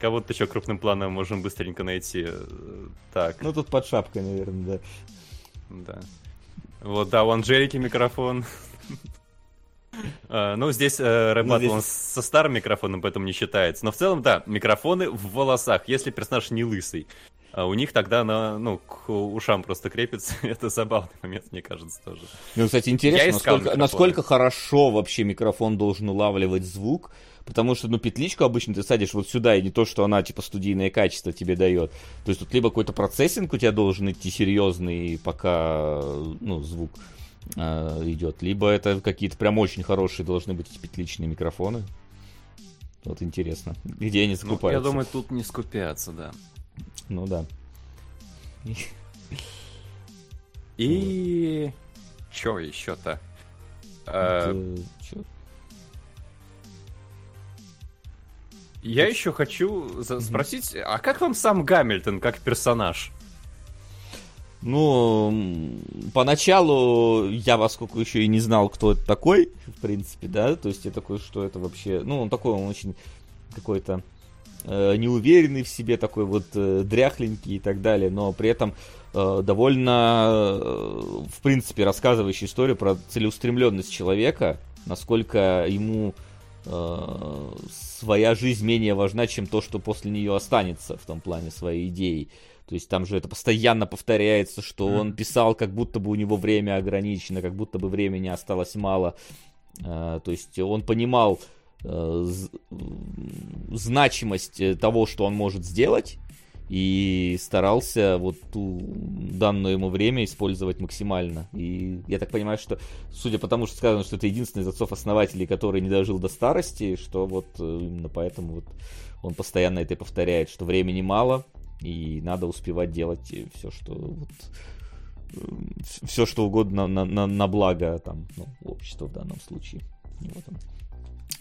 Кого-то еще крупным планом можем быстренько найти. Э, Так. Ну тут под шапкой, наверное, да. Да. Вот, да, у Анжелики микрофон. А, Ну, здесь э, рэп Ну, здесь- он со старым микрофоном, поэтому не считается. Но в целом, да, микрофоны в волосах, если персонаж не лысый. А у них тогда на, ну, к ушам просто крепится. Это забавный момент, мне кажется, тоже. Ну, кстати, интересно, насколько, насколько хорошо вообще микрофон должен улавливать звук. Потому что, ну, петличку обычно ты садишь вот сюда, и не то, что она, типа, студийное качество тебе дает. То есть тут либо какой-то процессинг у тебя должен идти серьезный, пока, ну, звук э, идет, либо это какие-то прям очень хорошие должны быть петличные микрофоны. Вот интересно, где они Ну, закупаются. я думаю, тут не скупятся, да. Ну да. И... Чё еще-то? Э? Я еще хочу спросить, а как вам сам Гамильтон как персонаж? Ну, поначалу я, поскольку еще и не знал, кто это такой, в принципе, да, то есть я такой, что это вообще, ну, он такой, он очень какой-то э, неуверенный в себе, такой вот э, дряхленький и так далее, но при этом э, довольно, э, в принципе, рассказывающий историю про целеустремленность человека, насколько ему э, своя жизнь менее важна, чем то, что после нее останется в том плане своей идеи. То есть там же это постоянно повторяется, что он писал, как будто бы у него время ограничено, как будто бы времени осталось мало. Э, то есть он понимал э, значимость того, что он может сделать, и старался вот ту данное ему время использовать максимально. И я так понимаю, что, судя по тому, что сказано, что это единственный из отцов-основателей, который не дожил до старости, что вот именно поэтому вот он постоянно это повторяет, что времени мало, и надо успевать делать все, что вот, все, что угодно на, на, на благо там, ну, общества в данном случае. Вот он,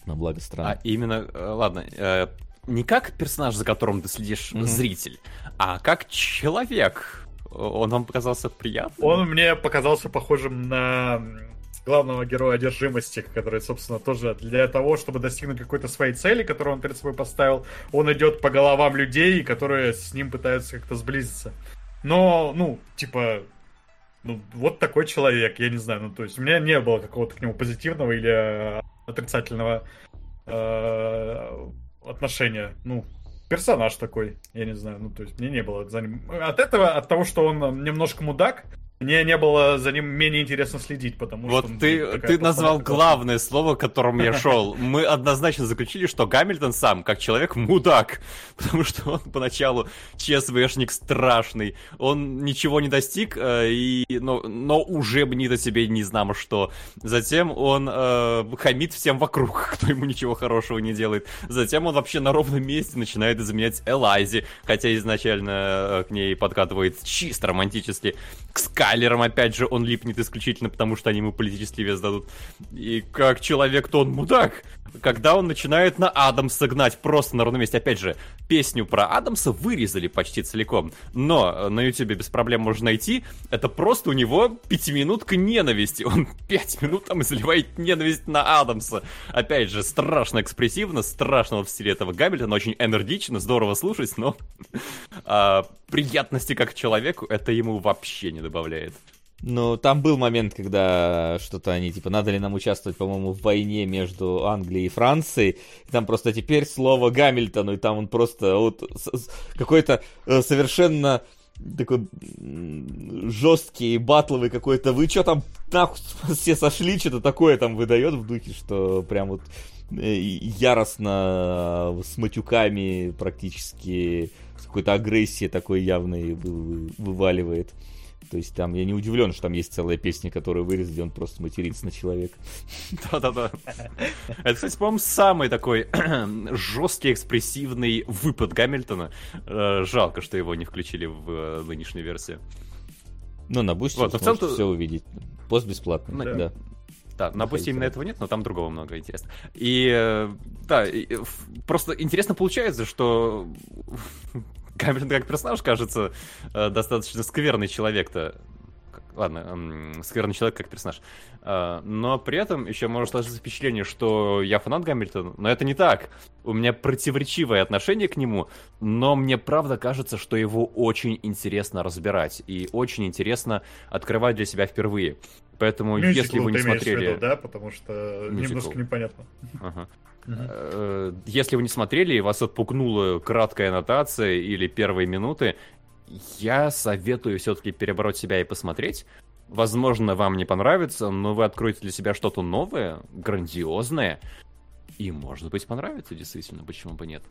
на благо страны. А именно, э, ладно, э, не как персонаж, за которым ты следишь, mm-hmm. зритель, а как человек. Он вам показался приятным? Он мне показался похожим на главного героя одержимости, который, собственно, тоже для того, чтобы достигнуть какой-то своей цели, которую он перед собой поставил, он идет по головам людей, которые с ним пытаются как-то сблизиться. Но, ну, типа, ну, вот такой человек, я не знаю, ну, то есть у меня не было какого-то к нему позитивного или э, отрицательного э, отношения, ну, персонаж такой, я не знаю, ну, то есть мне не было за ним... От этого, от того, что он немножко мудак, мне не было за ним менее интересно следить, потому вот что... Вот ты, ты назвал главное слово, к которому я шел. Мы однозначно заключили, что Гамильтон сам, как человек, мудак. Потому что он поначалу ЧСВшник страшный. Он ничего не достиг, э, и, но, но уже мнит о себе не знамо что. Затем он э, хамит всем вокруг, кто ему ничего хорошего не делает. Затем он вообще на ровном месте начинает изменять Элайзи, хотя изначально э, к ней подкатывает чисто романтически. К Скайлерам, опять же, он липнет исключительно потому, что они ему политический вес дадут. И как человек-то он мудак. Когда он начинает на Адамса гнать просто на ровном месте. Опять же, песню про Адамса вырезали почти целиком. Но на ютубе без проблем можно найти. Это просто у него пятиминутка ненависти. Он пять минут там изливает ненависть на Адамса. Опять же, страшно экспрессивно, страшно в стиле этого Гамильтона. Очень энергично, здорово слушать, но а, приятности как человеку это ему вообще не добавляет. Ну, там был момент, когда что-то они, типа, надо ли нам участвовать, по-моему, в войне между Англией и Францией. И там просто теперь слово Гамильтону, и там он просто вот какой-то э, совершенно такой жесткий, батловый какой-то. Вы что там, нахуй, все сошли, что-то такое там выдает в духе, что прям вот э, яростно с матюками практически с какой-то агрессией такой явной вываливает. То есть там я не удивлен, что там есть целая песня, которую вырезали, он просто матерится на человека. Да-да-да. Это, кстати, по-моему, самый такой жесткий, экспрессивный выпад Гамильтона. Э, жалко, что его не включили в э, нынешнюю версию. Ну, на Бусти вот, целом все увидеть. Пост бесплатный, ну, да. Да, на Бусти именно этого нет, но там другого много интересно. И э, да, просто интересно получается, что Гамильтон как персонаж кажется э, достаточно скверный человек-то. Ладно, скверный человек как персонаж. Э, но при этом еще может сложиться впечатление, что я фанат Гамильтона, но это не так. У меня противоречивое отношение к нему, но мне правда кажется, что его очень интересно разбирать и очень интересно открывать для себя впервые. Поэтому, Мюзикл если вы не смотрели... Виду, да, потому что Мюзикл. немножко непонятно. Ага. Uh-huh. Если вы не смотрели и вас отпугнула краткая аннотация или первые минуты, я советую все-таки перебороть себя и посмотреть. Возможно, вам не понравится, но вы откроете для себя что-то новое, грандиозное, и, может быть, понравится действительно, почему бы нет.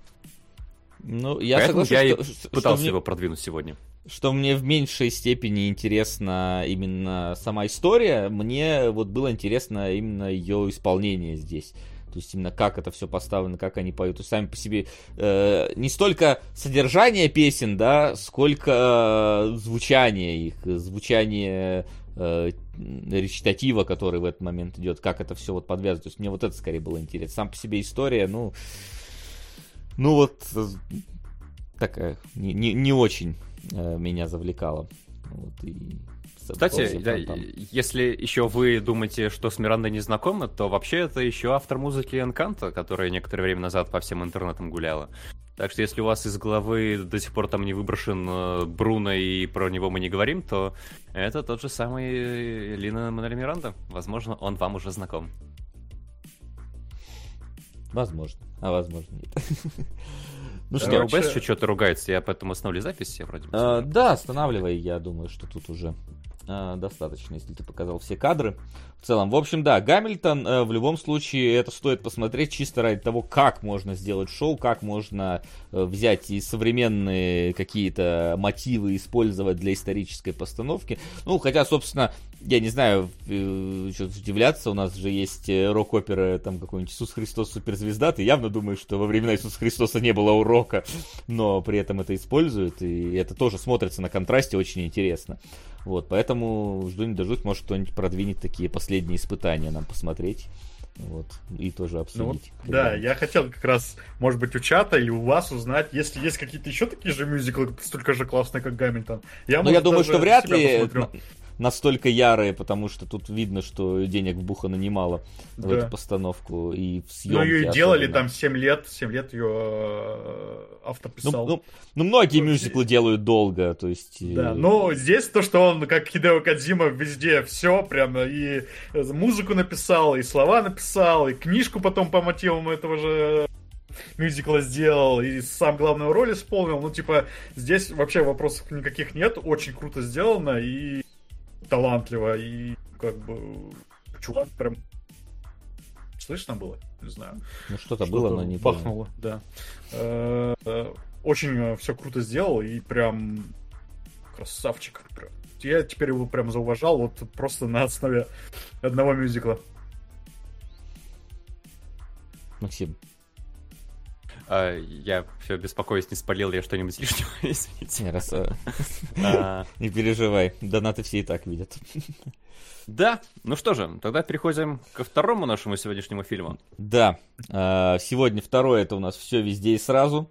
Ну, я Поэтому согласен, я что, и пытался что его мне, продвинуть сегодня. Что мне в меньшей степени интересна именно сама история, мне вот было интересно именно ее исполнение здесь. То есть именно как это все поставлено, как они поют. То есть сами по себе э, не столько содержание песен, да, сколько э, звучание их, звучание э, речитатива, который в этот момент идет, как это все вот подвязывает. То есть мне вот это скорее было интересно. Сам по себе история, ну, ну вот э, такая не, не, не очень э, меня завлекала. Вот, и кстати, да, если еще вы думаете, что с Мирандой не знакомы, то вообще это еще автор музыки Энканта, которая некоторое время назад по всем интернетам гуляла. Так что если у вас из головы до сих пор там не выброшен э, Бруно и про него мы не говорим, то это тот же самый Лина Мануэль Миранда. Возможно, он вам уже знаком. Возможно, а возможно нет. Ну что, ОБС еще что-то ругается, я поэтому остановлю запись, я вроде бы. А, да, останавливай, я думаю, что тут уже а, достаточно, если ты показал все кадры. В целом, в общем, да, Гамильтон э, в любом случае это стоит посмотреть чисто ради того, как можно сделать шоу, как можно э, взять и современные какие-то мотивы использовать для исторической постановки. Ну, хотя, собственно, я не знаю, э, что удивляться, у нас же есть э, рок-опера, там какой-нибудь Иисус Христос суперзвезда, ты явно думаешь, что во времена Иисуса Христоса не было урока, но при этом это используют, и это тоже смотрится на контрасте очень интересно. Вот, поэтому жду не дождусь, может кто-нибудь продвинет такие последние испытания нам посмотреть. Вот, и тоже обсудить. Ну, да, я хотел как раз, может быть, у чата или у вас узнать, если есть какие-то еще такие же мюзиклы, столько же классные, как Гамильтон. Я, Но ну, я думаю, что вряд ли настолько ярые, потому что тут видно, что денег вбухано немало да. в эту постановку и в съемки. Ну, ее делали там 7 лет, 7 лет ее э, автор писал. Ну, ну, ну многие ну, мюзиклы делают долго, то есть... Да, но здесь то, что он, как Хидео Кадзима, везде все прямо, и музыку написал, и слова написал, и книжку потом по мотивам этого же мюзикла сделал и сам главную роль исполнил. Ну, типа, здесь вообще вопросов никаких нет. Очень круто сделано и талантливо, и как бы чувак прям слышно было, не знаю. Ну что-то, что было, но не бахнуло, да. Э, э, очень э, все круто сделал и прям красавчик. Я теперь его прям зауважал вот просто на основе одного мюзикла. Максим. А, я все беспокоюсь, не спалил я что-нибудь лишнего, извините. Не, раз, а, не переживай, донаты все и так видят. Да, ну что же, тогда переходим ко второму нашему сегодняшнему фильму. Да, а, сегодня второе это у нас все везде и сразу.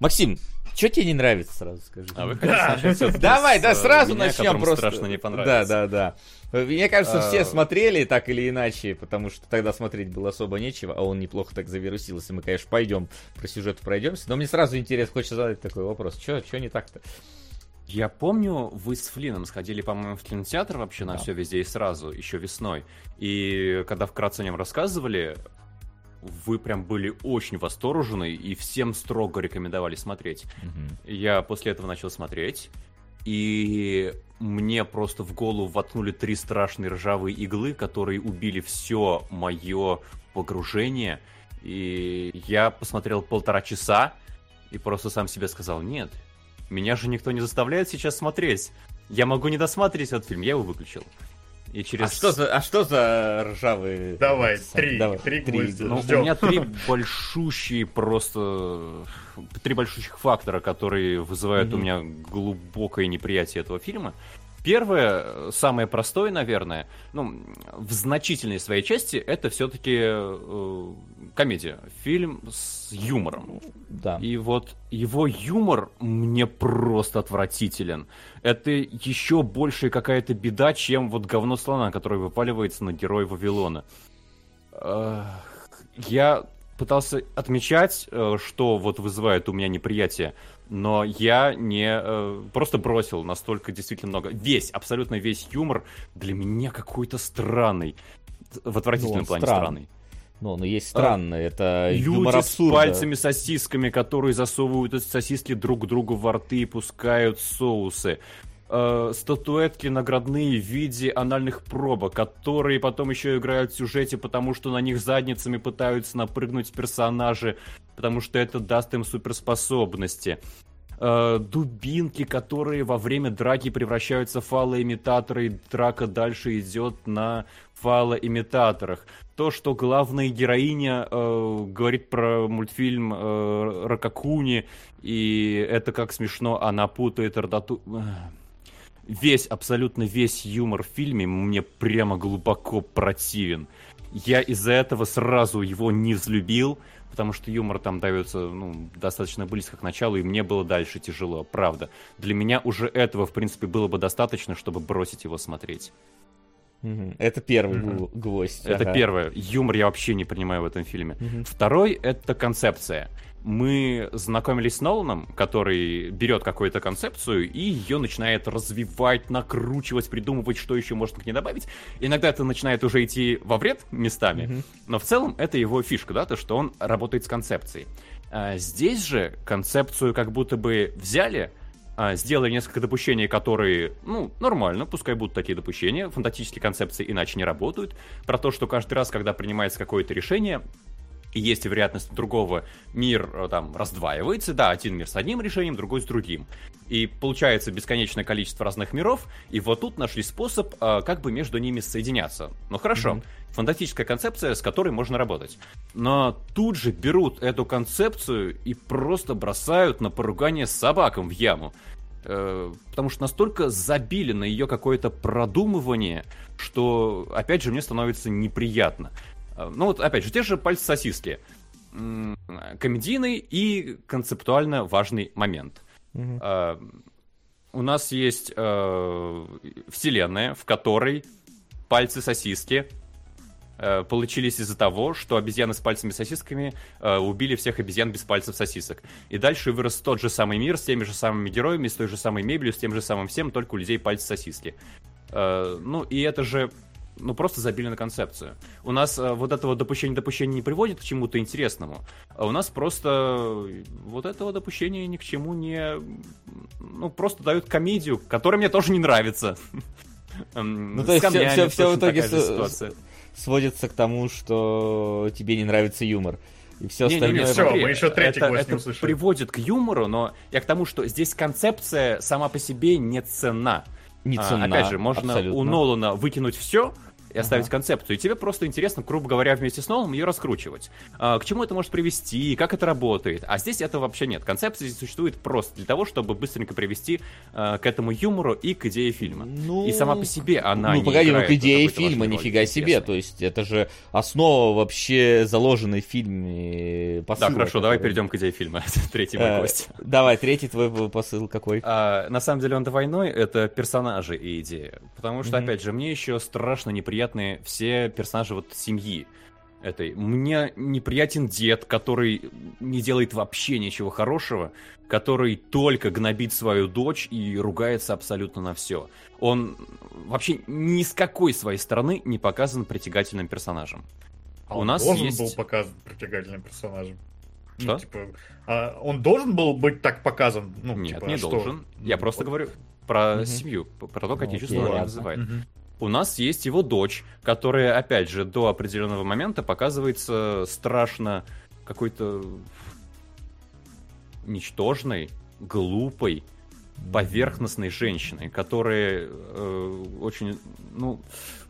Максим, что тебе не нравится, сразу скажи? А вы хотите Давай, да, сразу начнем просто. страшно не понравится. Да, да, да. Мне кажется, все а. смотрели так или иначе, потому что тогда смотреть было особо нечего, а он неплохо так завирусился. Мы, конечно, пойдем по сюжету пройдемся. Но мне сразу интересно, хочется задать такой вопрос. Что не так-то? Я помню, вы с Флином сходили, по-моему, в кинотеатр вообще на все везде и сразу, еще весной. И когда вкратце о нем рассказывали, вы прям были очень восторжены и всем строго рекомендовали смотреть. Угу. Я после этого начал смотреть, и мне просто в голову воткнули три страшные ржавые иглы, которые убили все мое погружение. И я посмотрел полтора часа и просто сам себе сказал, нет, меня же никто не заставляет сейчас смотреть. Я могу не досматривать этот фильм, я его выключил. И через... а, что за, а что за ржавые... Давай, три, Давай, три, три. ну, У меня три большущие просто... Три большущих фактора, которые вызывают mm-hmm. у меня глубокое неприятие этого фильма. Первое, самое простое, наверное, ну, в значительной своей части, это все-таки э, комедия. Фильм с юмором. Да. И вот его юмор мне просто отвратителен. Это еще больше какая-то беда, чем вот говно слона, которое выпаливается на героя Вавилона. Я пытался отмечать, э, что вот вызывает у меня неприятие, но я не э, просто бросил настолько действительно много. Весь, абсолютно весь юмор для меня какой-то странный. В отвратительном ну, плане странный. странный. Ну, но есть странное, а, это Люди юмор абсурда. с пальцами сосисками, которые засовывают эти сосиски друг другу во рты и пускают соусы. Э, статуэтки наградные в виде анальных пробок, которые потом еще играют в сюжете, потому что на них задницами пытаются напрыгнуть персонажи, потому что это даст им суперспособности. Э, дубинки, которые во время драки превращаются в фалоимитаторы, и драка дальше идет на фалоимитаторах. То, что главная героиня э, говорит про мультфильм э, Ракакуни, и это как смешно, она путает Рдату... Весь, абсолютно весь юмор в фильме мне прямо глубоко противен. Я из-за этого сразу его не взлюбил, потому что юмор там дается ну, достаточно близко к началу, и мне было дальше тяжело, правда. Для меня уже этого, в принципе, было бы достаточно, чтобы бросить его смотреть. Это первый mm гвоздь. Это ага. первое. Юмор я вообще не принимаю в этом фильме. Второй — это концепция. Мы знакомились с Ноланом, который берет какую-то концепцию и ее начинает развивать, накручивать, придумывать, что еще можно к ней добавить. Иногда это начинает уже идти во вред местами, mm но в целом это его фишка, да, то, что он работает с концепцией. А здесь же концепцию как будто бы взяли, а, сделали несколько допущений, которые, ну, нормально, пускай будут такие допущения, фантастические концепции иначе не работают, про то, что каждый раз, когда принимается какое-то решение, и есть вероятность другого, мир э, там раздваивается, да, один мир с одним решением, другой с другим. И получается бесконечное количество разных миров, и вот тут нашли способ, э, как бы между ними соединяться. Ну хорошо, mm-hmm. фантастическая концепция, с которой можно работать. Но тут же берут эту концепцию и просто бросают на поругание с собакам в яму. Э, потому что настолько забили на ее какое-то продумывание, что, опять же, мне становится неприятно. Э, ну вот, опять же, те же пальцы сосиски. Комедийный и концептуально важный момент. Угу. У нас есть э, вселенная, в которой пальцы сосиски э, получились из-за того, что обезьяны с пальцами-сосисками э, убили всех обезьян без пальцев сосисок. И дальше вырос тот же самый мир с теми же самыми героями, с той же самой мебелью, с тем же самым всем, только у людей пальцы сосиски. Э, ну, и это же ну, просто забили на концепцию. У нас э, вот этого допущения допущения не приводит к чему-то интересному, а у нас просто вот этого допущения ни к чему не... Ну, просто дают комедию, которая мне тоже не нравится. Ну, то есть все, все, все в итоге с, сводится к тому, что тебе не нравится юмор. И все не, остальное... Не, не, все, мы еще третий это, это услышали. приводит к юмору, но я к тому, что здесь концепция сама по себе не ценна. Не ценна, а, Опять же, можно абсолютно. у Нолана выкинуть все, и оставить ага. концепцию. И тебе просто интересно, грубо говоря, вместе с новым ее раскручивать. А, к чему это может привести, как это работает. А здесь этого вообще нет. Концепция здесь существует просто для того, чтобы быстренько привести а, к этому юмору и к идее фильма. Ну... И сама по себе она Ну, погоди, ну к идее фильма, нифига себе. То есть это же основа вообще заложенной в фильме посыла. Да, хорошо, давай перейдем к идее фильма. Третий мой гость. Давай, третий твой посыл какой? А, на самом деле он двойной, это персонажи и идея. Потому что, опять же, мне еще страшно неприятно неприятны все персонажи вот семьи этой. Мне неприятен дед, который не делает вообще ничего хорошего, который только гнобит свою дочь и ругается абсолютно на все. Он вообще ни с какой своей стороны не показан притягательным персонажем. А У нас должен есть... был показан притягательным персонажем. Ну, что? Ну, типа, а он должен был быть так показан? Ну, Нет, типа, не что? должен. Я ну, просто говорю про угу. семью, про то, какие ну, чувства он называет. Угу у нас есть его дочь, которая, опять же, до определенного момента показывается страшно какой-то ничтожной, глупой, поверхностной женщиной, которая э, очень, ну,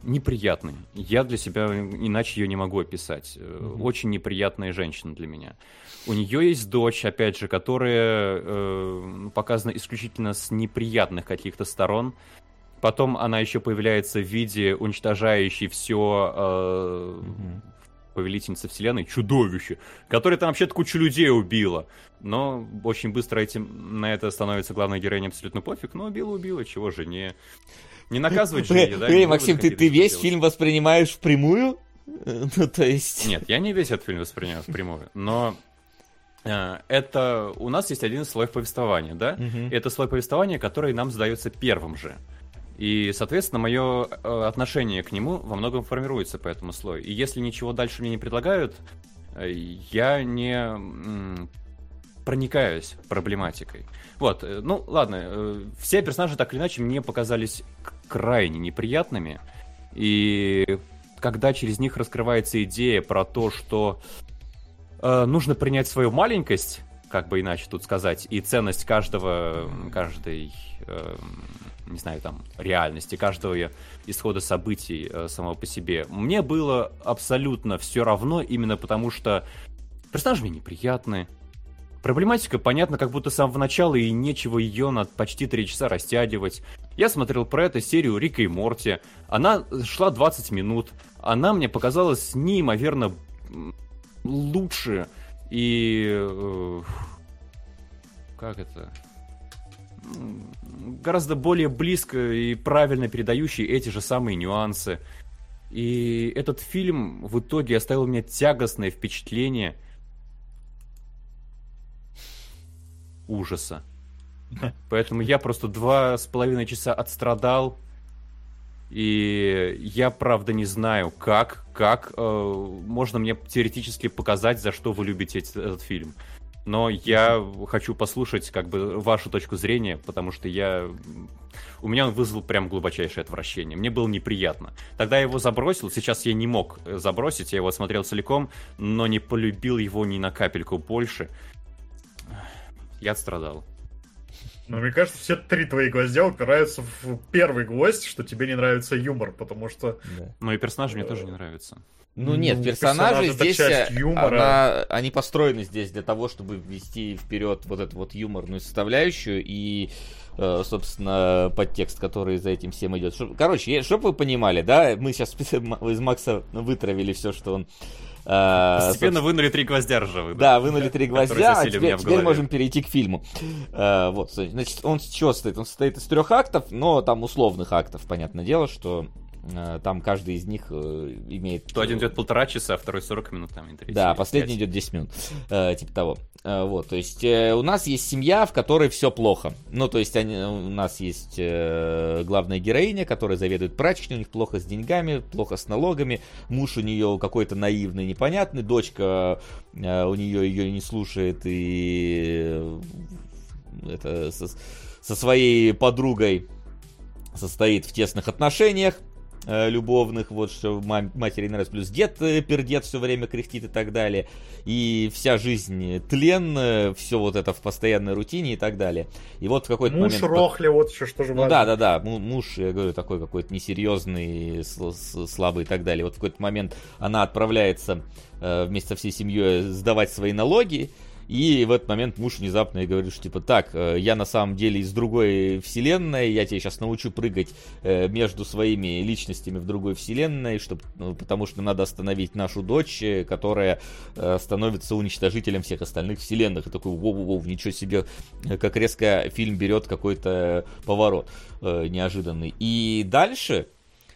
неприятной. Я для себя иначе ее не могу описать. Mm-hmm. Очень неприятная женщина для меня. У нее есть дочь, опять же, которая э, показана исключительно с неприятных каких-то сторон. Потом она еще появляется в виде уничтожающей все э, угу. повелительницы вселенной, чудовище, которое там вообще-то кучу людей убило. Но очень быстро этим, на это становится главной героиней абсолютно пофиг. Но убила, убила, чего же не... Не наказывать же ее, да? Эй, Максим, ты, ты весь фильм воспринимаешь впрямую? Ну, то есть... Нет, я не весь этот фильм воспринимаю впрямую, но э, это у нас есть один слой повествования, да? Угу. Это слой повествования, который нам задается первым же. И, соответственно, мое э, отношение к нему во многом формируется по этому слою. И если ничего дальше мне не предлагают, э, я не проникаюсь проблематикой. Вот, э, ну ладно, все персонажи так или иначе мне показались крайне неприятными. И когда через них раскрывается идея про то, что э, нужно принять свою маленькость, как бы иначе тут сказать, и ценность каждого, каждой э, не знаю, там, реальности, каждого исхода событий э, самого по себе. Мне было абсолютно все равно, именно потому что персонажи мне неприятные. Проблематика понятна как будто с самого начала, и нечего ее на почти три часа растягивать. Я смотрел про эту серию Рика и Морти. Она шла 20 минут. Она мне показалась неимоверно лучше и... Э, как это? гораздо более близко и правильно передающий эти же самые нюансы. И этот фильм в итоге оставил у меня тягостное впечатление ужаса. Поэтому я просто два с половиной часа отстрадал. И я, правда, не знаю, как, как э, можно мне теоретически показать, за что вы любите этот фильм. но я хочу послушать как бы вашу точку зрения, потому что я... У меня он вызвал прям глубочайшее отвращение. Мне было неприятно. Тогда я его забросил, сейчас я не мог э, забросить, я его смотрел целиком, но не полюбил его ни на капельку больше. Я отстрадал. Но мне кажется, все три твои гвоздя упираются в первый гвоздь, что тебе не нравится юмор, потому что... Да. Но и персонажи мне тоже не нравятся. Ну нет, Ну, персонажи персонаж это здесь, часть э, юмора. она- они построены здесь для того, чтобы ввести вперед вот эту вот юморную составляющую и, э, собственно, подтекст, который за этим всем идет. Короче, чтобы вы понимали, да, мы сейчас из Макса вытравили все, что он... э, Постепенно вынули три гвоздя ржавых. Да, вынули три гвоздя, а теперь, можем перейти к фильму. Э, вот, значит, он с чего состоит? Он состоит из трех актов, но там условных актов, понятное дело, что э, там каждый из них имеет... То один идет полтора часа, а второй 40 минут, там, и третий Да, последний идет 10 минут, типа того. Э, вот, то есть э, у нас есть семья, в которой все плохо. Ну, то есть они, у нас есть э, главная героиня, которая заведует прачечной, у них плохо с деньгами, плохо с налогами, муж у нее какой-то наивный, непонятный, дочка э, у нее ее не слушает и э, это со, со своей подругой состоит в тесных отношениях любовных, вот что матери нравится, плюс дед э, пердет все время кряхтит и так далее, и вся жизнь тлен, все вот это в постоянной рутине и так далее. И вот в какой-то Муж момент... Рохли, вот еще что же Ну важно. да, да, да, му- муж, я говорю, такой какой-то несерьезный, слабый и так далее. Вот в какой-то момент она отправляется э, вместе со всей семьей сдавать свои налоги, и в этот момент муж внезапно и говорит, что типа, так, э, я на самом деле из другой вселенной, я тебя сейчас научу прыгать э, между своими личностями в другой вселенной, чтоб, ну, потому что надо остановить нашу дочь, э, которая становится уничтожителем всех остальных вселенных. И такой, воу-воу, ничего себе, как резко фильм берет какой-то поворот неожиданный. И дальше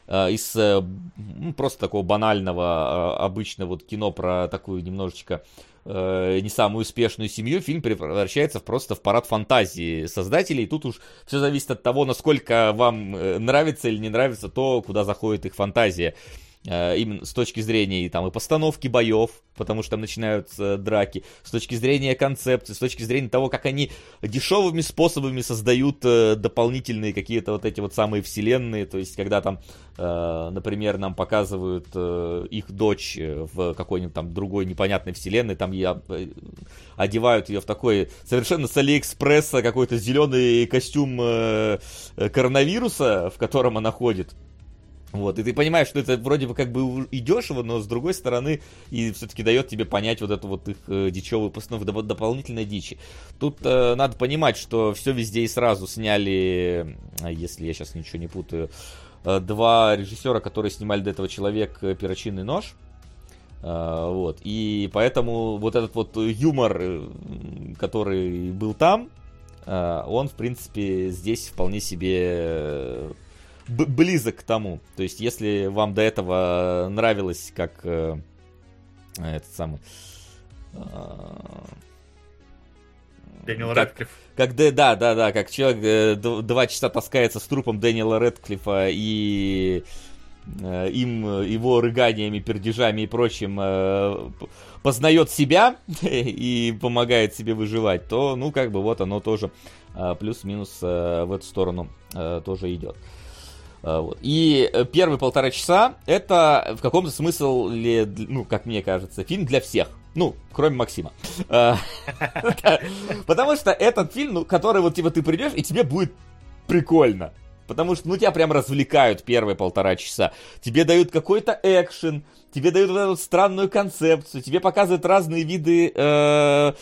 из ну, просто такого банального обычного вот кино про такую немножечко э, не самую успешную семью, фильм превращается просто в парад фантазии создателей. Тут уж все зависит от того, насколько вам э, нравится или не нравится то, куда заходит их фантазия. Э, именно с точки зрения там, и постановки боев, потому что там начинаются драки, с точки зрения концепции, с точки зрения того, как они дешевыми способами создают э, дополнительные какие-то вот эти вот самые вселенные, то есть когда там, э, например, нам показывают э, их дочь э, в какой-нибудь там другой непонятной вселенной, там я, э, одевают ее в такой совершенно с Алиэкспресса какой-то зеленый костюм э, э, коронавируса, в котором она ходит. Вот, и ты понимаешь, что это вроде бы как бы и дешево, но с другой стороны и все-таки дает тебе понять вот эту вот их э, дичевую постановку, доп- дополнительной дичи. Тут э, надо понимать, что все везде и сразу сняли, а если я сейчас ничего не путаю, э, два режиссера, которые снимали до этого «Человек, э, перочинный нож». Э, вот, и поэтому вот этот вот юмор, э, который был там, э, он, в принципе, здесь вполне себе близок к тому. То есть, если вам до этого нравилось, как э, этот самый... э, Дэниел как- Рэдклифф. как да, да, да, как человек э, два часа таскается с трупом Дэниела Редклифа и э, им, его рыганиями, пердежами и прочим э, познает себя и помогает себе выживать, то, ну, как бы вот оно тоже э, плюс-минус э, в эту сторону э, тоже идет. Вот. И э, первые полтора часа это в каком-то смысле, ну, как мне кажется, фильм для всех. Ну, кроме Максима. Э, Потому что этот фильм, ну, который вот типа ты придешь, и тебе будет прикольно. Потому что, ну, тебя прям развлекают первые полтора часа. Тебе дают какой-то экшен, тебе дают вот эту странную концепцию, тебе показывают разные виды э,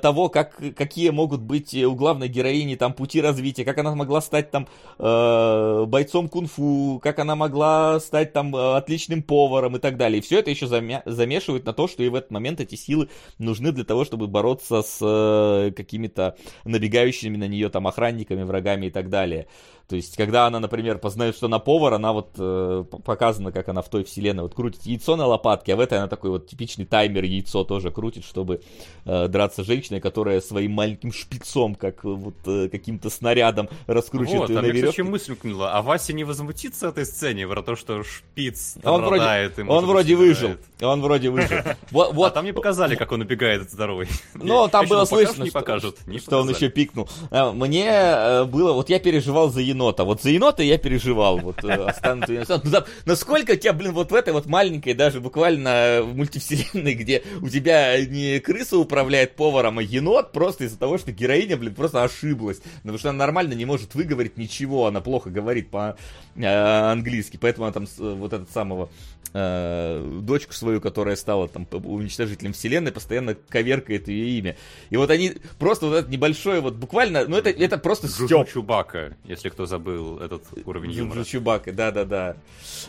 того, как, какие могут быть у главной героини там пути развития, как она могла стать там э, бойцом кунг-фу, как она могла стать там э, отличным поваром и так далее. И все это еще замя- замешивает на то, что и в этот момент эти силы нужны для того, чтобы бороться с э, какими-то набегающими на нее там охранниками, врагами и так далее. То есть, когда она, например, познает, что она повар, она вот э, показана, как она в той вселенной вот крутит яйцо яйцо на лопатке, а в этой она такой вот типичный таймер яйцо тоже крутит, чтобы э, драться с женщиной, которая своим маленьким шпицом, как вот э, каким-то снарядом раскручивает Вот, ее а на мне, веревке. мысль кнула, а Вася не возмутится этой сцене про то, что шпиц Он вроде, и, он вроде выжил. Он вроде выжил. Вот, А вот там не показали, как он убегает от здоровой. Но там было слышно, не что, покажут, не что он еще пикнул. А, Мне э, было, вот я переживал за енота. Вот за енота я переживал. Вот э, останутся. Ну, да, Насколько тебя, блин, вот в этой вот маленькой, даже буквально в мультивселенной, где у тебя не крыса управляет поваром, а енот просто из-за того, что героиня, блин, просто ошиблась. Потому что она нормально не может выговорить ничего, она плохо говорит по-английски. Поэтому она там вот этот самого э, дочку свою, которая стала там уничтожителем вселенной, постоянно коверкает ее имя. И вот они просто вот это небольшое, вот буквально, ну это, это просто Джуджу стёб. Чубака, если кто забыл этот уровень юмора. Джуджу Чубака, да-да-да.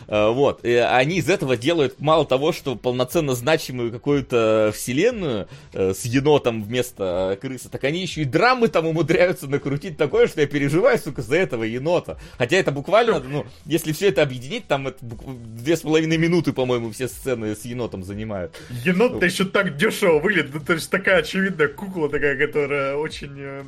Э, Вот. И они из этого делают мало того, что полноценно значимую какую-то вселенную э, с енотом вместо крысы, так они еще и драмы там умудряются накрутить такое, что я переживаю, сука, за этого енота. Хотя это буквально, ну, если все это объединить, там это две с половиной минуты, по-моему, все сцены с енотом занимают. Енот-то еще так дешево выглядит, ну, то есть такая очевидная кукла такая, которая очень э,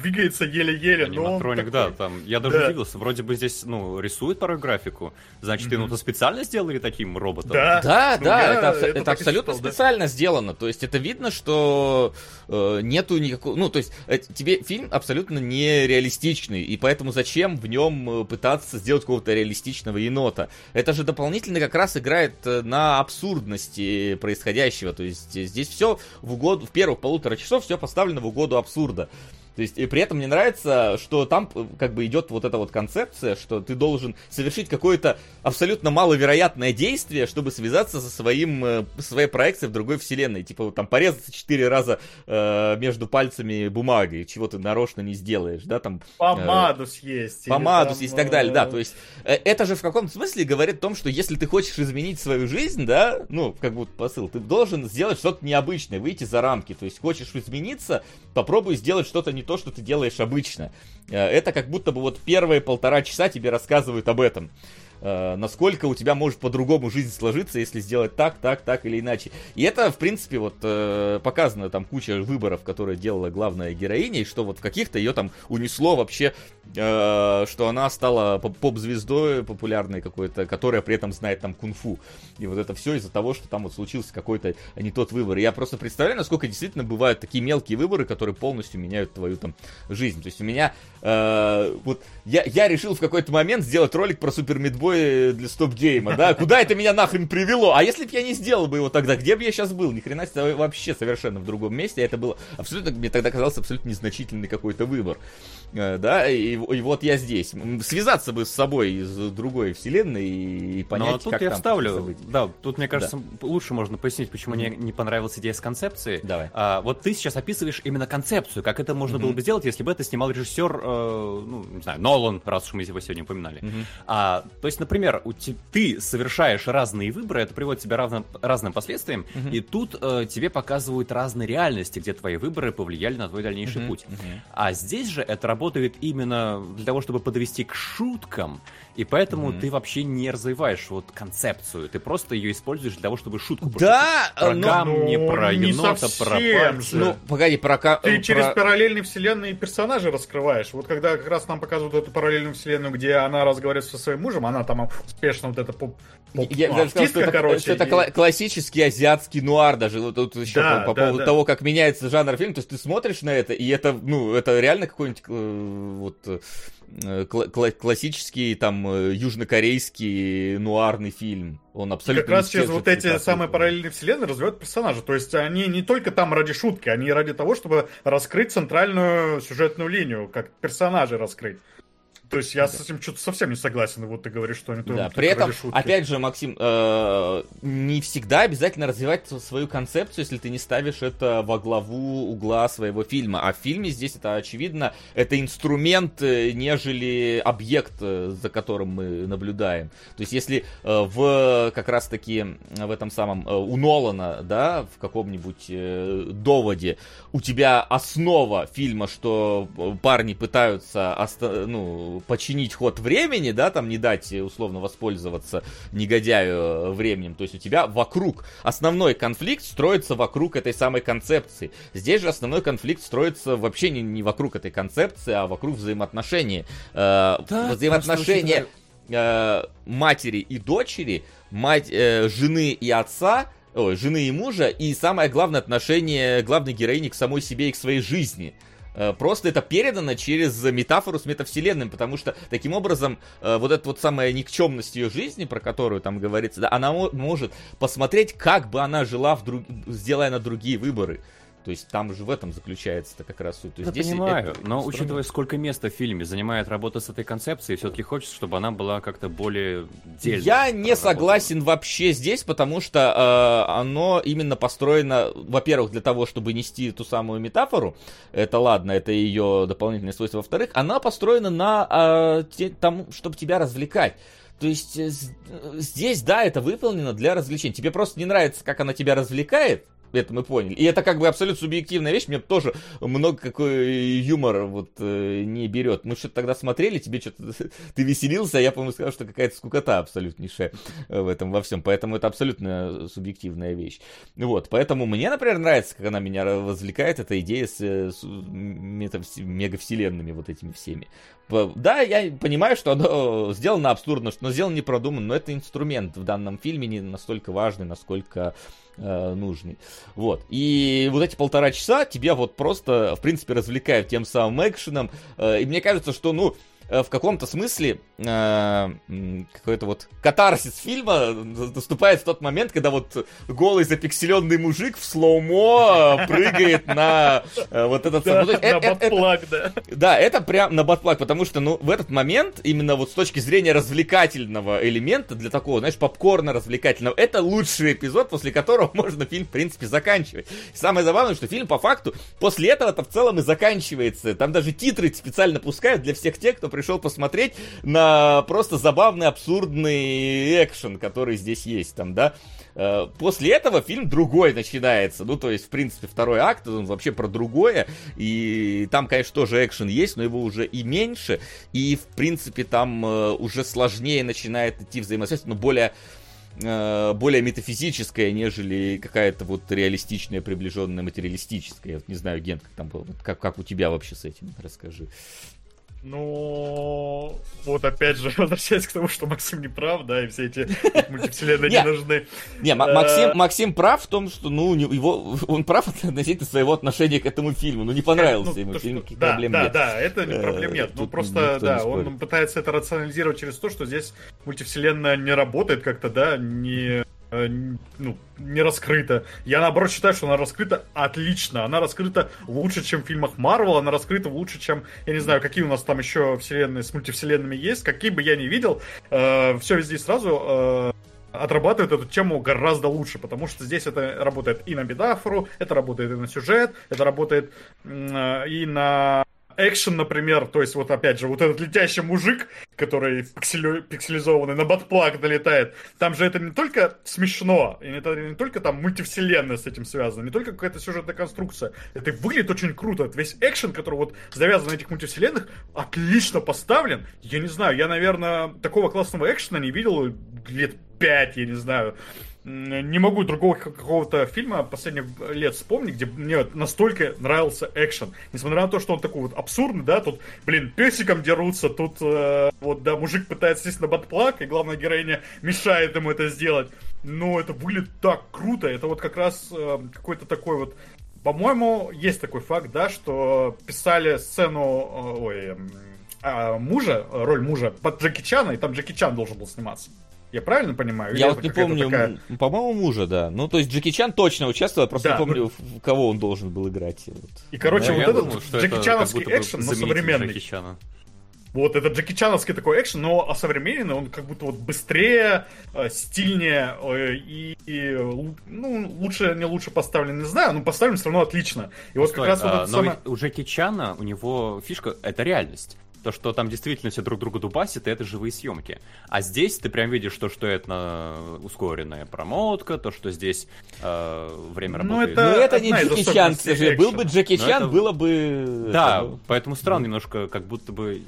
двигается еле-еле, но он Аниматроник, да, там, я даже Да. удивился, вроде бы здесь, ну, рисует порой графику, значит, ну-то специально сделали таким роботом? Да. Да, Ну, да, я это, это это абсолютно да. специально сделано. То есть это видно, что э, нету никакого. Ну, то есть э, тебе фильм абсолютно нереалистичный, и поэтому зачем в нем пытаться сделать какого-то реалистичного енота? Это же дополнительно как раз играет э, на абсурдности происходящего. То есть здесь все в угоду, в первых полутора часов все поставлено в угоду абсурда. То есть, и при этом мне нравится, что там э, как бы идет вот эта вот концепция, что ты должен совершить какое-то абсолютно маловероятное действие, чтобы связаться со своим, э, своей проекцией в другой вселенной. Типа вот там порезаться четыре раза э, между пальцами бумагой, чего ты нарочно не сделаешь, да, там Помаду съесть. или помаду там, съесть и так далее, да, э, то есть э, это же в каком-то смысле говорит о том, что если ты хочешь изменить свою жизнь, да, ну, как будто посыл, ты должен сделать что-то необычное, выйти за рамки, то есть хочешь измениться, попробуй сделать что-то не то, что ты делаешь обычно. Э, Это как будто бы вот первые полтора часа тебе рассказывают об этом. Э, насколько у тебя может по-другому жизнь сложиться, если сделать так, так, так или иначе. И это, в принципе, вот э, показано там куча выборов, которые делала главная героиня, и что вот в каких-то ее там унесло вообще, э, что она стала поп- поп-звездой популярной какой-то, которая при этом знает там кунг-фу. И вот это все из-за того, что там вот случился какой-то не тот выбор. И я просто представляю, насколько действительно бывают такие мелкие выборы, которые полностью меняют твою там жизнь. То есть у меня э, вот я, я решил в какой-то момент сделать ролик про Супер Мидбой для стоп-гейма, да, куда это меня нахрен привело? А если бы я не сделал бы его тогда, где бы я сейчас был? Ни хрена себе вообще совершенно в другом месте. Это было абсолютно, мне тогда казался абсолютно незначительный какой-то выбор. Э, Да, и, и вот я здесь. Связаться бы с собой из другой вселенной и понять, Но тут как я там вставлю, да, тут, мне кажется, лучше можно пояснить, почему мне не понравилась идея с концепцией. Давай. А, вот ты сейчас описываешь именно концепцию, как это можно было бы сделать, если бы это снимал режиссер, э, ну, не знаю, Нолан, раз уж мы его сегодня упоминали. А, то есть, например, у те- ты совершаешь разные выборы, это приводит тебя равным, разным последствиям, и тут э, тебе показывают разные реальности, где твои выборы повлияли на твой дальнейший путь. А здесь же это работает именно для того, чтобы подвести к шуткам, и поэтому ты вообще не развиваешь вот концепцию, ты просто ее используешь для того, чтобы шутку пошутить. Да, Про ну, камни, ну, про не енота, про пальцы. ну, погоди, про... Ты про- через параллельные вселенные персонажей раскрываешь. Вот когда как раз нам показывают эту параллельную вселенную, где она разговаривает со своим мужем, она там успешно вот это поп... поп- Я ну, сказал, что это, короче, что это и- кла- классический азиатский нуар даже. Вот тут еще Да, по, по да, поводу да. того, как меняется жанр фильма. То есть ты смотришь на это, и это, ну, это реально какой-нибудь э, вот э, кла- классический там э, южнокорейский нуарный фильм. Он абсолютно как раз через вот эти самые параллельные вселенные развивают персонажа. То есть они не только там ради шутки, они ради того, чтобы раскрыть центральную сюжетную линию, как персонажей раскрыть. То есть я с этим что-то совсем не согласен. Вот ты говоришь, что они тоже Да, при этом, шутки. опять же, Максим, э, не всегда обязательно развивать свою концепцию, если ты не ставишь это во главу угла своего фильма. А в фильме здесь это очевидно, это инструмент, э, нежели объект, э, за которым мы наблюдаем. То есть, если э, в как раз-таки в этом самом э, у Нолана, да, в каком-нибудь э, доводе у тебя основа фильма, что парни пытаются оста- ну, починить ход времени, да, там не дать э, условно воспользоваться негодяю э, временем. То есть у тебя вокруг основной конфликт строится вокруг этой самой концепции. Здесь же основной конфликт строится вообще не, не вокруг этой концепции, а вокруг взаимоотношений. Э, Да, взаимоотношения э, матери и дочери, мать, э, жены и отца, ой, жены и мужа, и самое главное отношение главной героини к самой себе и к своей жизни. Э, Просто это передано через метафору с метавселенным, потому что таким образом э, вот эта вот самая никчемность ее жизни, про которую там говорится, да, она мо- может посмотреть, как бы она жила, в друг... сделая на другие выборы. То есть там же в этом заключается-то как раз суть. То есть Я здесь понимаю, это но учитывая, сколько места в фильме занимает работа с этой концепцией, все-таки хочется, чтобы она была как-то более дельной. Я не согласен вообще здесь, потому что э, оно именно построено, во-первых, для того, чтобы нести ту самую метафору. Это ладно, это ее дополнительное свойство. Во-вторых, она построена на э, те- тому, чтобы тебя развлекать. То есть э, э, здесь, да, это выполнено для развлечения. Тебе просто не нравится, как она тебя развлекает. Это мы поняли. И это как бы абсолютно субъективная вещь. Мне тоже много какой юмор вот э, не берет. Мы что-то тогда смотрели, тебе что-то ты веселился, а я, по-моему, сказал, что какая-то скукота абсолютнейшая в этом во всем. Поэтому это абсолютно субъективная вещь. Вот, поэтому мне, например, нравится, как она меня развлекает, эта идея с, э, с метавс- мегавселенными вот этими всеми. Да, я понимаю, что оно сделано абсурдно, что оно сделано непродуманно, но это инструмент в данном фильме не настолько важный, насколько э, нужный. Вот. И вот эти полтора часа тебя вот просто, в принципе, развлекают тем самым экшеном. Э, и мне кажется, что, ну, в каком-то смысле э, какой-то вот катарсис фильма наступает в тот момент, когда вот голый запикселенный мужик в слоумо э, прыгает на э, вот этот... Да, ну, есть на батплаг, да. да, это прям на батплаг, потому что, ну, в этот момент, именно вот с точки зрения развлекательного элемента, для такого, знаешь, попкорна развлекательного, это лучший эпизод, после которого можно фильм, в принципе, заканчивать. И самое забавное, что фильм, по факту, после этого-то в целом и заканчивается. Там даже титры специально пускают для всех тех, кто пришел посмотреть на просто забавный, абсурдный экшен, который здесь есть там, да. Э, После этого фильм другой начинается. Ну, то есть, в принципе, второй акт, он вообще про другое. И там, конечно, тоже экшен есть, но его уже и меньше. И, в принципе, там э, уже сложнее начинает идти взаимосвязь, но более э, более метафизическая, нежели какая-то вот реалистичная, приближенная материалистическая. Я вот не знаю, Ген, как там было. Как, как у тебя вообще с этим? Расскажи. Ну, вот опять же, возвращаясь к тому, что Максим не прав, да, и все эти мультивселенные не нужны. Не, Ма- Э, Максим, Максим прав в том, что, ну, его, он прав относительно своего отношения к этому фильму. Ну, не понравился ему фильм, никаких да, проблем да, нет. да, это Э, проблем нет. Ну просто, да, он пытается это рационализировать через то, что здесь мультивселенная не работает как-то, да, не э, ну, не раскрыта. Я наоборот считаю, что она раскрыта отлично. Она раскрыта лучше, чем в фильмах Марвел, она раскрыта лучше, чем, я не знаю, какие у нас там еще вселенные с мультивселенными есть, какие бы я ни видел, все везде сразу э, отрабатывает эту тему гораздо лучше, потому что здесь это работает и на метафору, это работает и на сюжет, это работает э, и на экшен, например, то есть вот опять же, вот этот летящий мужик, который пикселю- пикселизованный на батплаг долетает, там же это не только смешно, и это не только там мультивселенная с этим связана, не только какая-то сюжетная конструкция, это выглядит очень круто, Это весь экшен, который вот завязан на этих мультивселенных, отлично поставлен, я не знаю, я, наверное, такого классного экшена не видел лет пять, я не знаю, не могу другого какого-то фильма последних лет вспомнить, где мне настолько нравился экшен. Несмотря на то, что он такой вот абсурдный, да, тут, блин, песиком дерутся, тут э, вот, да, мужик пытается сесть на батплак, и главная героиня мешает ему это сделать. Но это выглядит так круто, это вот как раз э, какой-то такой вот по-моему, есть такой факт, да, что писали сцену, э, ой, а, мужа, роль мужа под Джеки Чана, и там Джеки Чан должен был сниматься. Я правильно понимаю? Или Я это вот не помню, такая- по-моему, мужа, да. Ну, то есть Джеки Чан точно участвовал, я просто Да, не помню, в кого он должен был играть. Вот. И, короче, Да, вот этот думал, Джеки это Чановский бы экшен, но современный. Джеки Чана. Вот этот Джеки Чановский такой экшен, но осовремененный, он как будто вот быстрее, э, стильнее э, и, и ну, лучше, не лучше поставлен, не знаю, но поставлен все равно отлично. И вот Стой, как раз вот а, это но самое... у Джеки Чана, у него фишка — это реальность. То, что там действительно все друг друга дубасят, и это живые съемки. А здесь ты прям видишь то, что это ускоренная промотка, то, что здесь э, время Ну, работает. это- Ну, это не Джеки Чан, к сожалению. Был бы. Джеки Но Чан, это- было бы... Да, это, ну, поэтому странно немножко, как будто бы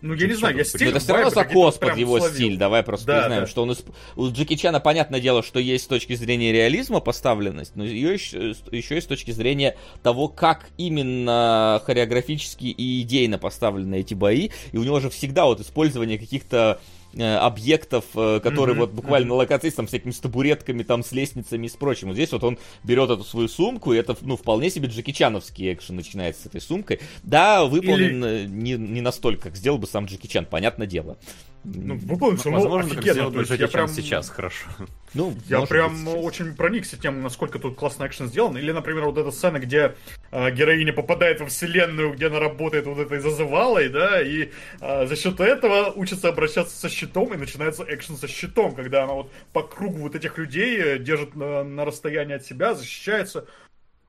Ну, я не знаю, я стиль... Это все равно какие-то под его словил. стиль, давай просто Да, признаем, да. что он исп- у Джеки Чана, понятное дело, что есть с точки зрения реализма поставленность, но ее еще, еще и с точки зрения того, как именно хореографически и идейно поставлены эти бои, и у него же всегда вот использование каких-то э, объектов, э, которые Мгм, вот буквально на локации с там всякими с табуретками, там с лестницами и с прочим. Вот здесь вот он берет эту свою сумку, и это, ну, вполне себе Джеки Чановский экшен начинается с этой сумкой. Да, выполнен э, не, не настолько, как сделал бы сам Джеки Чан, понятное дело. Ну, все равно Возможно, офигенно. То есть я прям... сейчас, хорошо. Ну, Я прям быть, очень проникся тем, насколько тут классный экшен сделан. Или, например, вот эта сцена, где э, героиня попадает во вселенную, где она работает вот этой зазывалой, да, и э, за счет этого учится обращаться со щитом, и начинается экшен со щитом, когда она вот по кругу вот этих людей э, держит на, на расстоянии от себя, защищается.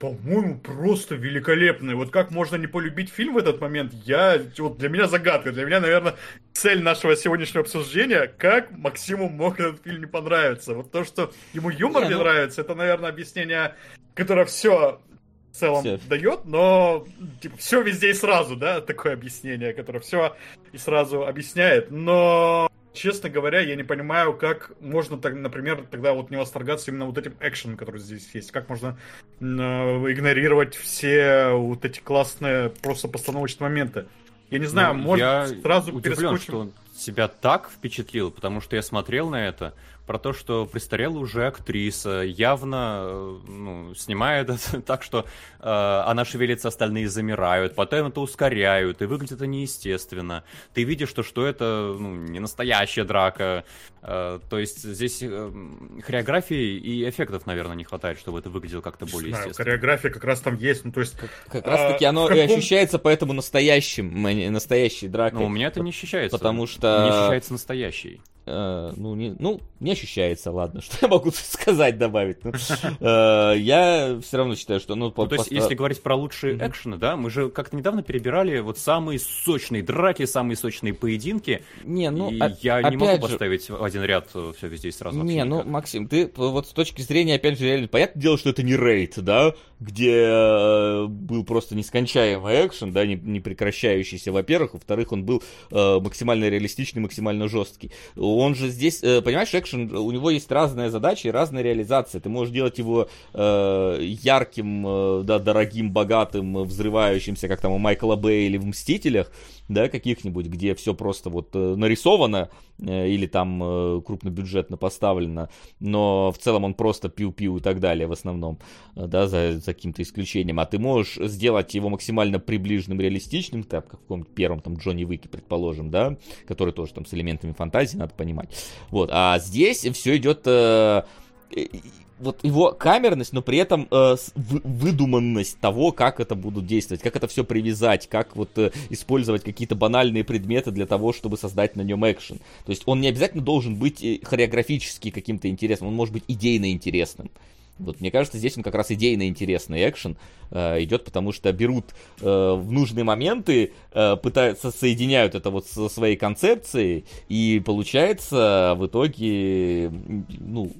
По-моему, просто великолепный. Вот как можно не полюбить фильм в этот момент, я, вот для меня загадка. Для меня, наверное, цель нашего сегодняшнего обсуждения, как Максиму мог этот фильм не понравиться. Вот то, что ему юмор Не, не ну- нравится, это, наверное, объяснение, которое все в целом Всё. дает, но типа, все везде и сразу, да, такое объяснение, которое все и сразу объясняет. Но Честно говоря, я не понимаю, как можно, так, например, тогда вот не восторгаться именно вот этим экшеном, который здесь есть. Как можно э, игнорировать все вот эти классные просто постановочные моменты. Я не знаю, Ну, может я сразу удивлен, перескочим. что он тебя так впечатлил, потому что я смотрел на это, про то, что престарелая уже актриса, явно э, ну, снимает это так, что э, она шевелится, остальные замирают, потом это ускоряют, и выглядит это неестественно. Ты видишь, что, что это ну, не настоящая драка, э, то есть здесь э, хореографии и эффектов, наверное, не хватает, чтобы это выглядело как-то более знаю, естественно. хореография как раз там есть, ну то есть... Как раз таки а, оно в и каком- ощущается поэтому настоящим, а настоящей дракой. Но у меня это не ощущается. Потому что- Не ощущается настоящий. Э, ну, не, ну, не ощущается, ладно, что я могу сказать, добавить. Ну, э, я все равно считаю, что, ну, по- Ну, то есть, по- если говорить про лучшие Мгм. экшены, да, мы же как-то недавно перебирали вот самые сочные драки, самые сочные поединки. не, ну, и о- я не могу же, поставить в один ряд все везде и сразу. Не, ну, никак. Максим, ты вот с точки зрения, опять же, реально, понятное дело, что это не рейд, да, где э, был просто нескончаемый экшен, да, не, не прекращающийся, во-первых, во-вторых, он был э, максимально реалистичный, максимально жесткий. Он же здесь, э, понимаешь, экшен, у него есть разная задача и разная реализация. Ты можешь делать его э, ярким, э, да, дорогим, богатым, э, взрывающимся, как там у Майкла Бэя или в «Мстителях», да, каких-нибудь, где все просто вот э, нарисовано э, или там э, крупнобюджетно поставлено, но в целом он просто пиу-пиу и так далее в основном, да, за, за каким-то исключением. А ты можешь сделать его максимально приближенным, реалистичным, так, как в каком-то первом там Джонни Уике, предположим, да, который тоже там с элементами фантазии, надо понимать. Вот, а здесь все идет вот его камерность, но при этом э, выдуманность того, как это будут действовать, как это все привязать, как вот э, использовать какие-то банальные предметы для того, чтобы создать на нем экшен. То есть он не обязательно должен быть э, хореографически каким-то интересным, он может быть идейно интересным. Вот, мне кажется, здесь он как раз идейно интересный экшен э, идет, потому что берут э, в нужные моменты, э, пытаются соединяют это вот со своей концепцией, и получается в итоге, ну,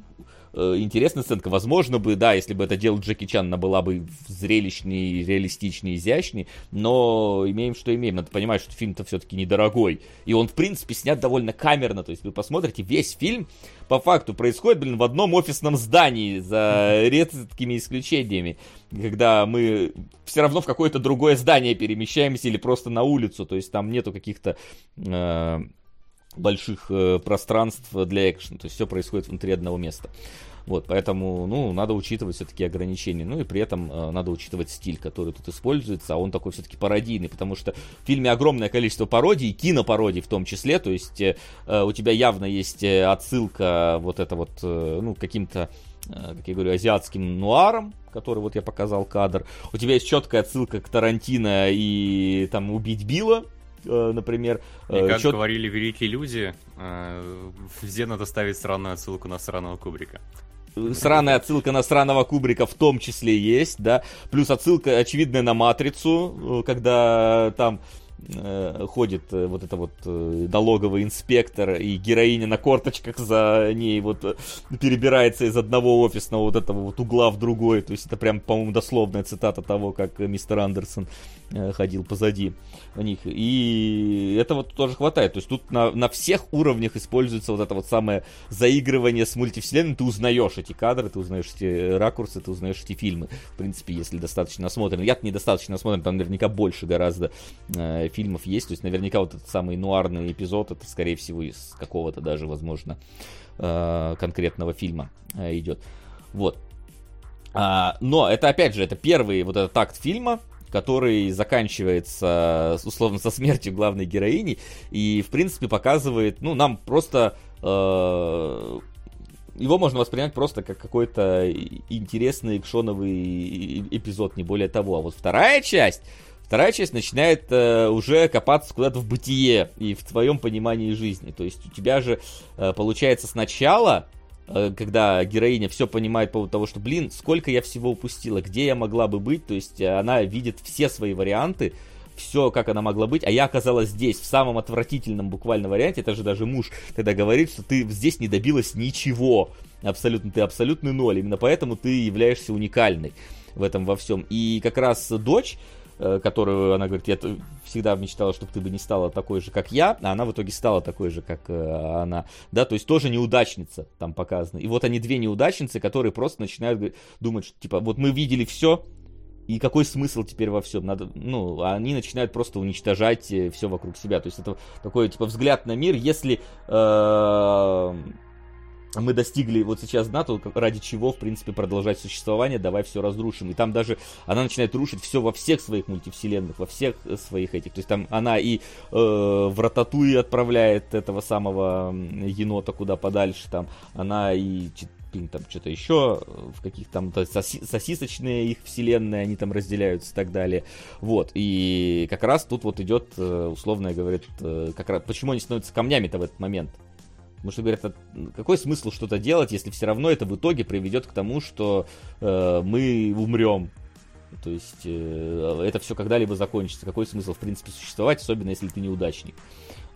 э, интересная сценка. Возможно бы, да, если бы это делал Джеки Чан, она была бы зрелищней, реалистичней, изящней, но имеем, что имеем. Надо понимать, что фильм-то все-таки недорогой. И он, в принципе, снят довольно камерно. То есть вы посмотрите, весь фильм по факту происходит, блин, в одном офисном здании, за редкими исключениями, когда мы все равно в какое-то другое здание перемещаемся или просто на улицу. То есть там нету каких-то... э, больших э, пространств для экшена. То есть все происходит внутри одного места. Вот, поэтому, ну, надо учитывать все-таки ограничения. Ну и при этом э, надо учитывать стиль, который тут используется, а он такой все-таки пародийный, потому что в фильме огромное количество пародий, кинопародий в том числе, то есть э, у тебя явно есть э, отсылка вот это вот, э, ну, каким-то э, как я говорю, азиатским нуаром, который вот я показал кадр. У тебя есть четкая отсылка к Тарантино и там «Убить Билла», например. И Э, как чет- говорили великие люди, э, везде надо ставить сраную отсылку на сраного Кубрика. Сраная отсылка на сраного Кубрика в том числе есть, да. Плюс отсылка очевидная на Матрицу, э, когда там э, ходит э, вот это вот э, налоговый инспектор, и героиня на корточках за ней вот э, перебирается из одного офисного вот этого вот угла в другой. То есть это прям, по-моему, дословная цитата того, как э, мистер Андерсон э, ходил позади них. И это вот тоже хватает. То есть тут на, на всех уровнях используется вот это вот самое заигрывание с мультивселенной. Ты узнаешь эти кадры, ты узнаешь эти ракурсы, ты узнаешь эти фильмы. В принципе, если достаточно насмотрен. Я-то недостаточно насмотрен, там наверняка больше гораздо э, фильмов есть. То есть наверняка вот этот самый нуарный эпизод, это скорее всего из какого-то даже, возможно, э, конкретного фильма э, идет. Вот. А, но это опять же, это первый вот этот акт фильма, который заканчивается, условно, со смертью главной героини, и, в принципе, показывает, ну, нам просто... Э, его можно воспринять просто как какой-то интересный экшоновый эпизод, не более того. А вот вторая часть, вторая часть начинает э, уже копаться куда-то в бытие и в твоем понимании жизни. То есть у тебя же э, получается сначала Э, когда героиня все понимает по поводу того, что, блин, сколько я всего упустила, где я могла бы быть, то есть она видит все свои варианты, все, как она могла быть, а я оказалась здесь, в самом отвратительном буквально варианте, это же даже муж, когда говорит, что ты здесь не добилась ничего, абсолютно, ты абсолютный ноль, именно поэтому ты являешься уникальной в этом во всем. И как раз дочь, которую она говорит, я всегда мечтала, чтобы ты бы не стала такой же, как я, а она в итоге стала такой же, как э, она, да, то есть тоже неудачница там показана. И вот они две неудачницы, которые просто начинают думать, что типа, вот мы видели все, и какой смысл теперь во всем? Надо, ну, они начинают просто уничтожать э, все вокруг себя. То есть это такой, типа, взгляд на мир, если э, мы достигли вот сейчас дна, то ради чего, в принципе, продолжать существование, давай все разрушим. И там даже она начинает рушить все во всех своих мультивселенных, во всех своих этих. То есть там она и э, в Рататуи отправляет этого самого енота куда подальше, там она и там что-то еще, в каких там соси сосисочные их вселенные, они там разделяются и так далее. Вот, и как раз тут вот идет, э, условно говорит, э, как раз, почему они становятся камнями-то в этот момент. Потому что говорят, какой смысл что-то делать, если все равно это в итоге приведет к тому, что э, мы умрем. То есть э, это все когда-либо закончится. Какой смысл, в принципе, существовать, особенно если ты неудачник.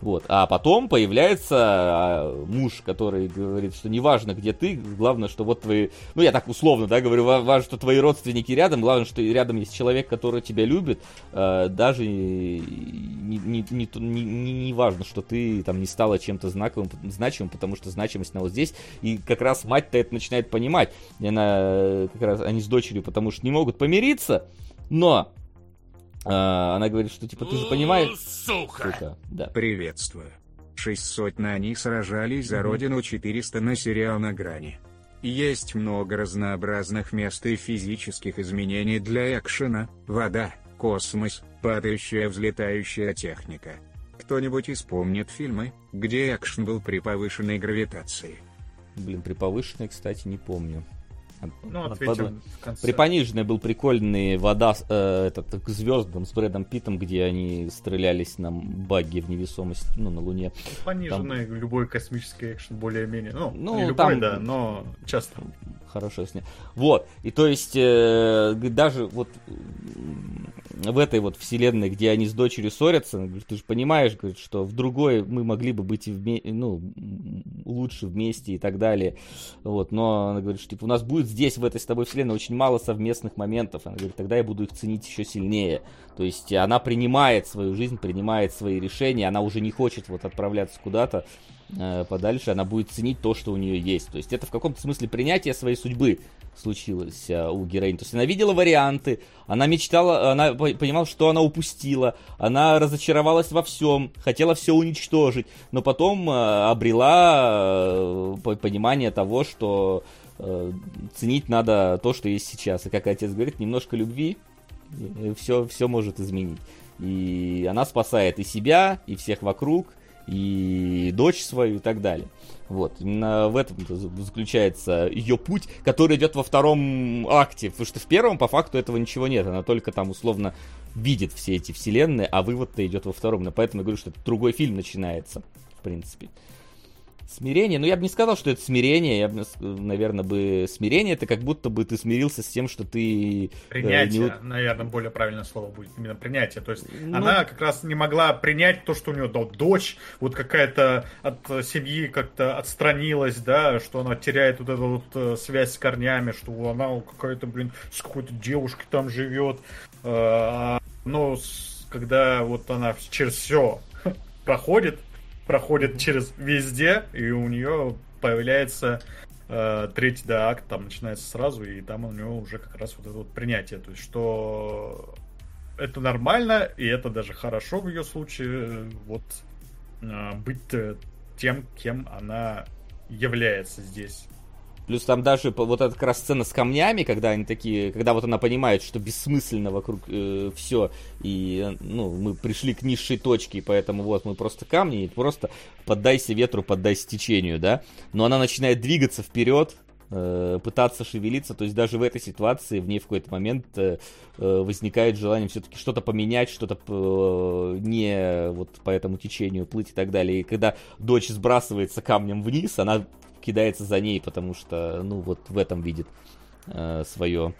Вот. А потом появляется а, муж, который говорит, что неважно, где ты, главное, что вот твои... Ну, я так условно, да, говорю, важно, что твои родственники рядом, главное, что рядом есть человек, который тебя любит, э, даже не, не, не, не, не важно, что ты там не стала чем-то знаковым, значимым, потому что значимость на вот здесь. И как раз мать-то это начинает понимать. И она, как раз, они с дочерью, потому что не могут помириться, но а, она говорит, что типа ты же понимаешь... Сука! Сука да. Приветствую. Шесть сотен они сражались за родину, 400 на сериал на грани. Есть много разнообразных мест и физических изменений для экшена, вода, космос, падающая взлетающая техника. Кто-нибудь испомнит фильмы, где экшен был при повышенной гравитации? Блин, при повышенной, кстати, не помню. Ну, ответим в конце. При пониженной был прикольный вода э, этот, к звездам с Брэдом Питом, где они стрелялись на баги в невесомости, ну, на Луне. Пониженный там... любой космический экшен более-менее. Ну, ну не любой, там... да, но часто. Хорошо сня. Вот. И то есть, э, даже вот в этой вот вселенной, где они с дочерью ссорятся, ты же понимаешь, говорит, что в другой мы могли бы быть вме- ну, лучше вместе и так далее. Вот, но она говорит, что типа, у нас будет здесь, в этой с тобой вселенной, очень мало совместных моментов. Она говорит, тогда я буду их ценить еще сильнее. То есть она принимает свою жизнь, принимает свои решения, она уже не хочет вот отправляться куда-то э, подальше, она будет ценить то, что у нее есть. То есть это в каком-то смысле принятие своей судьбы случилось а, у героини. То есть она видела варианты, она мечтала, она понимала, что она упустила, она разочаровалась во всем, хотела все уничтожить, но потом а, обрела понимание того, что ценить надо то, что есть сейчас. И как отец говорит, немножко любви, все, все может изменить. И она спасает и себя, и всех вокруг, и дочь свою, и так далее. Вот, именно в этом заключается ее путь, который идет во втором акте. Потому что в первом, по факту, этого ничего нет. Она только там условно видит все эти вселенные, а вывод-то идет во втором. Но поэтому я говорю, что это другой фильм начинается, в принципе. Смирение, ну я бы не сказал, что это смирение, я бы, наверное, бы смирение это как будто бы ты смирился с тем, что ты... Принятие, э, не... наверное, более правильное слово будет, именно принятие. То есть ну... она как раз не могла принять то, что у нее да, дочь, вот какая-то от семьи как-то отстранилась, да, что она теряет вот эту вот э, связь с корнями, что она какая-то, блин, с какой-то девушкой там живет. Э, но когда вот она через все проходит, проходит через везде, и у нее появляется э, третий да, акт, там начинается сразу, и там у него уже как раз вот это вот принятие. То есть, что это нормально, и это даже хорошо в ее случае, вот э, быть тем, кем она является здесь. Плюс там даже вот эта как раз сцена с камнями, когда они такие, когда вот она понимает, что бессмысленно вокруг э, все, и ну, мы пришли к низшей точке, поэтому вот мы просто камни, и просто поддайся ветру, поддайся течению, да. Но она начинает двигаться вперед, э, пытаться шевелиться, то есть даже в этой ситуации в ней в какой-то момент э, э возникает желание все-таки что-то поменять, что-то э, не вот по этому течению плыть и так далее. И когда дочь сбрасывается камнем вниз, она кидается за ней, потому что, ну, вот в этом видит э, свое,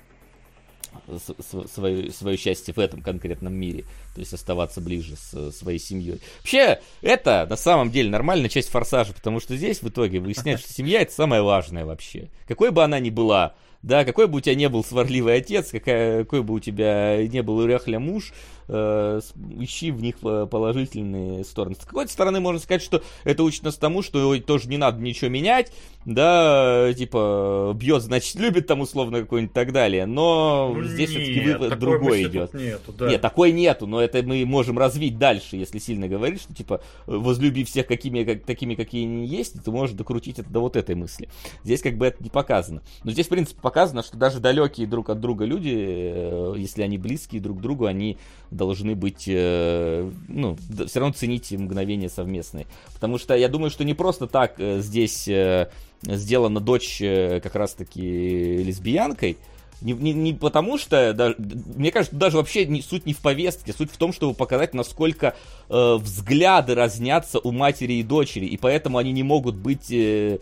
свое, свое счастье в этом конкретном мире. То есть оставаться ближе с своей семьей. Вообще, это на самом деле нормальная часть форсажа, потому что здесь в итоге выясняется, что семья это самое важное вообще. Какой бы она ни была, да, какой бы у тебя не был сварливый отец, какая, какой бы у тебя не был уряхля муж, э, ищи в них э, положительные стороны. С какой-то стороны можно сказать, что это учит нас тому, что тоже не надо ничего менять, да, типа, бьет, значит, любит там условно какой-нибудь и так далее, но ну, здесь все-таки вывод другой идет. Нету, да. Нет, такой нету, но это мы можем развить дальше, если сильно говорить, что, типа, возлюби всех какими, как, такими, какие они есть, ты можешь докрутить это до вот этой мысли. Здесь как бы это не показано. Но здесь, в принципе, показано, что даже далекие друг от друга люди, э, если они близкие друг к другу, они должны быть, э, ну, все равно ценить мгновения совместные. Потому что я думаю, что не просто так э, здесь э, сделана дочь как раз-таки лесбиянкой, не, не, не потому что, да, мне кажется, даже вообще не, суть не в повестке, суть в том, чтобы показать, насколько э, взгляды разнятся у матери и дочери, и поэтому они не могут быть, э,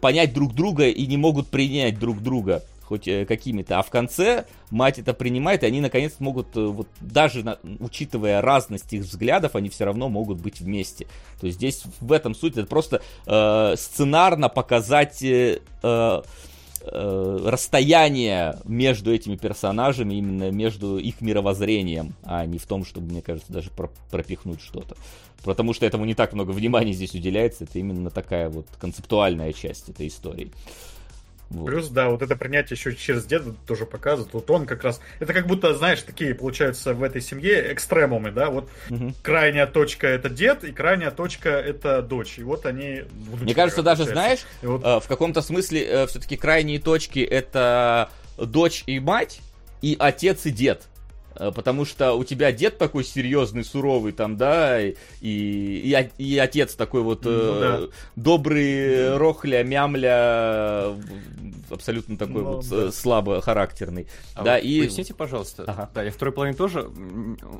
понять друг друга и не могут принять друг друга хоть э, какими-то. А в конце мать это принимает, и они наконец могут, э, вот даже на, учитывая разность их взглядов, они все равно могут быть вместе. То есть здесь в этом суть, это просто э, сценарно показать э, э, расстояние между этими персонажами, именно между их мировоззрением, а не в том, чтобы, мне кажется, даже про пропихнуть что-то. Потому что этому не так много внимания здесь уделяется, это именно такая вот концептуальная часть этой истории. Вот. Плюс, да, вот это принятие еще через деда тоже показывает. Вот он как раз... Это как будто, знаешь, такие, получаются в этой семье экстремумы, да? Вот угу. крайняя точка это дед, и крайняя точка это дочь. И вот они... Мне кажется, даже, знаешь, вот... Э, в каком-то смысле э, все-таки крайние точки это дочь и мать, и отец и дед. Э, потому что у тебя дед такой серьезный, суровый там, да, и, и, и отец такой вот ну, э, да. добрый, рохля, мямля, абсолютно такой ну, вот да. слабо характерный. А да, вот и... Поясните, пожалуйста. Ага. Да, я второй половине тоже...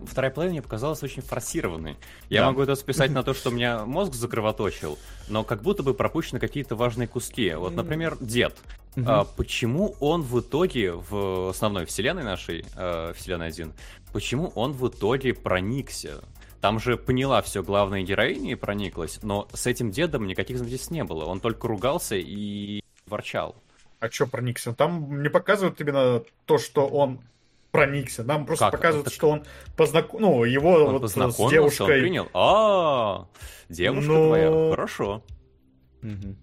Вторая половина мне показалась очень форсированной. Я да. могу это списать на то, что у меня мозг закровоточил, но как будто бы пропущены какие-то важные куски. Вот, например, дед. Угу. А, почему он в итоге в основной вселенной нашей, э, вселенной 1, почему он в итоге проникся? Там же поняла все главная героиня и прониклась, но с этим дедом никаких взаимодействий не было. Он только ругался и ворчал. А что проникся? Там не показывают именно то, что он проникся. Нам просто как? показывают, так... что он познаком... ну, его он вот с девушкой. Он принял. А, девушка Но... твоя. Хорошо. Угу.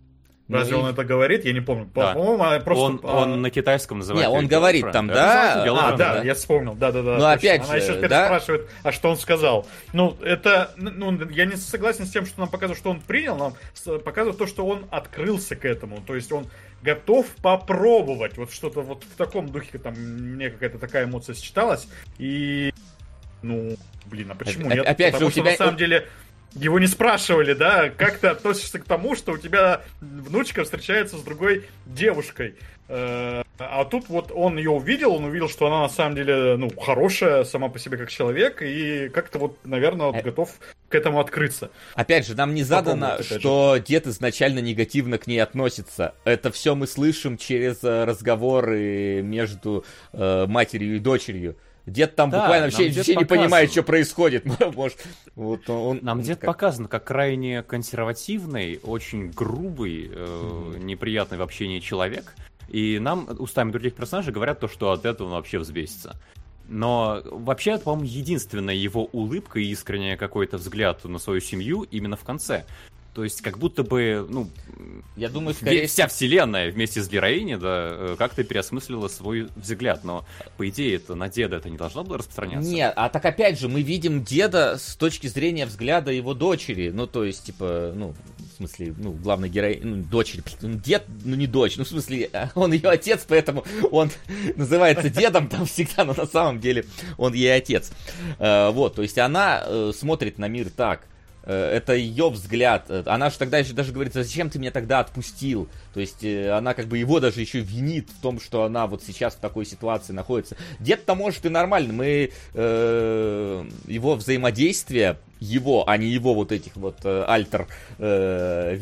Разве ну, он и... это говорит? Я не помню. Да. По-моему, просто... Он, а... он на китайском называет. Не, он говорит там, да? А, да, да, я вспомнил. Да, да, да. Ну, опять же, Она еще да? спрашивает, а что он сказал. Ну, это... Ну, я не согласен с тем, что нам показывают, что он принял. Нам показывают то, что он открылся к этому. То есть он готов попробовать. Вот что-то вот в таком духе там мне какая-то такая эмоция сочеталась. И... Ну, блин, а почему нет? Опять Потому же, у тебя... на самом деле его не спрашивали, да, как ты относишься к тому, что у тебя внучка встречается с другой девушкой. Э, а тут вот он ее увидел, он увидел, что она на самом деле, ну, хорошая сама по себе как человек, и как-то вот, наверное, вот э, готов к этому открыться. Опять же, нам не задано, Попробуйте, что дед изначально негативно к ней относится. Это все мы слышим через э, разговоры между э, матерью и дочерью. Дед там Да, буквально вообще, вообще не понимает, что происходит. Может, вот он, Нам дед как- показан как крайне консервативный, очень грубый, э, неприятный в общении человек. И нам устами других персонажей говорят то, что от этого он вообще взбесится. Но вообще, это, по-моему, единственная его улыбка и искренний какой-то взгляд на свою семью именно в конце. То есть, как будто бы, ну, Я думаю, скорее вся вселенная вместе с героиней, да, э, как-то переосмыслила свой взгляд. Но, по идее, это на деда это не должно было распространяться. Нет, а так опять же, мы видим деда с точки зрения взгляда его дочери. Ну, то есть, типа, ну, в смысле, ну, главной героини, ну, дочери. Ну, дед, ну, не дочь. Ну, в смысле, он ее отец, поэтому он называется дедом там всегда, но на самом деле он ей отец. Э, Вот, то есть она э, смотрит на мир так. Э, Это ее взгляд. Э, Она же тогда еще даже говорит, «А зачем ты меня тогда отпустил? То есть э, она как бы его даже еще винит в том, что она вот сейчас в такой ситуации находится. Дед-то может и нормально. Мы э, его взаимодействие, его, а не его вот этих вот э, альтер э,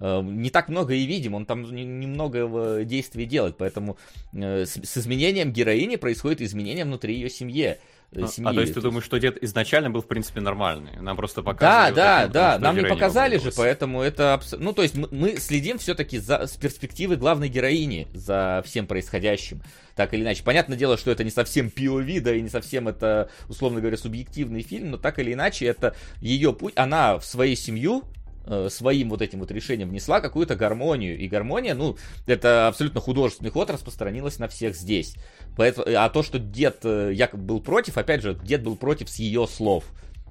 не так много и видим, он там не- немного действий делает, поэтому с, изменением героини происходит изменение внутри ее семье. Э, А, семьи. а то есть ты думаешь, что дед изначально был, в принципе, нормальный? Нам просто да, показывали... вот да, вот, да, что нам не показали же, поэтому это... абс- Ну, то есть мы, мы следим все-таки за, с перспективы главной героини за всем происходящим. Так или иначе. Понятное дело, что это не совсем POV, да, и не совсем это, условно говоря, субъективный фильм, но так или иначе это ее путь. Она в свою семью своим вот этим вот решением внесла какую-то гармонию. И гармония, ну, это абсолютно художественный ход, распространилась на всех здесь. Поэтому, а то, что дед э, якобы был против, опять же, дед был против с ее слов.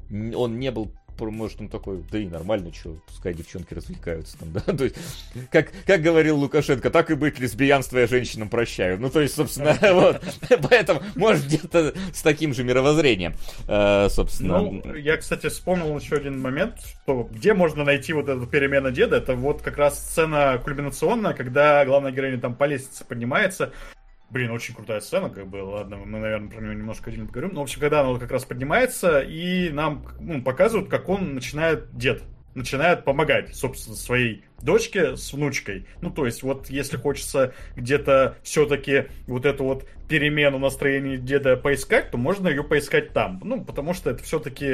Он не был может, он такой, да и нормально, что, пускай девчонки развлекаются там, да, то есть, как, как говорил Лукашенко, так и быть, лесбиянство я женщинам прощаю, ну, то есть, собственно, вот, поэтому, может, где-то с таким же мировоззрением, э, собственно, Ну, я, кстати, вспомнил еще один момент, что где можно найти вот эту перемену деда, это вот как раз сцена кульминационная, когда главная героиня там по лестнице поднимается. Блин, очень крутая сцена, как бы, ладно, мы, наверное, про нее немножко отдельно поговорим. Но, в общем, когда она как раз поднимается, и нам ну, показывают, как он начинает, дед, начинает помогать, собственно, своей дочке с внучкой. Ну, то есть, вот если хочется где-то все-таки вот эту вот перемену настроения деда поискать, то можно ее поискать там. Ну, потому что это все-таки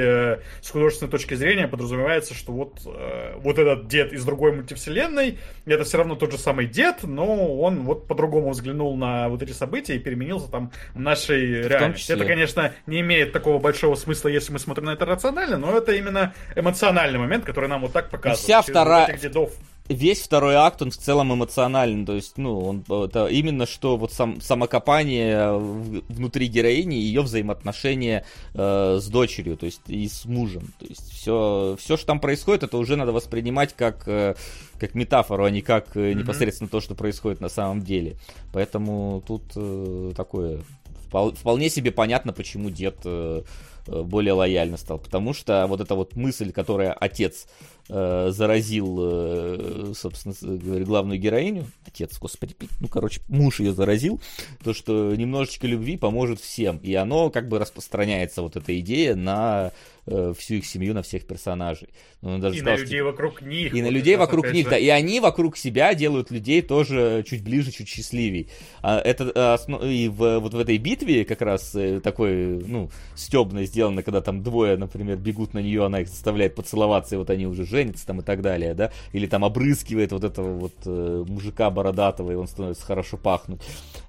с художественной точки зрения подразумевается, что вот, э, вот этот дед из другой мультивселенной, это все равно тот же самый дед, но он вот по-другому взглянул на вот эти события и переменился там в нашей реальности. Это, конечно, не имеет такого большого смысла, если мы смотрим на это рационально, но это именно эмоциональный момент, который нам вот так показывает. вся Через вторая- дедов. Весь второй акт, он в целом эмоциональный, то есть, ну, он, это именно что вот сам, самокопание в- внутри героини, ее взаимоотношения э, с дочерью, то есть, и с мужем, то есть, все, все, что там происходит, это уже надо воспринимать как, э, как метафору, а не как э, непосредственно то, что происходит на самом деле, поэтому тут э, такое, впол- вполне себе понятно, почему дед э, э, более лояльно стал, потому что вот эта вот мысль, которая отец э, заразил, э, собственно, говорю, главную героиню, отец, господи, ну, короче, муж ее заразил, то, что немножечко любви поможет всем, и оно как бы распространяется, вот эта идея, на э, всю их семью, на всех персонажей. Ну, он даже И сказал, на что- людей вокруг них. и на людей вокруг них, же. да, и они вокруг себя делают людей тоже чуть ближе, чуть счастливей. А это а, осно- и в, вот в этой битве как раз э, такой, ну, стебно сделано, когда там двое, например, бегут на нее, она их заставляет поцеловаться, и вот они уже женятся там и так далее, да, или там обрызгивает вот этого вот э, мужика бородатого, и он становится хорошо пахнуть,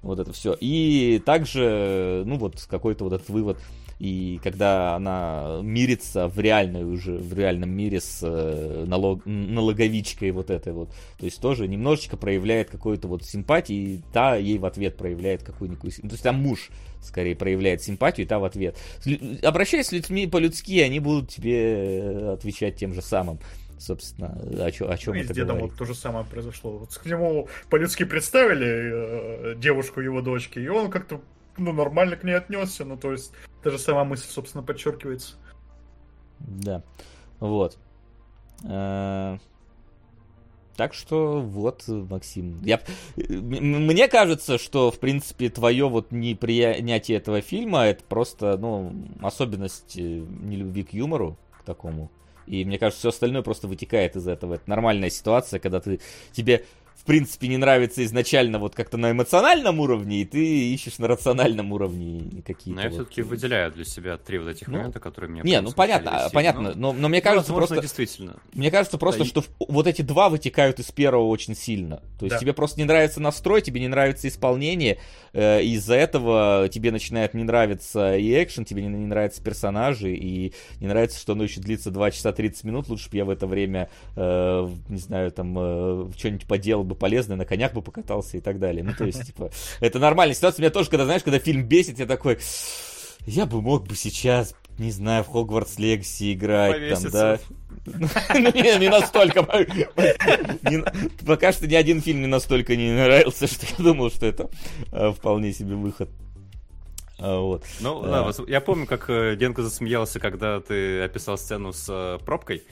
вот это все. И также, ну, вот какой-то вот этот вывод, и когда она мирится в реальной уже, в реальном мире с э, налог, налоговичкой вот этой вот, то есть тоже немножечко проявляет какую-то вот симпатию, и та ей в ответ проявляет какую-никакую сим- То есть там муж скорее проявляет симпатию, и та в ответ. Обращаясь с людьми по-людски, они будут тебе отвечать тем же самым. Собственно, о, чё- о чем Ну, это дедом говорит. вот то же самое произошло. Вот к нему по-людски представили э, девушку его дочки, и он как-то ну, нормально к ней отнесся. Ну, то есть, та же самая мысль, собственно, подчеркивается. Да. Вот. Э, Так что вот, Максим. Я... Мне кажется, что, в принципе, твое вот неприятие этого фильма это просто, ну, особенность э, нелюбви к юмору, к такому. И мне кажется, все остальное просто вытекает из этого. Это нормальная ситуация, когда ты тебе принципе, не нравится изначально вот как-то на эмоциональном уровне, и ты ищешь на рациональном уровне какие-то. Но я вот... все-таки выделяю для себя три вот этих Ну, момента, которые мне... Не, ну понятно, сильно. понятно, но, но мне кажется, возможно, просто действительно. Мне кажется просто, Да, и- что в- вот эти два вытекают из первого очень сильно. То есть Да. тебе просто не нравится настрой, тебе не нравится исполнение, э, и из-за этого тебе начинает не нравиться и экшен, тебе не, не нравятся персонажи, и не нравится, что оно еще длится 2 часа 30 минут. Лучше бы я в это время, э, в- не знаю, там, э, что-нибудь поделал бы полезное, на конях бы покатался и так далее. Ну, то есть, типа, это нормальная ситуация. Меня тоже, когда, знаешь, когда фильм бесит, я такой, я бы мог бы сейчас, не знаю, в Хогвартс Легаси играть, там, Повеситься. да. Ну, Не, не настолько. Пока что ни один фильм не настолько не нравился, что я думал, что это э, вполне себе выход. А, Вот. Ну, Да. да, я помню, как э, Генка засмеялся, когда ты описал сцену с э, пробкой.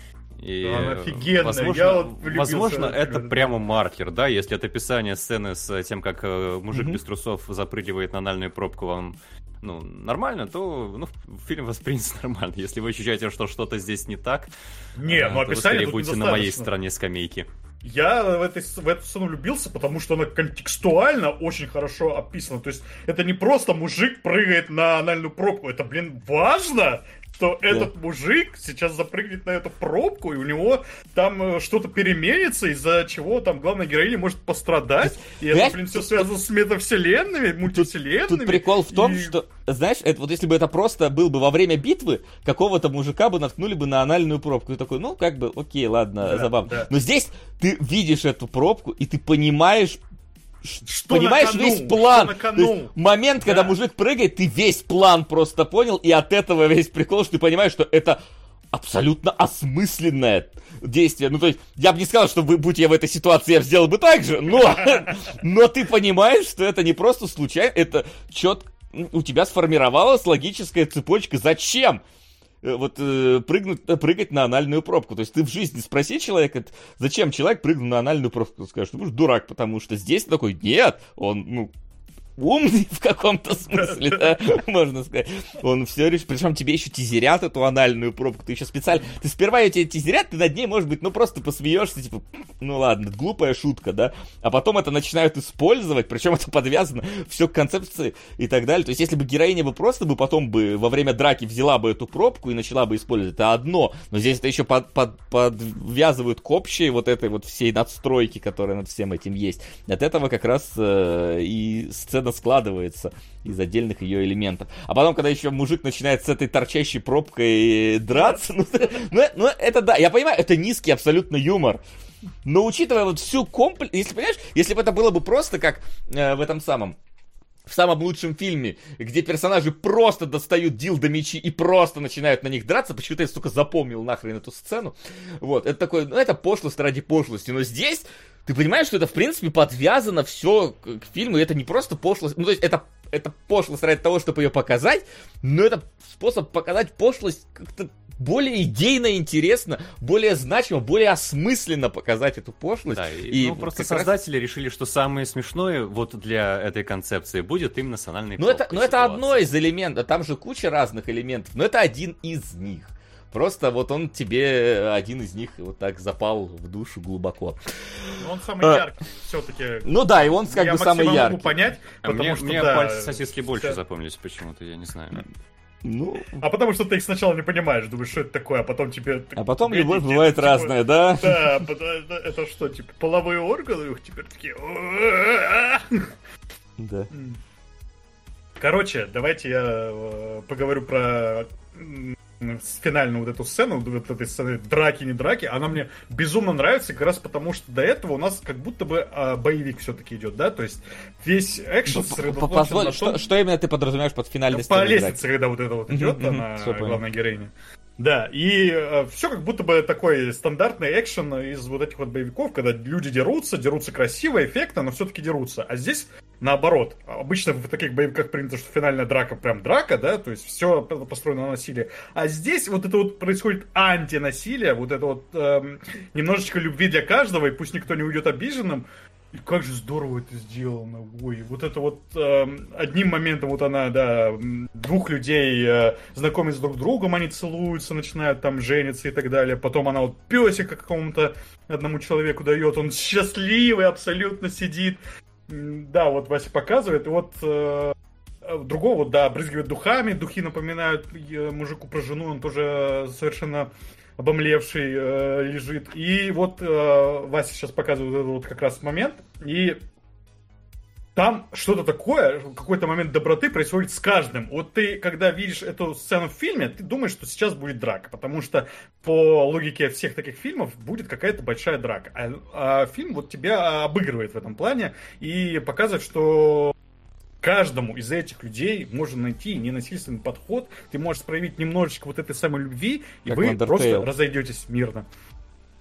И, Да, офигенная, Возможно, я вот возможно это прямо маркер, да, если от описания сцены с тем, как э, мужик без трусов запрыгивает на анальную пробку, вам ну, нормально, то ну, фильм воспринят нормально. Если вы ощущаете, что что-то здесь не так, Не, э, ну то вы описание скорее тут будете на моей стороне скамейки. Я в, этой, в эту сцену влюбился, потому что она контекстуально очень хорошо описана. То есть это не просто мужик прыгает на анальную пробку. Это, блин, важно, что этот мужик сейчас запрыгнет на эту пробку, и у него там э, что-то переменится, из-за чего там главная героиня может пострадать. И это, блин, все связано с метавселенными, мультивселенными. Тут прикол в том, и- что, знаешь, это вот если бы это просто был бы во время битвы, какого-то мужика бы наткнули бы на анальную пробку. И такой, ну, как бы, окей, ладно, Да, забавно. да. Но здесь ты видишь эту пробку, и ты понимаешь, Что понимаешь кону, весь план. что на То кону. есть момент, когда Да. мужик прыгает, ты весь план просто понял, и от этого весь прикол, что ты понимаешь, что это абсолютно осмысленное действие. Ну, то есть, я бы не сказал, что будь я в этой ситуации, я бы сделал бы так же, но, но ты понимаешь, что это не просто случайно, это четко у тебя сформировалась логическая цепочка. Зачем? э, Вот э, прыгнуть, э, прыгать на анальную пробку. То есть ты в жизни спроси человека, зачем человек прыгнул на анальную пробку, скажешь, ты будешь дурак, потому что здесь такой, нет, он, ну, умный в каком-то смысле, да, можно сказать. Он все решит, причем тебе еще тизерят эту анальную пробку, ты еще специально, ты сперва ее тебе тизерят, ты над ней, может быть, ну просто посмеешься, типа, ну ладно, глупая шутка, да, а потом это начинают использовать, причем это подвязано все к концепции и так далее. То есть, если бы героиня бы просто бы потом бы во время драки взяла бы эту пробку и начала бы использовать, это одно, но здесь это еще под, под- подвязывают к общей вот этой вот всей надстройке, которая над всем этим есть. От этого как раз э, и сцена складывается из отдельных ее элементов. А потом, когда еще мужик начинает с этой торчащей пробкой драться, ну, ну, ну, это да, я понимаю, это низкий абсолютно юмор. Но учитывая вот всю комплекс, если понимаешь, если бы это было бы просто как э, в этом самом в самом лучшем фильме, где персонажи просто достают дилдо мечи и просто начинают на них драться, почему-то я столько запомнил нахрен эту сцену. Вот, это такое, ну это пошлость ради пошлости, но здесь ты понимаешь, что это в принципе подвязано все к, к фильму, и это не просто пошлость, ну то есть это, это пошлость ради того, чтобы ее показать, но это способ показать пошлость как-то более идейно интересно, более значимо, более осмысленно показать эту пошлость. Да, и, И ну, просто как раз- создатели решили, что самое смешное вот для этой концепции будет именно с анальной Ну это, ну это одно из элементов, там же куча разных элементов, но это один из них. Просто вот он тебе э, один из них вот так запал в душу глубоко. Ну, Он самый А. яркий, все-таки. Ну да, и он как я бы самый яркий. могу понять, А потому мне, что мне да, пальцы сосиски больше вся- запомнились почему-то, я не знаю. Ну, А потому что ты их сначала не понимаешь, думаешь, что это такое, а потом тебе... а потом тебе любовь бывает типа, разная, да? Да, пот- это, что, типа, половые органы их теперь такие... Да. Короче, давайте я э, поговорю про финальную вот эту сцену, вот этой сцены драки, не драки. Она мне безумно нравится, как раз потому, что до этого у нас как будто бы а, боевик все-таки идет, да? То есть весь экшен п- сосредоточен на что, что именно ты подразумеваешь под финальной по сценой лестнице, когда вот это вот идет, она главная героиня. Да, и все как будто бы такой стандартный экшен из вот этих вот боевиков, когда люди дерутся, дерутся красиво, эффектно, но все-таки дерутся. А здесь наоборот. Обычно в таких боевиках принято, что финальная драка прям драка, да, то есть все построено на насилии. А здесь вот это вот происходит антинасилие, вот это вот эм, немножечко любви для каждого, и пусть никто не уйдет обиженным. И как же здорово это сделано. Ой, вот это вот э, одним моментом вот она, да, двух людей э, знакомятся друг с другом, они целуются, начинают там жениться и так далее. Потом она вот песика какому-то одному человеку дает, он счастливый абсолютно сидит. Да, вот Вася показывает, и вот э, другого, вот, да, брызгивает духами, духи напоминают э, мужику про жену, он тоже совершенно обомлевший э, лежит. И вот э, Вася сейчас показывает этот вот как раз момент, и там что-то такое, какой-то момент доброты происходит с каждым. Вот ты, когда видишь эту сцену в фильме, ты думаешь, что сейчас будет драка, потому что по логике всех таких фильмов будет какая-то большая драка. А, а фильм вот тебя обыгрывает в этом плане и показывает, что каждому из этих людей можно найти ненасильственный подход, ты можешь проявить немножечко вот этой самой любви, и Как вы просто разойдетесь мирно.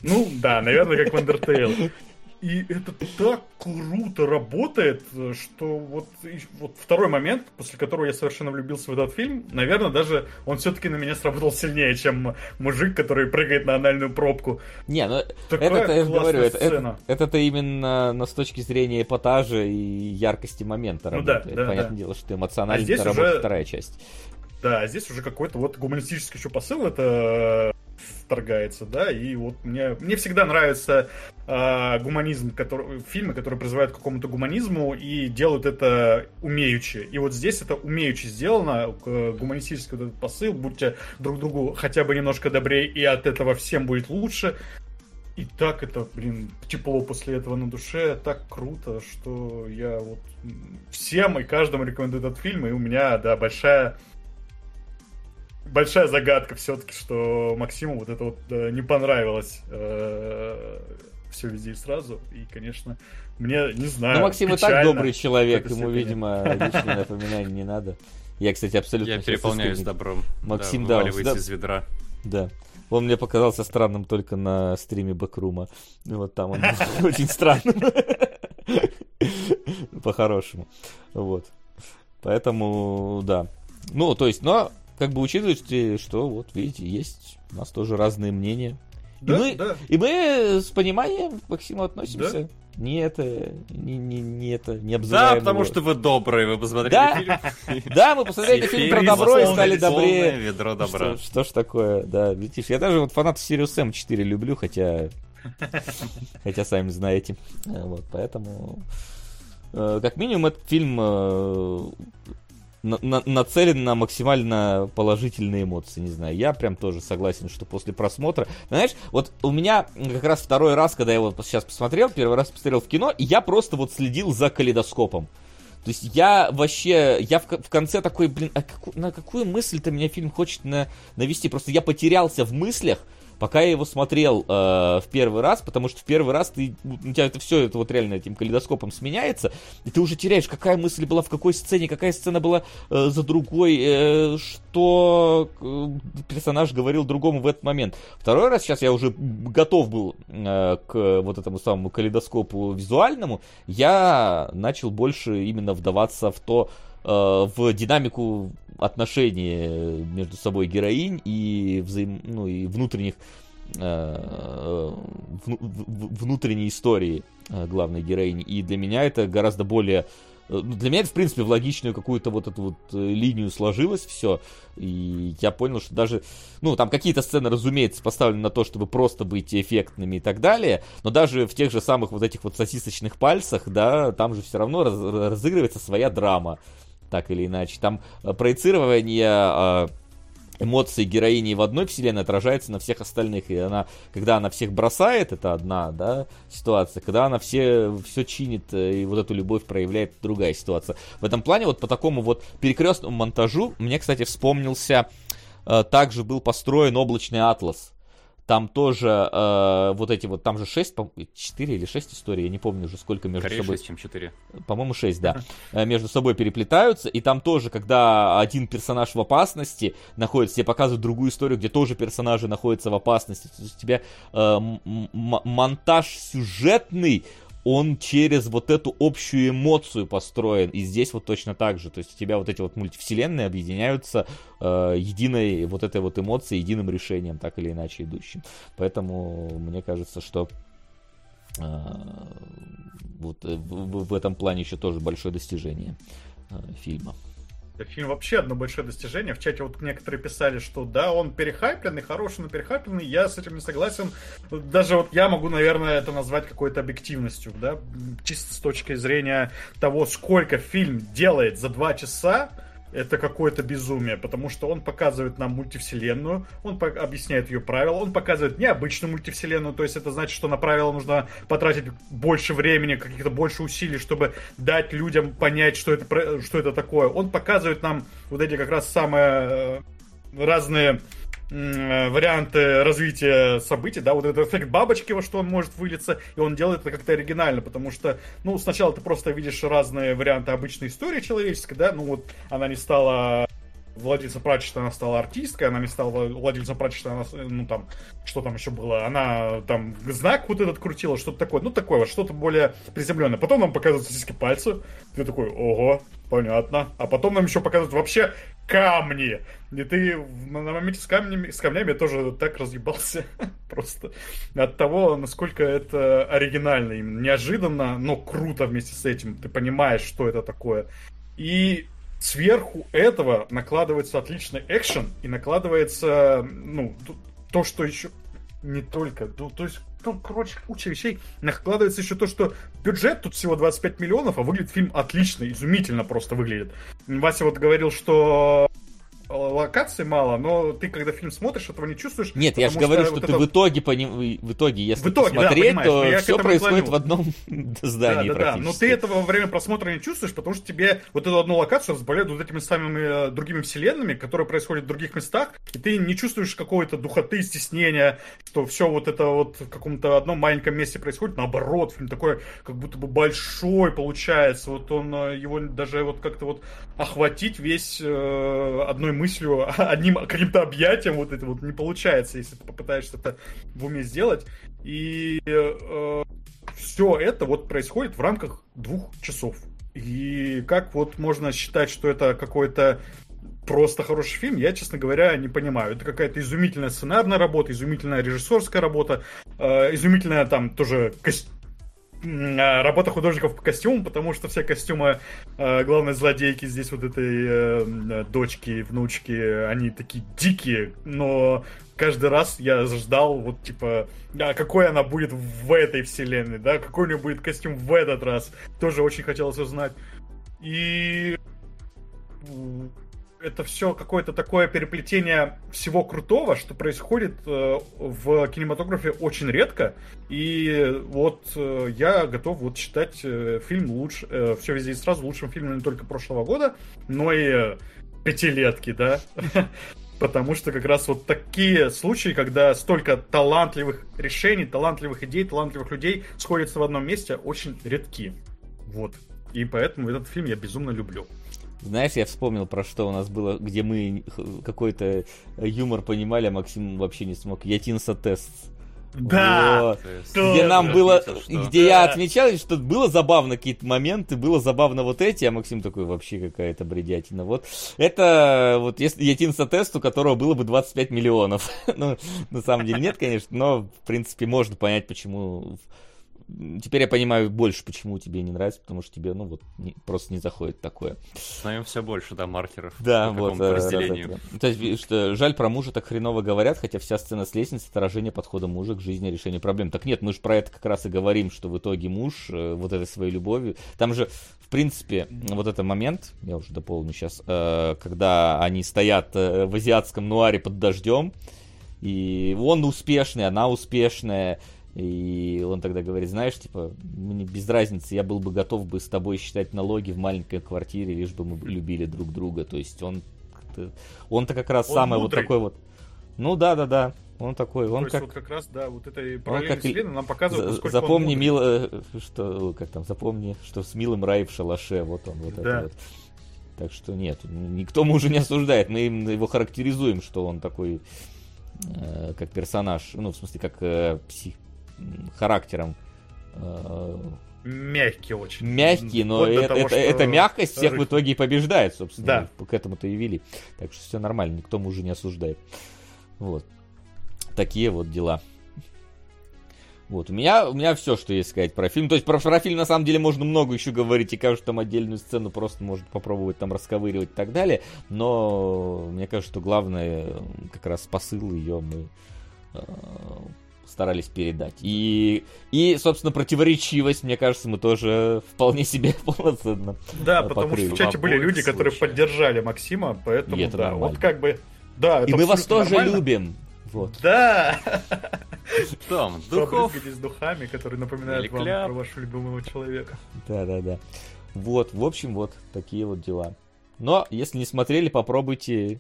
Ну, да, наверное, как в Undertale. И это так круто работает, что вот, вот второй момент, после которого я совершенно влюбился в этот фильм, наверное, даже он все-таки на меня сработал сильнее, чем мужик, который прыгает на анальную пробку. Не, ну Такая это я говорю, это, сцена. это, это именно на, с точки зрения эпатажа и яркости момента Ну да, работает. да, Понятное да. дело, что эмоционально А здесь работает уже- вторая часть. Да, а здесь уже какой-то вот гуманистический еще посыл это вторгается, да, и вот мне, мне всегда нравится а, гуманизм, который, фильмы, которые призывают к какому-то гуманизму и делают это умеючи. И вот здесь это умеючи сделано, э, гуманистический вот этот посыл, будьте друг другу хотя бы немножко добрее, и от этого всем будет лучше. И так это, блин, тепло после этого на душе, так круто, что я вот всем и каждому рекомендую этот фильм, и у меня, да, большая большая загадка все-таки, что Максиму вот это вот э, не понравилось все везде и сразу. И, конечно, мне не знаю. Ну, Максим и так добрый человек, ему, видимо, лишнее напоминание не надо. Я, кстати, абсолютно Я переполняюсь искренне- добром. Максим, да, да, из ведра. Да. Он мне показался странным только на стриме Бэкрума. Ну, Вот там он был очень странным. По-хорошему. Вот. Поэтому, да. Ну, то есть, но, как бы учитывайте, что, вот, видите, есть у нас тоже разные мнения. И, Да, мы, да. и мы с пониманием к Максиму относимся. Не это, не, не, не это, не Да, обзываем потому его. что вы добрые, вы посмотрели Да. фильм. Да, мы посмотрели фильм про добро и стали добрее. ведро добра. Что, ж такое, да, видишь, я даже вот фанат Sirius M 4 люблю, хотя, хотя сами знаете, Э, вот, поэтому, э, как минимум, этот фильм э, на- на- нацелен на максимально положительные эмоции, не знаю, я прям тоже согласен, что после просмотра, знаешь, вот у меня как раз второй раз, когда я вот сейчас посмотрел, первый раз посмотрел в кино, я просто вот следил за калейдоскопом. То есть я вообще, я в, в конце такой, блин, а каку- на какую мысль-то меня фильм хочет на, навести? Просто я потерялся в мыслях, пока я его смотрел э, в первый раз, потому что в первый раз ты, у тебя это все это вот реально этим калейдоскопом сменяется, и ты уже теряешь, какая мысль была в какой сцене, какая сцена была э, за другой, э, что э, персонаж говорил другому в этот момент. Второй раз сейчас я уже готов был э, к вот этому самому калейдоскопу визуальному, я начал больше именно вдаваться в то, в динамику отношений между собой героинь и, взаим... ну, и внутренних э, внутренней истории э, главной героини. И для меня это гораздо более э, ну, для меня это, в принципе, в логичную какую-то вот эту вот э, линию сложилось все. И я понял, что даже, ну, там какие-то сцены, разумеется, поставлены на то, чтобы просто быть эффектными и так далее, но даже в тех же самых вот этих вот сосисочных пальцах, да, там же все равно раз- разыгрывается своя драма, так или иначе. Там э, проецирование э, эмоций героини в одной вселенной отражается на всех остальных. И она, когда она всех бросает, это одна, да, ситуация. Когда она все, все чинит э, и вот эту любовь проявляет, другая ситуация. В этом плане вот по такому вот перекрестному монтажу мне, кстати, вспомнился, также был построен облачный атлас. Там тоже э, вот эти вот, там же 6, 4 или 6 историй, я не помню уже сколько между Скорее собой. 6, чем 4. По-моему, 6, да. Э, Между собой переплетаются. И там тоже, когда один персонаж в опасности находится, тебе показывают другую историю, где тоже персонажи находятся в опасности. То есть у тебя э, монтаж сюжетный, он через вот эту общую эмоцию построен. И здесь вот точно так же. То есть у тебя вот эти вот мультивселенные объединяются э, единой вот этой вот эмоцией, единым решением, так или иначе идущим. Поэтому мне кажется, что А, вот э, в, в этом плане еще тоже большое достижение а, фильма. Фильм вообще одно большое достижение. В чате вот некоторые писали, что да, он перехайпленный, хороший, но перехайпленный. Я с этим не согласен. Даже вот я могу, наверное, это назвать какой-то объективностью, да, чисто с точки зрения того, сколько фильм делает за два часа это какое-то безумие, потому что он показывает нам мультивселенную, он объясняет ее правила, он показывает необычную мультивселенную, то есть это значит, что на правила нужно потратить больше времени, каких-то больше усилий, чтобы дать людям понять, что это, что это такое. Он показывает нам вот эти как раз самые э, разные варианты развития событий, да, вот этот эффект бабочки, во что он может вылиться, и он делает это как-то оригинально, потому что, ну, сначала ты просто видишь разные варианты обычной истории человеческой, да, ну вот она не стала владельцем прачечной, она стала артисткой, она не стала владельцем прачечной, она, ну там, что там еще было, она там знак вот этот крутила, что-то такое, ну такое вот, что-то более приземленное. Потом нам показывают сосиски пальцы, ты такой, ого, понятно. А потом нам еще показывают вообще камни. И ты на моменте с камнями, с камнями я тоже так разъебался просто от того, насколько это оригинально, именно неожиданно, но круто вместе с этим. Ты понимаешь, что это такое. И сверху этого накладывается отличный экшен и накладывается, ну, то, что еще не только, ну, то есть, ну, короче, куча вещей. Накладывается еще то, что бюджет тут всего 25 миллионов, а выглядит фильм отлично, изумительно просто выглядит. Вася вот говорил, что локаций мало, но ты, когда фильм смотришь, этого не чувствуешь. Нет, я же говорю, что, что вот ты это... в итоге, поним... в итоге, если в итоге, посмотреть, да, то все происходит в одном здании да, да, да. Но ты этого во время просмотра не чувствуешь, потому что тебе вот эту одну локацию разбавляют вот этими самыми э, другими вселенными, которые происходят в других местах, и ты не чувствуешь какой-то духоты, стеснения, что все вот это вот в каком-то одном маленьком месте происходит. Наоборот, фильм такой как будто бы большой получается. Вот он э, его даже вот как-то вот охватить весь э, одной мыслью, одним каким-то объятием вот это вот не получается, если ты попытаешься это в уме сделать. И э, все это вот происходит в рамках двух часов. И как вот можно считать, что это какой-то просто хороший фильм, я, честно говоря, не понимаю. Это какая-то изумительная сценарная работа, изумительная режиссерская работа, э, изумительная там тоже ко- а, работа художников по костюмам, потому что все костюмы э, главной злодейки здесь вот этой э, дочки, внучки, они такие дикие, но каждый раз я ждал вот типа, а какой она будет в этой вселенной, да, какой у нее будет костюм в этот раз, тоже очень хотелось узнать. И это все какое-то такое переплетение всего крутого, что происходит э, в кинематографе очень редко. И вот э, я готов вот считать э, фильм лучше, э, все везде и сразу лучшим фильмом не только прошлого года, но и пятилетки, да. Потому что как раз вот такие случаи, когда столько талантливых решений, талантливых идей, талантливых людей сходятся в одном месте, очень редки. Вот. И поэтому этот фильм я безумно люблю. Знаешь, я вспомнил, про что у нас было, где мы какой-то юмор понимали, а Максим вообще не смог. Ятинса тест. Да! Вот. Где нам было, отметил, где да. я отмечал, что было забавно какие-то моменты, было забавно вот эти, а Максим такой вообще какая-то бредятина. Вот это вот если Ятинса тест, у которого было бы 25 миллионов. ну, на самом деле нет, конечно, но в принципе можно понять, почему Теперь я понимаю больше, почему тебе не нравится, потому что тебе, ну, вот, не, просто не заходит такое. Знаем все больше, да, маркеров. Да, вот. Э, разделению. То есть, что жаль про мужа так хреново говорят, хотя вся сцена с лестницы отражение подхода мужа к жизни, решения проблем. Так нет, мы же про это как раз и говорим, что в итоге муж э, вот этой своей любовью. Там же, в принципе, вот этот момент, я уже дополню сейчас, э, когда они стоят в азиатском нуаре под дождем, и он успешный, она успешная, и он тогда говорит, знаешь, типа, мне без разницы, я был бы готов бы с тобой считать налоги в маленькой квартире, лишь бы мы любили друг друга. То есть он, он-то как раз он самый мудрый. вот такой вот. Ну да, да, да. Он такой, он То как... вот как раз, да, вот этой параллельной как... вселенной нам показывает, за, Запомни, мил... Э, что, как там, запомни, что с милым рай в шалаше, вот он, вот да. это вот. Так что нет, никто мужа не осуждает, мы его характеризуем, что он такой, э, как персонаж, ну, в смысле, как э, псих, характером. Э, мягкий очень. Мягкий, но вот это, того, это, эта мягкость всех в итоге и побеждает, собственно. Да. К этому-то и вели. Так что все нормально, никто мужа не осуждает. Вот. Такие вот дела. Вот, у меня, у меня все, что есть сказать про фильм. То есть про, про фильм на самом деле можно много еще говорить, и кажется, там отдельную сцену просто можно попробовать там расковыривать и так далее. Но мне кажется, что главное, как раз посыл ее мы э, старались передать. И, и, собственно, противоречивость, мне кажется, мы тоже вполне себе полноценно Да, э, потому покрыли. что в чате были люди, которые случаях. поддержали Максима, поэтому И это да, нормально. вот как бы... Да, И мы вас тоже нормально. любим. Вот. Да! Том, Духов. Побрызгайтесь духами, которые напоминают вам про вашего любимого человека. Да, да, да. Вот, в общем, вот такие вот дела. Но, если не смотрели, попробуйте.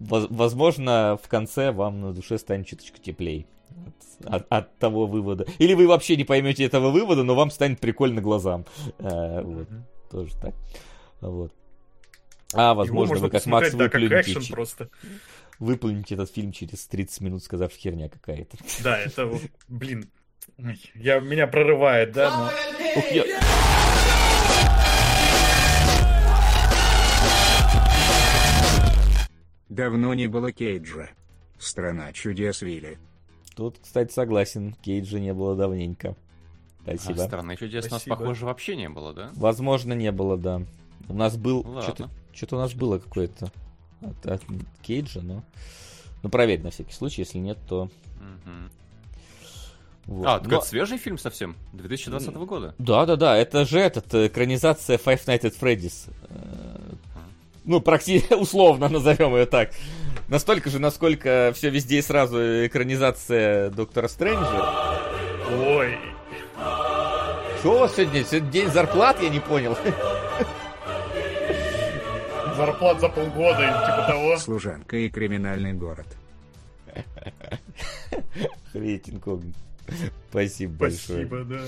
Возможно, в конце вам на душе станет чуточку теплей от, от- от того вывода. Или вы вообще не поймете этого вывода, но вам станет прикольно глазам. Э, вот, тоже так. Вот. А, возможно, Его можно вы как Макс да, как выплюнете, чи- просто. выплюнете этот фильм через 30 минут, сказав херня какая-то. Да, это, вот, блин, я, меня прорывает, да, но... Ух, я- Давно не было Кейджа. Страна чудес Вилли. Тут, кстати, согласен, Кейджа не было давненько. А Спасибо. страны чудес у нас, Спасибо. похоже, вообще не было, да? Возможно, не было, да. У нас был... Ладно. Что-то, что-то у нас было какое-то от, от Кейджа, но... Ну, проверь на всякий случай, если нет, то... Мгм. вот. А, так Но- это свежий фильм совсем? 2020 года? Да-да-да, это же этот, э, экранизация Five Nights at Freddy's. Ну, практически условно назовем ее так. Настолько же, насколько все везде и сразу экранизация Доктора Стрэнджа. Ой, Что у вас сегодня? Сегодня день зарплат, я не понял. зарплат за полгода или типа того. Служанка и криминальный город. Рейтинг огнен. Спасибо большое. Спасибо, да.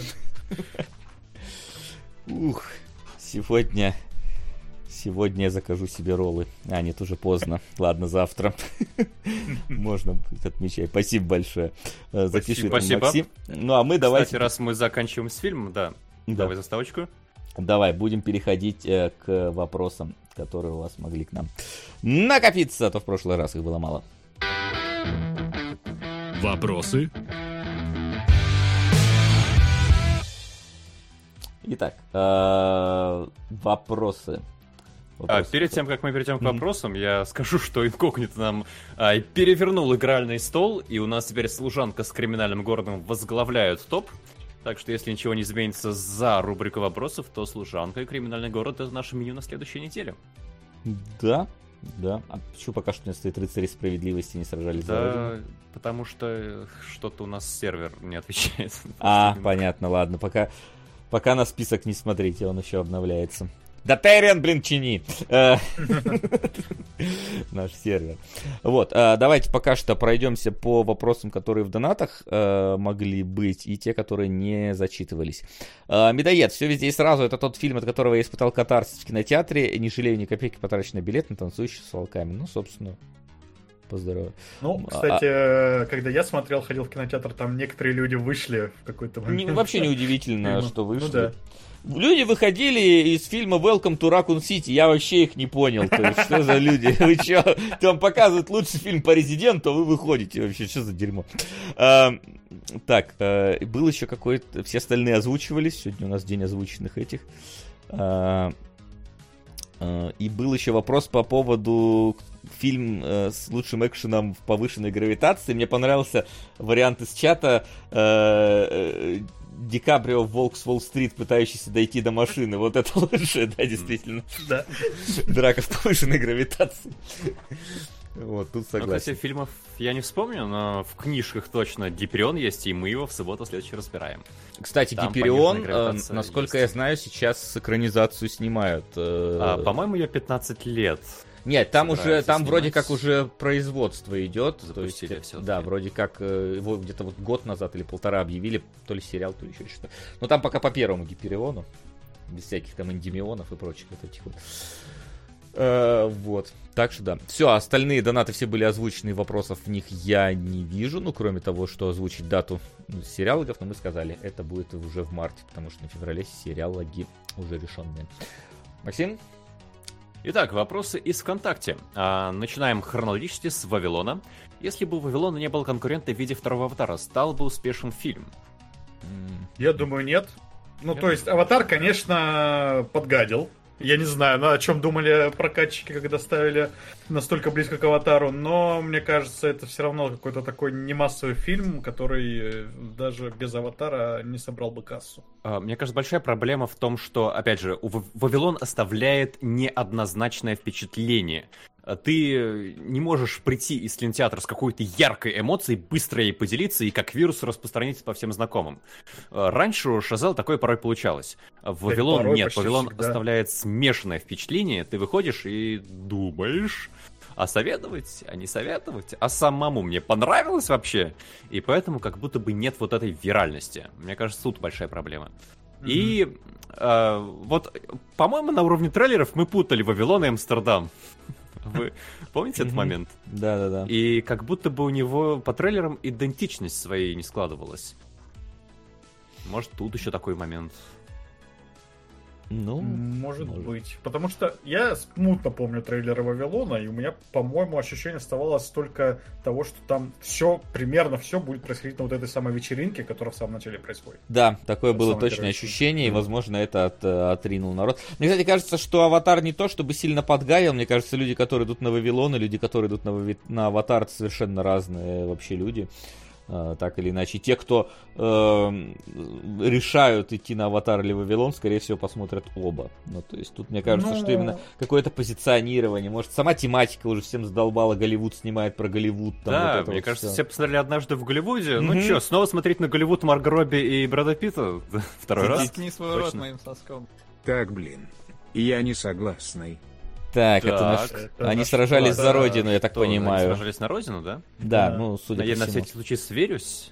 Ух, сегодня... Сегодня я закажу себе роллы. А, нет, уже поздно. Ладно, завтра. Можно будет отмечать. Спасибо большое. Э, Запиши Спасибо. Максим. Ну, а мы давайте... Кстати, раз мы заканчиваем с фильмом, да, Да. давай заставочку. Давай, будем переходить э, к вопросам, которые у вас могли к нам накопиться, а то в прошлый раз их было мало. Вопросы? Итак, э, вопросы. А, перед тем, как мы перейдем к вопросам, я скажу, что инкогнито нам а, перевернул игральный стол, и у нас теперь служанка с криминальным городом возглавляют топ. Так что, если ничего не изменится за рубрику вопросов, то служанка и криминальный город это наше меню на следующей неделе. Да, да. А почему пока что не стоит рыцари справедливости не сражались за родину? Да, потому что что-то у нас сервер не отвечает. А, понятно, ладно, пока, пока на список не смотрите, он еще обновляется. Да Терриан, блин, чини! Э, Наш сервер. Вот, э, давайте пока что пройдемся по вопросам, которые в донатах э, могли быть, и те, которые не зачитывались. Медоед, все везде и сразу. Это тот фильм, от которого я испытал катарсис в кинотеатре. Не жалею ни копейки потраченный билет на танцующий с волками. Ну, собственно, поздороваю. Ну, А- кстати, э, когда я смотрел, ходил в кинотеатр, там некоторые люди вышли в какой-то момент. вообще не удивительно, Ну, что ну вышли. да. Люди выходили из фильма Welcome to Raccoon City, я вообще их не понял. То есть, что за люди? Вы что? Там показывают лучший фильм по резиденту, а вы выходите вообще, что за дерьмо? А, так, а, был еще какой-то... Все остальные озвучивались, сегодня у нас день озвученных этих. А, а, и был еще вопрос по поводу фильм э, с лучшим экшеном в повышенной гравитации. Мне понравился вариант из чата э, э, Ди Каприо в Волк с Уолл-стрит, пытающийся дойти до машины. Вот это лучшее, да, действительно. Да. Драка в повышенной гравитации. Вот, тут Ну, кстати, согласен. фильмов я не вспомню, но в книжках точно Гиперион есть, и мы его в субботу следующий разбираем. Кстати, там Гиперион, э, насколько есть. я знаю, сейчас экранизацию снимают. э, А, по-моему, ее 15 лет. Нет, там уже, там вроде снимать. как уже производство идет. то есть, Запустили всё-таки. да, вроде как э, его где-то вот год назад или полтора объявили, то ли сериал, то ли еще что-то. Но там пока по первому Гипериону, без всяких там эндемионов и прочих вот этих вот. Э, вот. Так что да. Все, остальные донаты все были озвучены, вопросов в них я не вижу. Ну, кроме того, что озвучить дату сериалогов, но мы сказали, это будет уже в марте, потому что на феврале сериалоги уже решенные. Максим? Итак, вопросы из ВКонтакте. А, начинаем хронологически с Вавилона. Если бы у Вавилона не было конкурента в виде второго аватара, стал бы успешным фильм? Я думаю, нет. Ну, то есть, Аватар, конечно, подгадил. Я не знаю, ну, о чем думали прокатчики, когда ставили настолько близко к Аватару, но мне кажется, это все равно какой-то такой немассовый фильм, который даже без Аватара не собрал бы кассу. А, Мне кажется, большая проблема в том, что, опять же, Вавилон оставляет неоднозначное впечатление. А Ты не можешь прийти из кинотеатра с какой-то яркой эмоцией, быстро ей поделиться и как вирус распространиться по всем знакомым. А, Раньше у Шазел такое порой получалось. В Вавилон порой, нет. Вавилон всегда. оставляет смешанное впечатление. Ты выходишь и думаешь, а советовать, а не советовать, а самому мне понравилось вообще. И поэтому как будто бы нет вот этой виральности. Мне кажется, тут большая проблема. И э, вот, по-моему, на уровне трейлеров мы путали Вавилон и Амстердам. Вы помните этот момент? Да-да-да. И как будто бы у него по трейлерам идентичность своей не складывалась. Может, тут еще такой момент. Ну, Может, может. быть. Потому что я смутно помню трейлеры Вавилона, и у меня, по-моему, ощущение оставалось только того, что там все, примерно все будет происходить на вот этой самой вечеринке, которая в самом начале происходит. Да, такое Это было точное ощущение, и, возможно, это от, э, отринул народ. Мне, кстати, кажется, что Аватар не то, чтобы сильно подгадил. Мне кажется, люди, которые идут на Вавилон, и люди, которые идут на, Вави- на Аватар, это совершенно разные вообще люди. Э, Так или иначе, те, кто эм, решают идти на Аватар или Вавилон, скорее всего, посмотрят оба. Ну, то есть тут, мне кажется, Ну, что именно какое-то позиционирование, может, сама тематика уже всем задолбала, Голливуд снимает про Голливуд. там да, вот мне вот кажется, всё. все посмотрели однажды в Голливуде. Ну Мгм. что, снова смотреть на Голливуд Робби и Брэда Питта? Второй раз? Заткни свой рот моим соском. Так, блин. Я не согласный. Так, это наш... это Они наш сражались класс. за родину, я так Что, они понимаю. сражались на родину, да? Да, Да. ну, судя я по на всему. всякий случай сверюсь.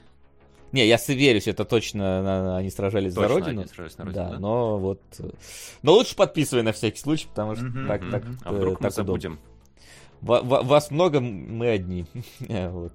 Не, я сверюсь, это точно на- они сражались Точно за родину. они сражались на родину, да, да? но вот... э, Но лучше подписывай на всякий случай, потому что Мгм, так, Мгм. так, а э, вдруг мы так удобно. забудем? Ва- Вас много, мы одни. Вот.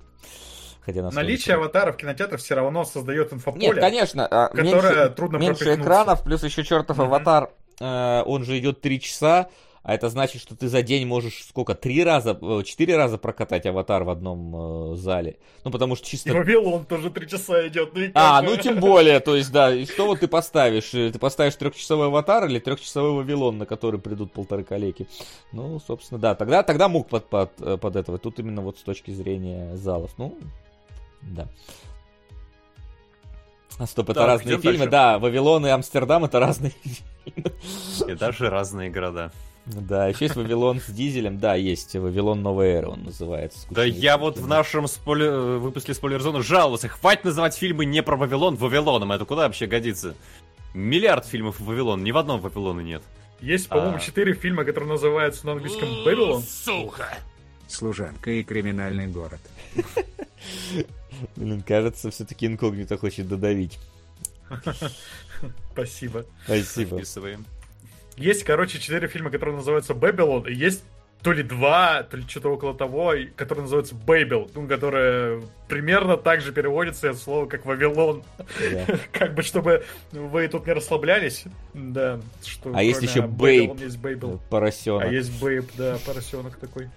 Хотя нас Наличие тоже. аватара в кинотеатрах все равно создает инфополе. Нет, конечно, а, которое меньше, трудно меньше экранов, плюс еще чертов Мгм. аватар, э, он же идет 3 часа, а это значит, что ты за день можешь сколько, три раза, э, четыре раза прокатать аватар в одном э, зале. Ну, потому что И чисто Вавилон тоже три часа идет. Ну и А, ну тем более, то есть, да, и что вот ты поставишь? Э, Ты поставишь трехчасовой аватар или трехчасовой Вавилон, на который придут полторы калеки? Ну, собственно, да, тогда, тогда мог под, под, э, под этого. Тут именно вот с точки зрения залов. Ну, да. А стоп, это Так, разные фильмы. дальше. Да, Вавилон и Амстердам это разные фильмы. И даже разные города. Да, еще есть Вавилон с дизелем. Да, есть Вавилон Новая Эра, он называется. Да я вот в нашем спойлер... э, выпуске спойлер-зоны жаловался. Хватит называть фильмы не про Вавилон Вавилоном. Это куда вообще годится? Миллиард фильмов Вавилон. Ни в одном Вавилона нет. Есть, по-моему, А. четыре фильма, которые называются на английском Babylon. Служанка и криминальный город. Блин, кажется, все-таки инкогнито хочет додавить. Спасибо. Спасибо. Вписываем. Есть, короче, четыре фильма, которые называются Babylon, и есть то ли два, то ли что-то около того, которые называются Babel, ну, которое примерно так же переводится от слова, как Вавилон. Как бы, чтобы вы тут не расслаблялись. Да, что А есть еще Babe. есть Babel. Поросенок. А есть Бейб, да, поросенок такой.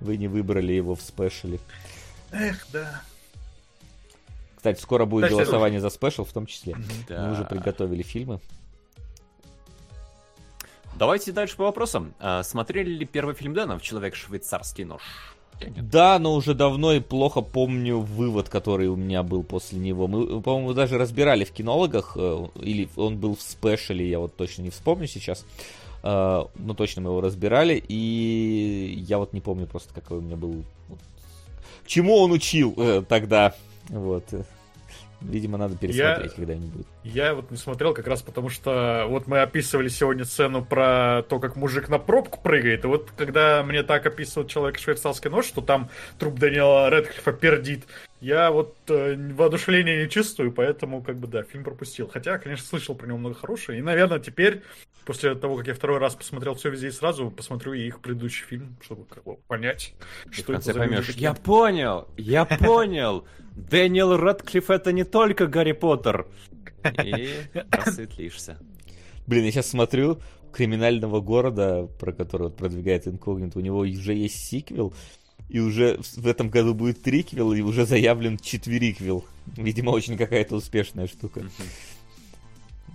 Вы не выбрали его в спешле. Эх, да. Кстати, скоро будет голосование за спешл в том числе. Да. Мы уже приготовили фильмы. Давайте дальше по вопросам. А, смотрели ли первый фильм Дэна «Человек-швейцарский нож»? Я нет. Да, но уже давно и плохо помню вывод, который у меня был после него. Мы, по-моему, даже разбирали в кинологах, э, или он был в спешле, я вот точно не вспомню сейчас. Э, Но точно мы его разбирали, и я вот не помню просто, какой у меня был... вот, Чему он учил э, тогда? Вот. Видимо, надо пересмотреть Я- когда-нибудь. Я вот не смотрел как раз потому, что вот мы описывали сегодня сцену про то, как мужик на пробку прыгает, и вот когда мне так описывает человек швейцарский нож, что там труп Даниэла Редклифа пердит, я вот э, воодушевления не чувствую, поэтому как бы да, фильм пропустил. Хотя, конечно, слышал про него много хорошего, и, наверное, теперь, после того, как я второй раз посмотрел все везде и сразу, посмотрю и их предыдущий фильм, чтобы как бы понять, Ты в что это конце за люди поймешь. Я понял, я понял. Дэниел Рэдклифф это не только Гарри Поттер. И просветлишься. Блин, я сейчас смотрю, криминального города, про который продвигает инкогнит, у него уже есть сиквел, и уже в этом году будет триквел, и уже заявлен четвериквел. Видимо, очень какая-то успешная штука.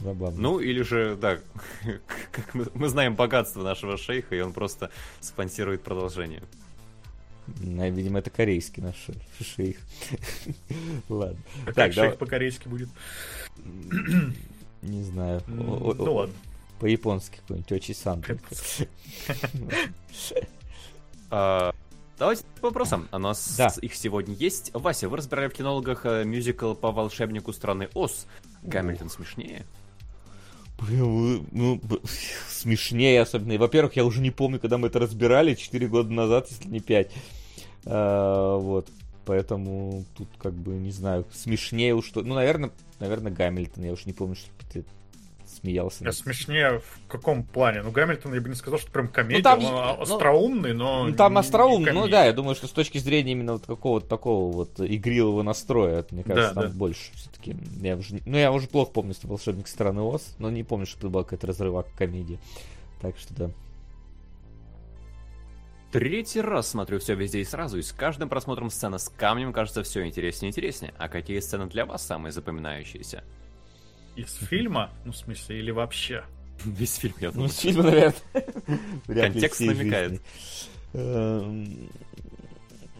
Забавно. Ну, или же, да, как мы, мы знаем богатство нашего шейха, и он просто спонсирует продолжение. Ну, Видимо, это корейский наш шейх. Ладно. А Так, как шейх по-корейски будет? Не знаю. Ну ладно. По-японски какой-нибудь, Очи сан. А, давайте по вопросам. У нас Да. их сегодня есть. Вася, вы разбирали в кинологах э, мюзикл по волшебнику страны Оз. Гамильтон смешнее? Ну, смешнее особенно. И, Во-первых, я уже не помню, когда мы это разбирали, 4 года назад, если не 5. вот. Поэтому тут как бы, не знаю, смешнее уж что. Ну, наверное, наверное, Гамильтон. Я уж не помню, что смеялся. А смешнее в каком плане? Ну, Гамильтон, я бы не сказал, что прям комедия. там он ну, остроумный, но... Ну, там остроумно, ну да, я думаю, что с точки зрения именно вот какого-то такого вот игривого настроя, это, мне кажется, Да, там да. больше все-таки. Я уже, ну, я уже плохо помню, что волшебник страны Оз, но не помню, что это была какая-то разрывак комедии. Так что да. Третий раз смотрю все везде и сразу, и с каждым просмотром сцена с камнем кажется все интереснее и интереснее. А какие сцены для вас самые запоминающиеся? Из фильма? Ну, в смысле, или вообще? Весь фильм, я Ну, думаю. с фильма, наверное. Контекст намекает. Эм,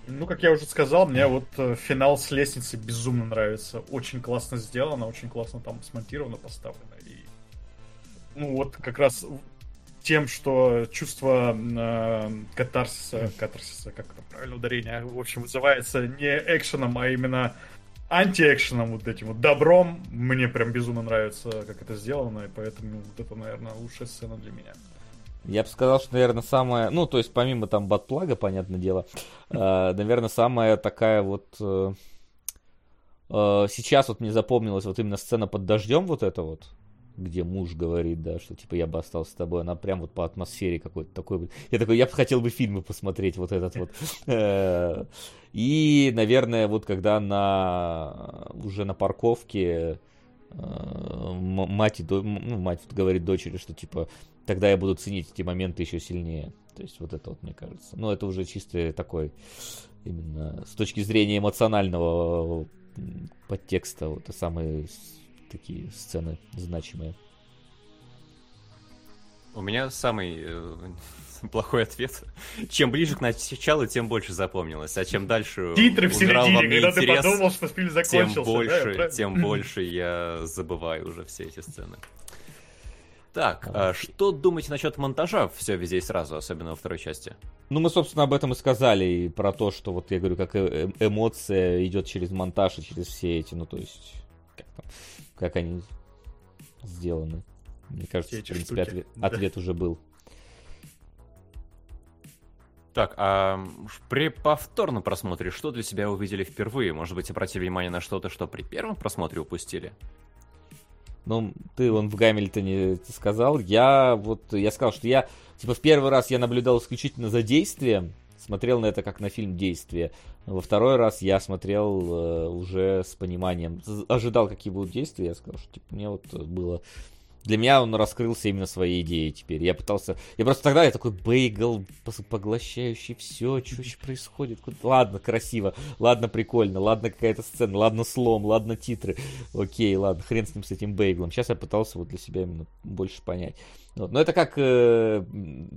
Ну, как я уже сказал, мне вот э, финал с лестницы безумно нравится. Очень классно сделано, очень классно там смонтировано, поставлено. И... Ну, вот как раз тем, что чувство э, катарсиса, катарсиса, как это правильно ударение, в общем, вызывается не экшеном, а именно антиэкшеном, вот этим вот добром. Мне прям безумно нравится, как это сделано, и поэтому вот это, наверное, лучшая сцена для меня. Я бы сказал, что, наверное, самая... Ну, то есть, помимо там батплага, понятное дело, э, наверное, самая такая вот... э, э, сейчас вот мне запомнилась вот именно сцена под дождем вот эта вот, где муж говорит, да, что типа я бы остался с тобой, она прям вот по атмосфере какой-то такой. Я такой, я бы хотел бы фильмы посмотреть вот этот вот. Э, И, наверное, вот когда на уже на парковке э, мать, ну, мать говорит дочери, что типа тогда я буду ценить эти моменты еще сильнее. То есть вот это вот, мне кажется. Ну, это уже чисто такой, именно с точки зрения эмоционального подтекста, вот это самые с- такие сцены значимые. У меня самый э, плохой ответ. Чем ближе к началу, тем больше запомнилось. А чем дальше Титры в середине, мне когда ты интерес, подумал, что фильм тем закончился. да, больше, правильно? тем больше я забываю уже все эти сцены. Так, а что думаете насчет монтажа все везде и сразу, особенно во второй части? Ну, мы, собственно, об этом и сказали, и про то, что вот я говорю, как э- э- эмоция идет через монтаж и через все эти, ну, то есть, как, там, как они сделаны. Мне кажется, в принципе, штуки, ответ, да. ответ уже был. Так, а при повторном просмотре что для себя увидели впервые? Может быть, обратили внимание на что-то, что при первом просмотре упустили? Ну, ты вон в Гамильтоне сказал. Я вот, я сказал, что я, типа, в первый раз я наблюдал исключительно за действием, смотрел на это как на фильм действия. Во второй раз я смотрел э, уже с пониманием, ожидал, какие будут действия. Я сказал, что типа, мне вот было... Для меня он раскрылся именно своей идеей теперь. Я пытался... Я просто тогда я такой бейгл, поглощающий все, что вообще происходит. Ладно, красиво, ладно, прикольно, ладно, какая-то сцена, ладно, слом, ладно, титры. Окей, ладно, хрен с ним, с этим бейглом. Сейчас я пытался вот для себя именно больше понять. Вот. Но это как э,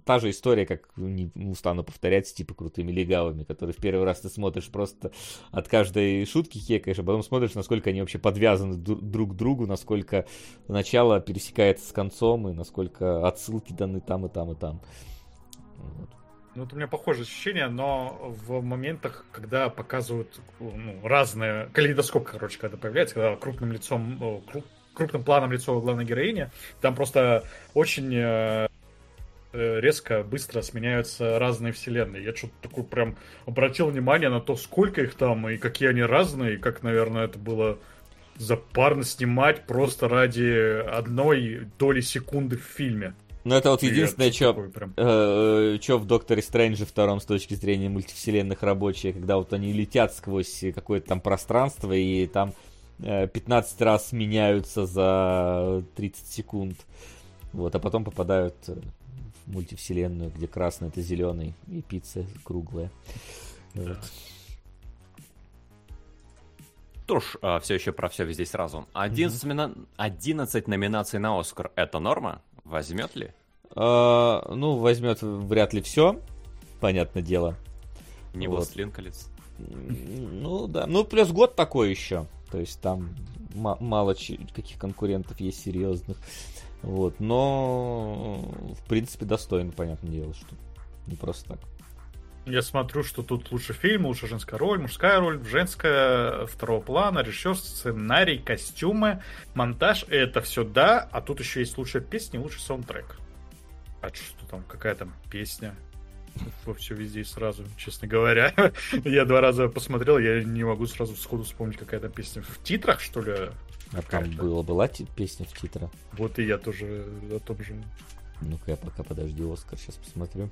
та же история, как не устану повторять, типа крутыми легавыми, которые в первый раз ты смотришь просто от каждой шутки хекаешь, а потом смотришь, насколько они вообще подвязаны дру- друг к другу, насколько начало пересекается с концом, и насколько отсылки даны там и там и там. Вот. Ну, вот у меня похожее ощущение, но в моментах, когда показывают ну, разные... Калейдоскоп, короче, когда появляется, когда крупным лицом, крупным планом лицо главной героини, там просто очень э, э, резко, быстро сменяются разные вселенные. Я что-то такое прям обратил внимание на то, сколько их там, и какие они разные, и как, наверное, это было запарно снимать просто ради одной доли секунды в фильме. Ну, это вот единственное, что прям- что в Докторе Стрэнджа втором с точки зрения мультивселенных рабочие, когда вот они летят сквозь какое-то там пространство, и там э, 15 раз меняются за 30 секунд. Вот, а потом попадают э, в мультивселенную, где красный это зеленый, и пицца круглая. Вот. Что ж, а, все еще про все везде сразу. 11, мина- 11 номинаций на Оскар это норма? Возьмет ли? А, ну, возьмет вряд ли все, понятное дело. Не Вот. «Властелин колец». Ну да, ну плюс год такой еще. То есть там ма- мало каких конкурентов есть серьезных. Вот, но в принципе достойно, понятное дело, что не просто так. Я смотрю, что тут лучше фильм, лучше женская роль, мужская роль, женская второго плана, режиссер, сценарий, костюмы, монтаж. Это все да, а тут еще есть лучшая песня лучший саундтрек. А что там, какая там песня? Во все везде и сразу, честно говоря. Я два раза посмотрел, я не могу сразу сходу вспомнить, какая там песня. В титрах, что ли? А там была ти- песня в титрах. Вот и я тоже о том же. Ну-ка я пока подожди, Оскар, сейчас посмотрю.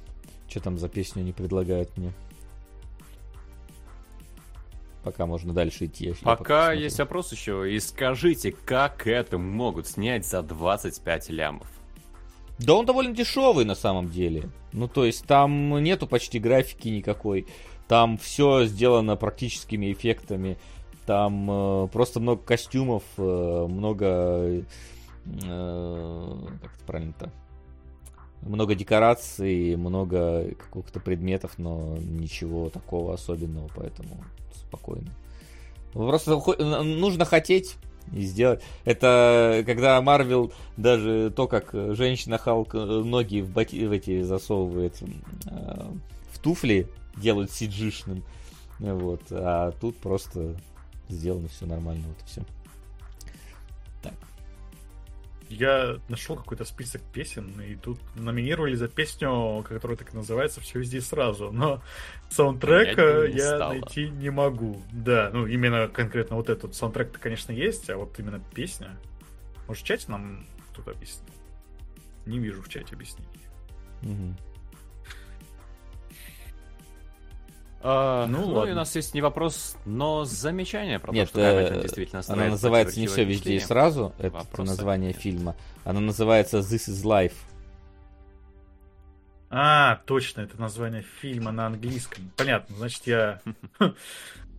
Что там за песню они предлагают мне? Пока можно дальше идти. Пока посмотрю. есть вопрос еще. И скажите, как это могут снять за 25 лямов? Да он довольно дешевый на самом деле. Ну, то есть там нету почти графики никакой. Там все сделано практическими эффектами. Там э, просто много костюмов, э, много... э, как это правильно-то? Много декораций, много каких-то предметов, но ничего такого особенного, поэтому спокойно. Просто хо- нужно хотеть и сделать. Это когда Марвел даже то, как женщина Халк ноги в, боти- в эти засовывает э, в туфли, делают сиджишным. Вот. А тут просто сделано все нормально, вот и все. Я нашел какой-то список песен, и тут номинировали за песню, которая так и называется «Все везде сразу». Но саундтрек э, не я стало. найти не могу. Да, ну именно конкретно вот этот саундтрек-то, конечно, есть, а вот именно песня... Может, в чате нам кто-то объяснит? Не вижу в чате объяснений. Мгм. А, Ну, ну, ладно. и у нас есть не вопрос, но замечание про Нет, то, что э, действительно она называется не все везде и сразу. Это Вопроса название нет. фильма. Она называется This is Life. А, точно, это название фильма на английском. Понятно, значит, я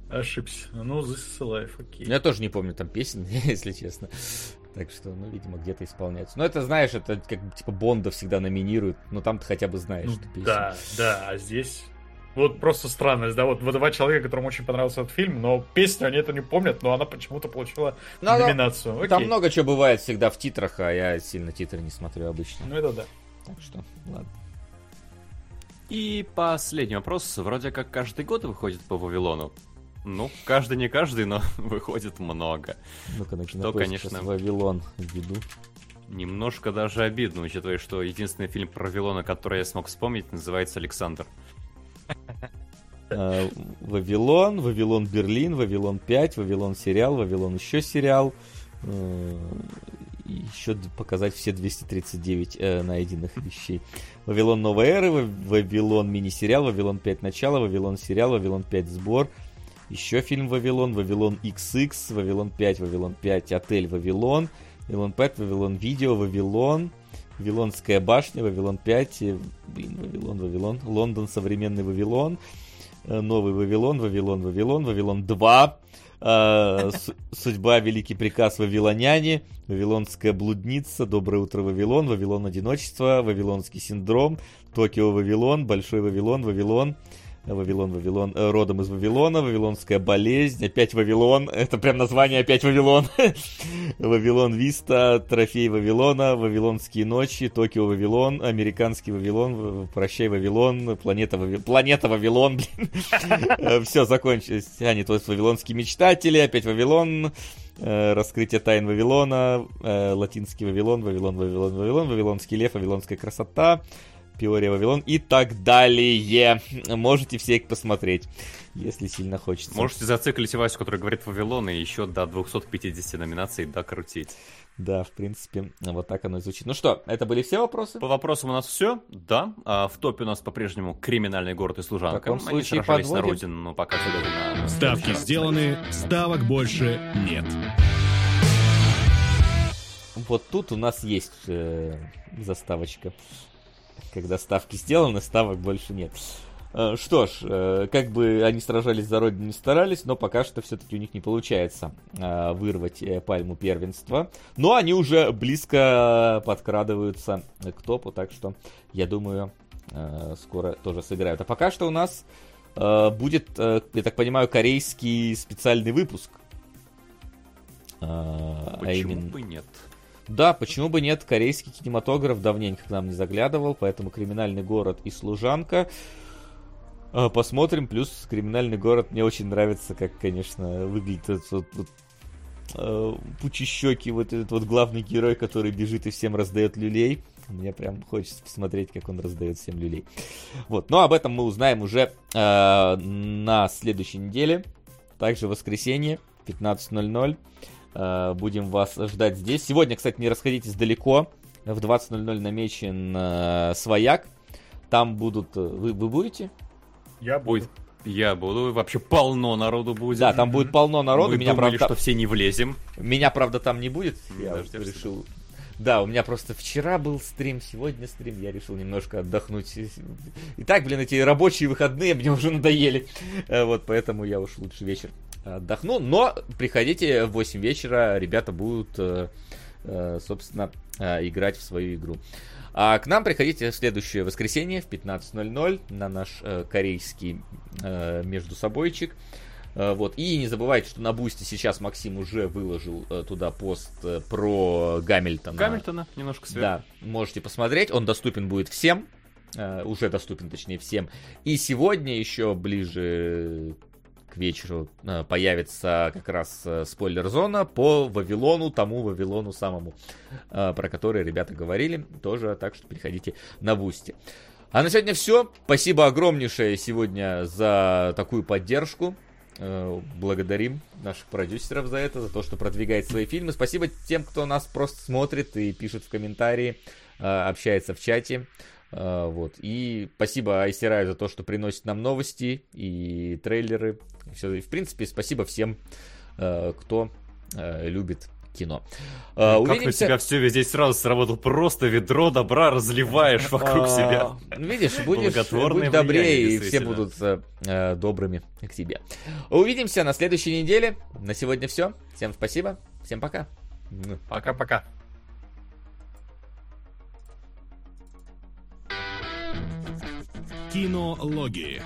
ошибся. Ну, This is Life, окей. Я тоже не помню там песен, если честно. Так что, ну, видимо, где-то исполняется. Но это, знаешь, это как типа Бонда всегда номинируют. Но там ты хотя бы знаешь, Ну, что песня. да, да, а здесь... Вот просто странность, да, вот, вот два человека, которым очень понравился этот фильм, но песню они это не помнят, но она почему-то получила Ну, она- номинацию. Окей. Там много чего бывает всегда в титрах, а я сильно титры не смотрю обычно. Ну это да. Так что, ладно. И последний вопрос. Вроде как каждый год выходит по Вавилону. Ну, каждый не каждый, но выходит много. Ну-ка, на Что, конечно. Вавилон введу. Немножко даже обидно, учитывая, что единственный фильм про Вавилона, который я смог вспомнить, называется «Александр». А, Вавилон, Вавилон Берлин, Вавилон 5, Вавилон сериал, Вавилон еще сериал. Э, и Еще показать все 239 э, найденных вещей. Вавилон Новой Эры, Ва- Вавилон мини-сериал, Вавилон 5 начало, Вавилон сериал, Вавилон 5 сбор. Еще фильм Вавилон, Вавилон XX, Вавилон 5, Вавилон 5, Отель Вавилон, Вавилон 5, Вавилон Видео, Вавилон, Вавилонская башня, Вавилон 5, э, блин, Вавилон, Вавилон, Лондон, современный Вавилон, э, Новый Вавилон, Вавилон, Вавилон, Вавилон 2, э, Су- Судьба, Великий приказ Вавилоняне, Вавилонская блудница, Доброе утро, Вавилон, Вавилон одиночество, Вавилонский синдром, Токио, Вавилон, Большой Вавилон, Вавилон, Вавилон, Вавилон, э, родом из Вавилона, Вавилонская болезнь, опять Вавилон, это прям название опять Вавилон, Вавилон Виста, Трофей Вавилона, Вавилонские ночи, Токио Вавилон, Американский Вавилон, Прощай Вавилон, Планета, Вави- Планета Вавилон, блин. Все, закончилось. А, нет, вот Вавилонские мечтатели, опять Вавилон, э, Раскрытие тайн Вавилона, э, Латинский Вавилон, Вавилон, Вавилон, Вавилон, Вавилонский лев, Вавилонская красота, Пиория Вавилон и так далее. Можете все их посмотреть, если сильно хочется. Можете зациклить Васю, который говорит Вавилон, и еще до 250 номинаций докрутить. Да, в принципе, вот так оно и звучит. Ну что, это были все вопросы? По вопросам у нас все, да. А в топе у нас по-прежнему криминальный город и служанка. В таком Они случае сражались на родину, но пока все на... Ставки сделаны, ставок больше нет. вот тут у нас есть э, заставочка. Когда ставки сделаны, ставок больше нет. Э, что ж, э, как бы они сражались за родину не старались, но пока что все-таки у них не получается э, вырвать пальму первенства. Но они уже близко подкрадываются к топу, так что я думаю, скоро тоже сыграют. А пока что у нас будет, я так понимаю, корейский специальный выпуск. А Почему а именно... бы нет? Да, почему бы нет? Корейский кинематограф давненько к нам не заглядывал, поэтому «Криминальный город» и «Служанка» А, посмотрим. Плюс криминальный город мне очень нравится, как, конечно, выглядит этот вот, вот пучещеки, вот этот вот главный герой, который бежит и всем раздает люлей. Мне прям хочется посмотреть, как он раздает всем люлей. Вот, но об этом мы узнаем уже э, на следующей неделе. Также воскресенье, 15.00. Э, будем вас ждать здесь. Сегодня, кстати, не расходитесь далеко. В 20.00 намечен э, свояк. Там будут... Э, вы, вы будете? Я буду. Я буду. Вообще полно народу будет. Да, там будет полно народу. Мы меня, думали, правда, что все не влезем. Меня, правда, там не будет. Я вот решил... Да, у меня просто вчера был стрим, сегодня стрим, я решил немножко отдохнуть. И так, блин, эти рабочие выходные мне уже надоели. Э, вот, поэтому я уж лучше вечер отдохну. Но приходите в 8 вечера, ребята будут, э, э, собственно, играть в свою игру. А к нам приходите в следующее воскресенье в 15.00 на наш э, корейский э, между собойчик. Э, вот. И не забывайте, что на Бусте сейчас Максим уже выложил э, туда пост э, про Гамильтона. Гамильтона, немножко сверху. Да, можете посмотреть. Он доступен будет всем. Уже доступен, точнее, всем. И сегодня еще ближе вечеру э, появится как раз э, спойлер-зона по Вавилону, тому Вавилону самому, э, про который ребята говорили. Тоже, так что приходите на Бусти. А на сегодня все. Спасибо огромнейшее сегодня за такую поддержку. Благодарим наших продюсеров за это, за то, что продвигает свои фильмы. Спасибо тем, кто нас просто смотрит и пишет в комментарии, общается в чате. А, вот. И спасибо Айсераю за то, что приносит нам новости и трейлеры. Все. И, в принципе, спасибо всем, а, кто а, любит кино. Как Увидимся... у тебя все здесь сразу сработал просто ведро добра разливаешь вокруг себя. Ну, видишь, будешь будь добрее, и все будут э, добрыми к тебе. Увидимся на следующей неделе. На сегодня все. Всем спасибо. Всем пока. Пока-пока. Кинологии.